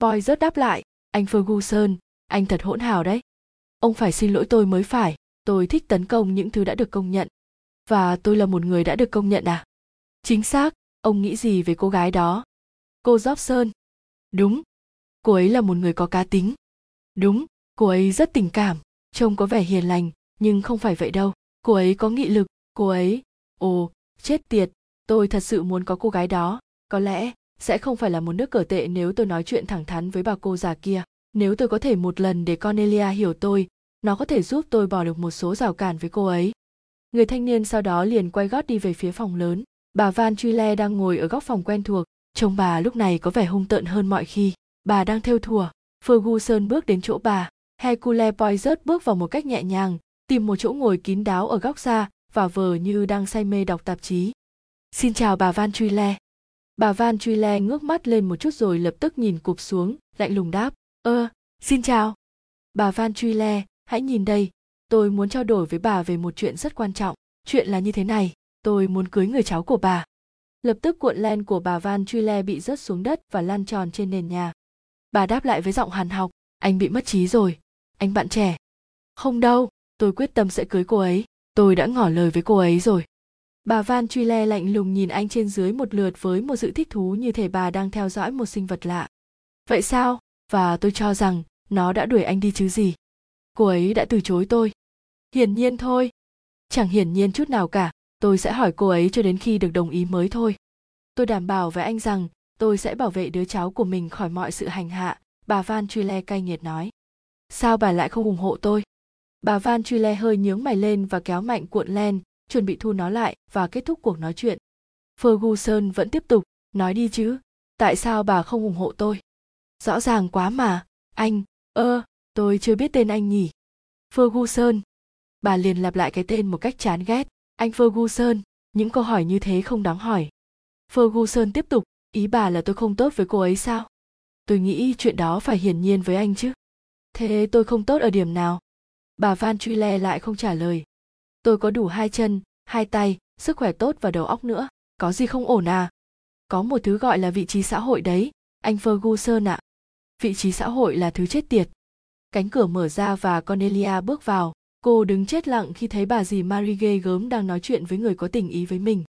Speaker 1: poizert đáp lại, anh Ferguson, anh thật hỗn hào đấy. Ông phải xin lỗi tôi mới phải, tôi thích tấn công những thứ đã được công nhận. Và tôi là một người đã được công nhận à? Chính xác, ông nghĩ gì về cô gái đó? Cô Jobson. Đúng, cô ấy là một người có cá tính. Đúng, cô ấy rất tình cảm, trông có vẻ hiền lành, nhưng không phải vậy đâu. Cô ấy có nghị lực, cô ấy... Ồ, chết tiệt, tôi thật sự muốn có cô gái đó. Có lẽ, sẽ không phải là một nước cờ tệ nếu tôi nói chuyện thẳng thắn với bà cô già kia. Nếu tôi có thể một lần để Cornelia hiểu tôi, nó có thể giúp tôi bỏ được một số rào cản với cô ấy. Người thanh niên sau đó liền quay gót đi về phía phòng lớn. Bà Van Truy Le đang ngồi ở góc phòng quen thuộc, trông bà lúc này có vẻ hung tợn hơn mọi khi. Bà đang theo thùa. Ferguson bước đến chỗ bà. Hercule Poirot bước vào một cách nhẹ nhàng, tìm một chỗ ngồi kín đáo ở góc xa và vờ như đang say mê đọc tạp chí. Xin chào bà Van Truy Le. Bà Van Truy Le ngước mắt lên một chút rồi lập tức nhìn cụp xuống, lạnh lùng đáp. Ơ, xin chào. Bà Van Truy Le, hãy nhìn đây, tôi muốn trao đổi với bà về một chuyện rất quan trọng. Chuyện là như thế này, tôi muốn cưới người cháu của bà. Lập tức cuộn len của bà Van Truy Le bị rớt xuống đất và lan tròn trên nền nhà. Bà đáp lại với giọng hàn học, anh bị mất trí rồi, anh bạn trẻ. Không đâu, tôi quyết tâm sẽ cưới cô ấy, tôi đã ngỏ lời với cô ấy rồi. Bà Van Truy Le lạnh lùng nhìn anh trên dưới một lượt với một sự thích thú như thể bà đang theo dõi một sinh vật lạ. Vậy sao? Và tôi cho rằng nó đã đuổi anh đi chứ gì. Cô ấy đã từ chối tôi. Hiển nhiên thôi. Chẳng hiển nhiên chút nào cả, tôi sẽ hỏi cô ấy cho đến khi được đồng ý mới thôi. Tôi đảm bảo với anh rằng tôi sẽ bảo vệ đứa cháu của mình khỏi mọi sự hành hạ, bà Van Truy Le cay nghiệt nói. Sao bà lại không ủng hộ tôi? Bà Van Truy Le hơi nhướng mày lên và kéo mạnh cuộn len, chuẩn bị thu nó lại và kết thúc cuộc nói chuyện. Ferguson vẫn tiếp tục, nói đi chứ, tại sao bà không ủng hộ tôi? Rõ ràng quá mà, anh, ơ, tôi chưa biết tên anh nhỉ. Ferguson. Bà liền lặp lại cái tên một cách chán ghét, anh Ferguson, những câu hỏi như thế không đáng hỏi. Ferguson tiếp tục, ý bà là tôi không tốt với cô ấy sao? Tôi nghĩ chuyện đó phải hiển nhiên với anh chứ. Thế tôi không tốt ở điểm nào? Bà Van Truy Le lại không trả lời, tôi có đủ hai chân hai tay sức khỏe tốt và đầu óc nữa. Có gì không ổn à? Có một thứ gọi là vị trí xã hội đấy anh ferguson ạ. Vị trí xã hội là thứ chết tiệt. Cánh cửa mở ra và cornelia bước vào. Cô đứng chết lặng khi thấy bà dì marie ghê gớm đang nói chuyện với người có tình ý với mình.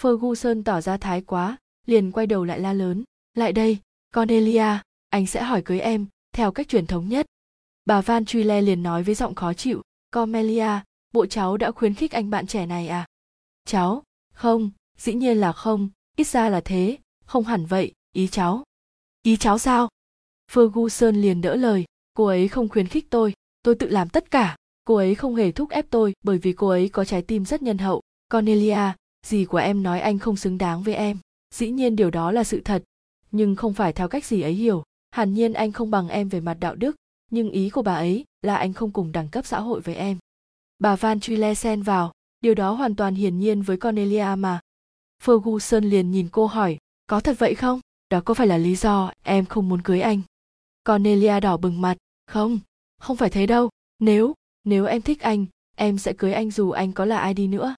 Speaker 1: Ferguson tỏ ra thái quá liền quay đầu lại la lớn. Lại đây cornelia anh sẽ hỏi cưới em theo cách truyền thống nhất bà van truy le liền nói với giọng khó chịu, cornelia, bộ cháu đã khuyến khích anh bạn trẻ này à? Cháu? Không, dĩ nhiên là không, ít ra là thế, không hẳn vậy, ý cháu. Ý cháu sao? Ferguson liền đỡ lời, cô ấy không khuyến khích tôi tôi tự làm tất cả, cô ấy không hề thúc ép tôi, bởi vì cô ấy có trái tim rất nhân hậu. Cornelia gì của em nói anh không xứng đáng với em, dĩ nhiên điều đó là sự thật, nhưng không phải theo cách gì ấy hiểu, hẳn nhiên anh không bằng em về mặt đạo đức nhưng ý của bà ấy là anh không cùng đẳng cấp xã hội với em Bà Van Truy le xen vào, điều đó hoàn toàn hiển nhiên với Cornelia mà. Ferguson liền nhìn cô hỏi, có thật vậy không? Đó có phải là lý do em không muốn cưới anh? Cornelia đỏ bừng mặt, không, không phải thế đâu. Nếu, nếu em thích anh, em sẽ cưới anh dù anh có là ai đi nữa.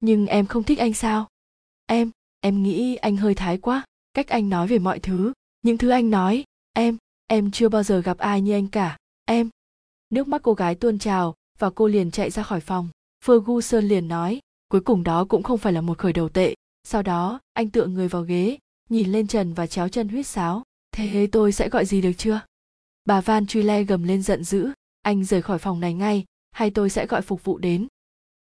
Speaker 1: Nhưng em không thích anh sao? Em, em nghĩ anh hơi thái quá, cách anh nói về mọi thứ, những thứ anh nói, em, em chưa bao giờ gặp ai như anh cả, em. Nước mắt cô gái tuôn trào, và cô liền chạy ra khỏi phòng. Ferguson liền nói, cuối cùng đó cũng không phải là một khởi đầu tệ. Sau đó anh tựa người vào ghế nhìn lên trần và chéo chân huýt sáo. Thế tôi sẽ gọi gì được chưa? Bà van truy le gầm lên giận dữ anh rời khỏi phòng này ngay hay tôi sẽ gọi phục vụ đến?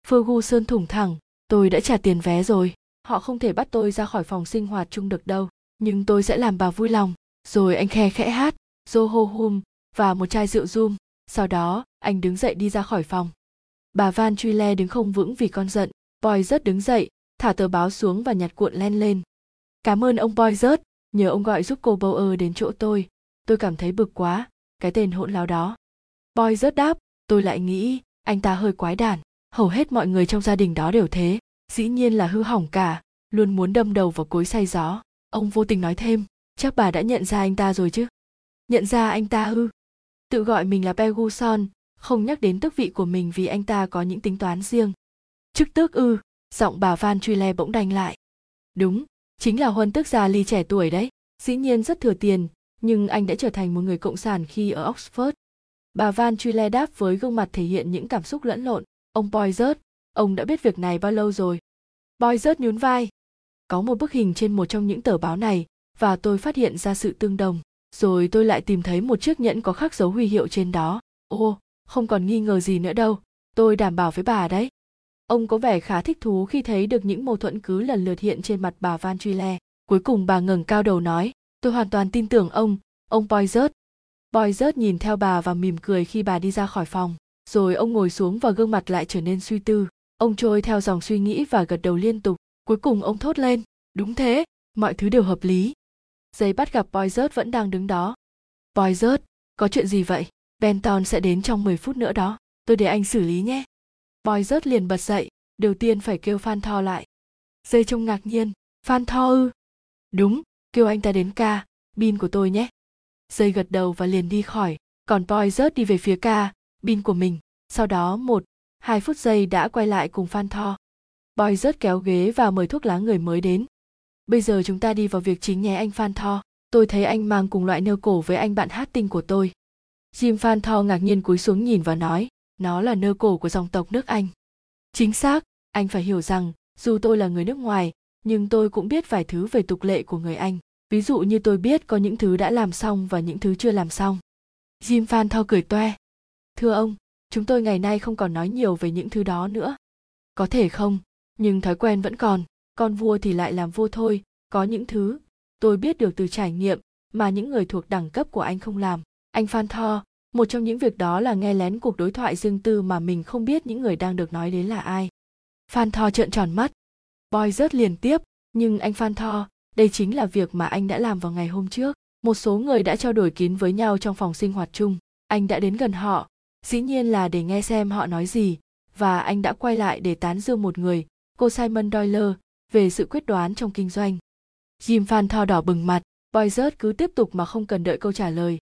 Speaker 1: Ferguson thủng thẳng tôi đã trả tiền vé rồi họ không thể bắt tôi ra khỏi phòng sinh hoạt chung được đâu nhưng tôi sẽ làm bà vui lòng. Rồi anh khe khẽ hát joho hum và một chai rượu rum sau đó, anh đứng dậy đi ra khỏi phòng. Bà van truy le đứng không vững vì con giận. Boy rớt đứng dậy, thả tờ báo xuống và nhặt cuộn len lên. Cảm ơn ông boy rớt nhờ ông gọi giúp cô Bauer đến chỗ tôi. Tôi cảm thấy bực quá, cái tên hỗn láo đó. Boy rớt đáp, tôi lại nghĩ, anh ta hơi quái đản. Hầu hết mọi người trong gia đình đó đều thế. Dĩ nhiên là hư hỏng cả, luôn muốn đâm đầu vào cối say gió. Ông vô tình nói thêm, chắc bà đã nhận ra anh ta rồi chứ nhận ra anh ta ư tự gọi mình là Peguson, không nhắc đến tước vị của mình vì anh ta có những tính toán riêng. Chức tước ư, giọng bà Van Truy Le bỗng đành lại. Đúng, chính là huân tước già ly trẻ tuổi đấy. Dĩ nhiên rất thừa tiền, nhưng anh đã trở thành một người cộng sản khi ở Oxford. Bà Van Truy Le đáp với gương mặt thể hiện những cảm xúc lẫn lộn. Ông Poizert, ông đã biết việc này bao lâu rồi? Poizert nhún vai. Có một bức hình trên một trong những tờ báo này, và tôi phát hiện ra sự tương đồng rồi tôi lại tìm thấy một chiếc nhẫn có khắc dấu huy hiệu trên đó. Ô, không còn nghi ngờ gì nữa đâu. Tôi đảm bảo với bà đấy. Ông có vẻ khá thích thú khi thấy được những mâu thuẫn cứ lần lượt hiện trên mặt bà van Truyle. cuối cùng bà ngẩng cao đầu nói, tôi hoàn toàn tin tưởng ông. Ông poizert poizert nhìn theo bà và mỉm cười khi bà đi ra khỏi phòng. Rồi ông ngồi xuống và gương mặt lại trở nên suy tư. Ông trôi theo dòng suy nghĩ và gật đầu liên tục. Cuối cùng ông thốt lên, đúng thế. Mọi thứ đều hợp lý giấy bắt gặp Poizert vẫn đang đứng đó. Poizert, có chuyện gì vậy? Benton sẽ đến trong 10 phút nữa đó, tôi để anh xử lý nhé. Poizert liền bật dậy, đầu tiên phải kêu Phan Tho lại. Dây trông ngạc nhiên, Phan Tho ư? Đúng, kêu anh ta đến ca, bin của tôi nhé. Dây gật đầu và liền đi khỏi, còn Poizert đi về phía ca, bin của mình. Sau đó một, hai phút giây đã quay lại cùng Phan Tho. Poizert kéo ghế và mời thuốc lá người mới đến bây giờ chúng ta đi vào việc chính nhé anh phan tho. Tôi thấy anh mang cùng loại nơ cổ với anh bạn hát tinh của tôi. Jim phan tho ngạc nhiên cúi xuống nhìn và nói, nó là nơ cổ của dòng tộc nước anh. Chính xác, anh phải hiểu rằng, dù tôi là người nước ngoài, nhưng tôi cũng biết vài thứ về tục lệ của người anh. Ví dụ như tôi biết có những thứ đã làm xong và những thứ chưa làm xong. Jim phan tho cười toe. Thưa ông, chúng tôi ngày nay không còn nói nhiều về những thứ đó nữa. Có thể không, nhưng thói quen vẫn còn con vua thì lại làm vua thôi, có những thứ tôi biết được từ trải nghiệm mà những người thuộc đẳng cấp của anh không làm. Anh phan tho, một trong những việc đó là nghe lén cuộc đối thoại riêng tư mà mình không biết những người đang được nói đến là ai. Phan tho trợn tròn mắt. Boy rớt liền tiếp, nhưng anh phan tho, đây chính là việc mà anh đã làm vào ngày hôm trước. Một số người đã trao đổi kín với nhau trong phòng sinh hoạt chung. Anh đã đến gần họ, dĩ nhiên là để nghe xem họ nói gì, và anh đã quay lại để tán dương một người, cô simon doyle về sự quyết đoán trong kinh doanh. Jim Phan Tho đỏ bừng mặt, Boyzert cứ tiếp tục mà không cần đợi câu trả lời.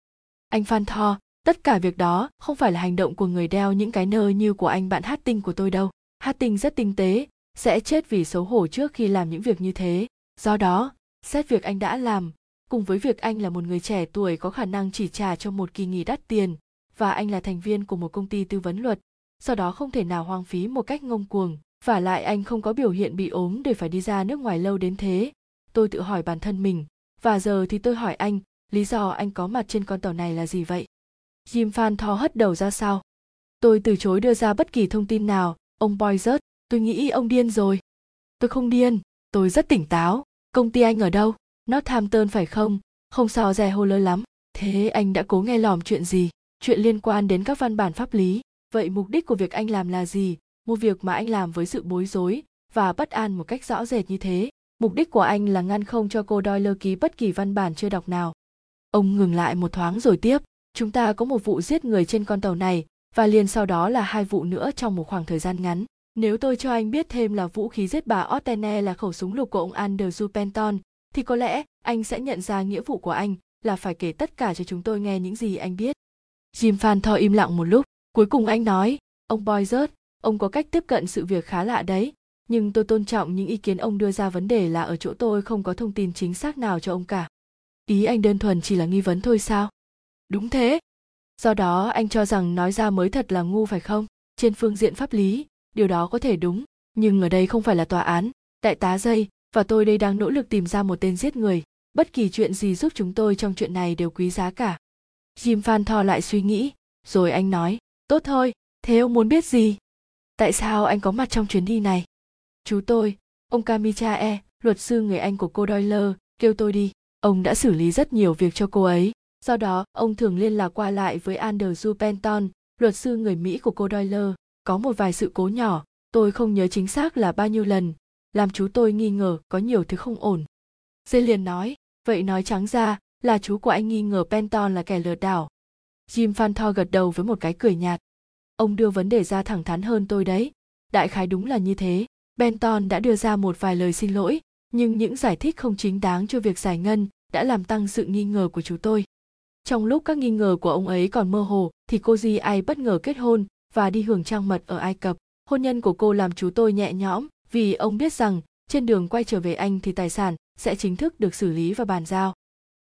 Speaker 1: Anh Phan Tho, tất cả việc đó không phải là hành động của người đeo những cái nơ như của anh bạn hát tinh của tôi đâu. Hát tinh rất tinh tế, sẽ chết vì xấu hổ trước khi làm những việc như thế. Do đó, xét việc anh đã làm, cùng với việc anh là một người trẻ tuổi có khả năng chỉ trả cho một kỳ nghỉ đắt tiền, và anh là thành viên của một công ty tư vấn luật, do đó không thể nào hoang phí một cách ngông cuồng và lại anh không có biểu hiện bị ốm để phải đi ra nước ngoài lâu đến thế. Tôi tự hỏi bản thân mình, và giờ thì tôi hỏi anh, lý do anh có mặt trên con tàu này là gì vậy? Jim phan thò hất đầu ra sao tôi từ chối đưa ra bất kỳ thông tin nào, ông boy rớt tôi nghĩ ông điên rồi. Tôi không điên, tôi rất tỉnh táo. Công ty anh ở đâu? Northampton phải không? Không sao, rè hô lơ lắm. Thế anh đã cố nghe lỏm chuyện gì? Chuyện liên quan đến các văn bản pháp lý. Vậy mục đích của việc anh làm là gì? Một việc mà anh làm với sự bối rối và bất an một cách rõ rệt như thế. Mục đích của anh là ngăn không cho cô doyle ký bất kỳ văn bản chưa đọc nào. Ông ngừng lại một thoáng rồi tiếp chúng ta có một vụ giết người trên con tàu này và liền sau đó là hai vụ nữa trong một khoảng thời gian ngắn. Nếu tôi cho anh biết thêm là vũ khí giết bà Ottene là khẩu súng lục của ông Andrew Penton, thì có lẽ anh sẽ nhận ra nghĩa vụ của anh là phải kể tất cả cho chúng tôi nghe những gì anh biết. Jim Phan Tho im lặng một lúc, cuối cùng anh nói, ông Boyzert, ông có cách tiếp cận sự việc khá lạ đấy, nhưng tôi tôn trọng những ý kiến ông đưa ra vấn đề là ở chỗ tôi không có thông tin chính xác nào cho ông cả. Ý anh đơn thuần chỉ là nghi vấn thôi sao? Đúng thế. Do đó, anh cho rằng nói ra mới thật là ngu phải không? Trên phương diện pháp lý, điều đó có thể đúng, nhưng ở đây không phải là tòa án. Đại tá dây và tôi đây đang nỗ lực tìm ra một tên giết người. Bất kỳ chuyện gì giúp chúng tôi trong chuyện này đều quý giá cả. Jim phan thò lại suy nghĩ, rồi anh nói, tốt thôi, thế ông muốn biết gì? Tại sao anh có mặt trong chuyến đi này? Chú tôi, ông kamichae, luật sư người anh của cô doyle, kêu tôi đi. Ông đã xử lý rất nhiều việc cho cô ấy. Do đó, ông thường liên lạc qua lại với andrew penton luật sư người mỹ của cô doyle. Có một vài sự cố nhỏ, tôi không nhớ chính xác là bao nhiêu lần. Làm chú tôi nghi ngờ, có nhiều thứ không ổn. Dê liền nói, vậy nói trắng ra, là chú của anh nghi ngờ penton là kẻ lừa đảo. Jim phan tho gật đầu với một cái cười nhạt ông đưa vấn đề ra thẳng thắn hơn tôi đấy. Đại khái đúng là như thế. Benton đã đưa ra một vài lời xin lỗi, nhưng những giải thích không chính đáng cho việc giải ngân đã làm tăng sự nghi ngờ của chú tôi. Trong lúc các nghi ngờ của ông ấy còn mơ hồ, thì cô di ai bất ngờ kết hôn và đi hưởng trang mật ở ai cập. Hôn nhân của cô làm chú tôi nhẹ nhõm vì ông biết rằng trên đường quay trở về anh thì tài sản sẽ chính thức được xử lý và bàn giao.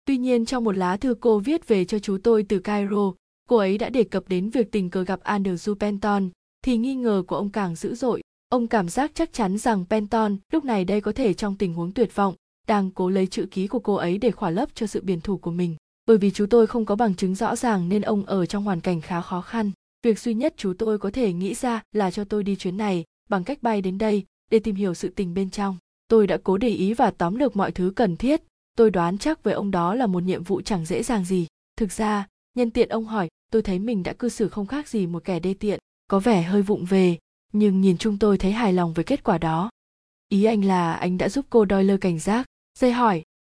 Speaker 1: Tuy nhiên trong một lá thư cô viết về cho chú tôi từ cairo cô ấy đã đề cập đến việc tình cờ gặp andrew penton thì nghi ngờ của ông càng dữ dội. Ông cảm giác chắc chắn rằng penton lúc này đây có thể trong tình huống tuyệt vọng, đang cố lấy chữ ký của cô ấy để khỏa lấp cho sự biển thủ của mình. Bởi vì chú tôi không có bằng chứng rõ ràng nên ông ở trong hoàn cảnh khá khó khăn. Việc duy nhất chú tôi có thể nghĩ ra là cho tôi đi chuyến này, bằng cách bay đến đây, để tìm hiểu sự tình bên trong. Tôi đã cố để ý và tóm lược mọi thứ cần thiết. Tôi đoán chắc với ông đó là một nhiệm vụ chẳng dễ dàng gì. Thực ra, nhân tiện ông hỏi tôi thấy mình đã cư xử không khác gì một kẻ đê tiện, có vẻ hơi vụng về, nhưng nhìn chung tôi thấy hài lòng với kết quả đó. Ý anh là anh đã giúp cô doyle cảnh giác. Dây hỏi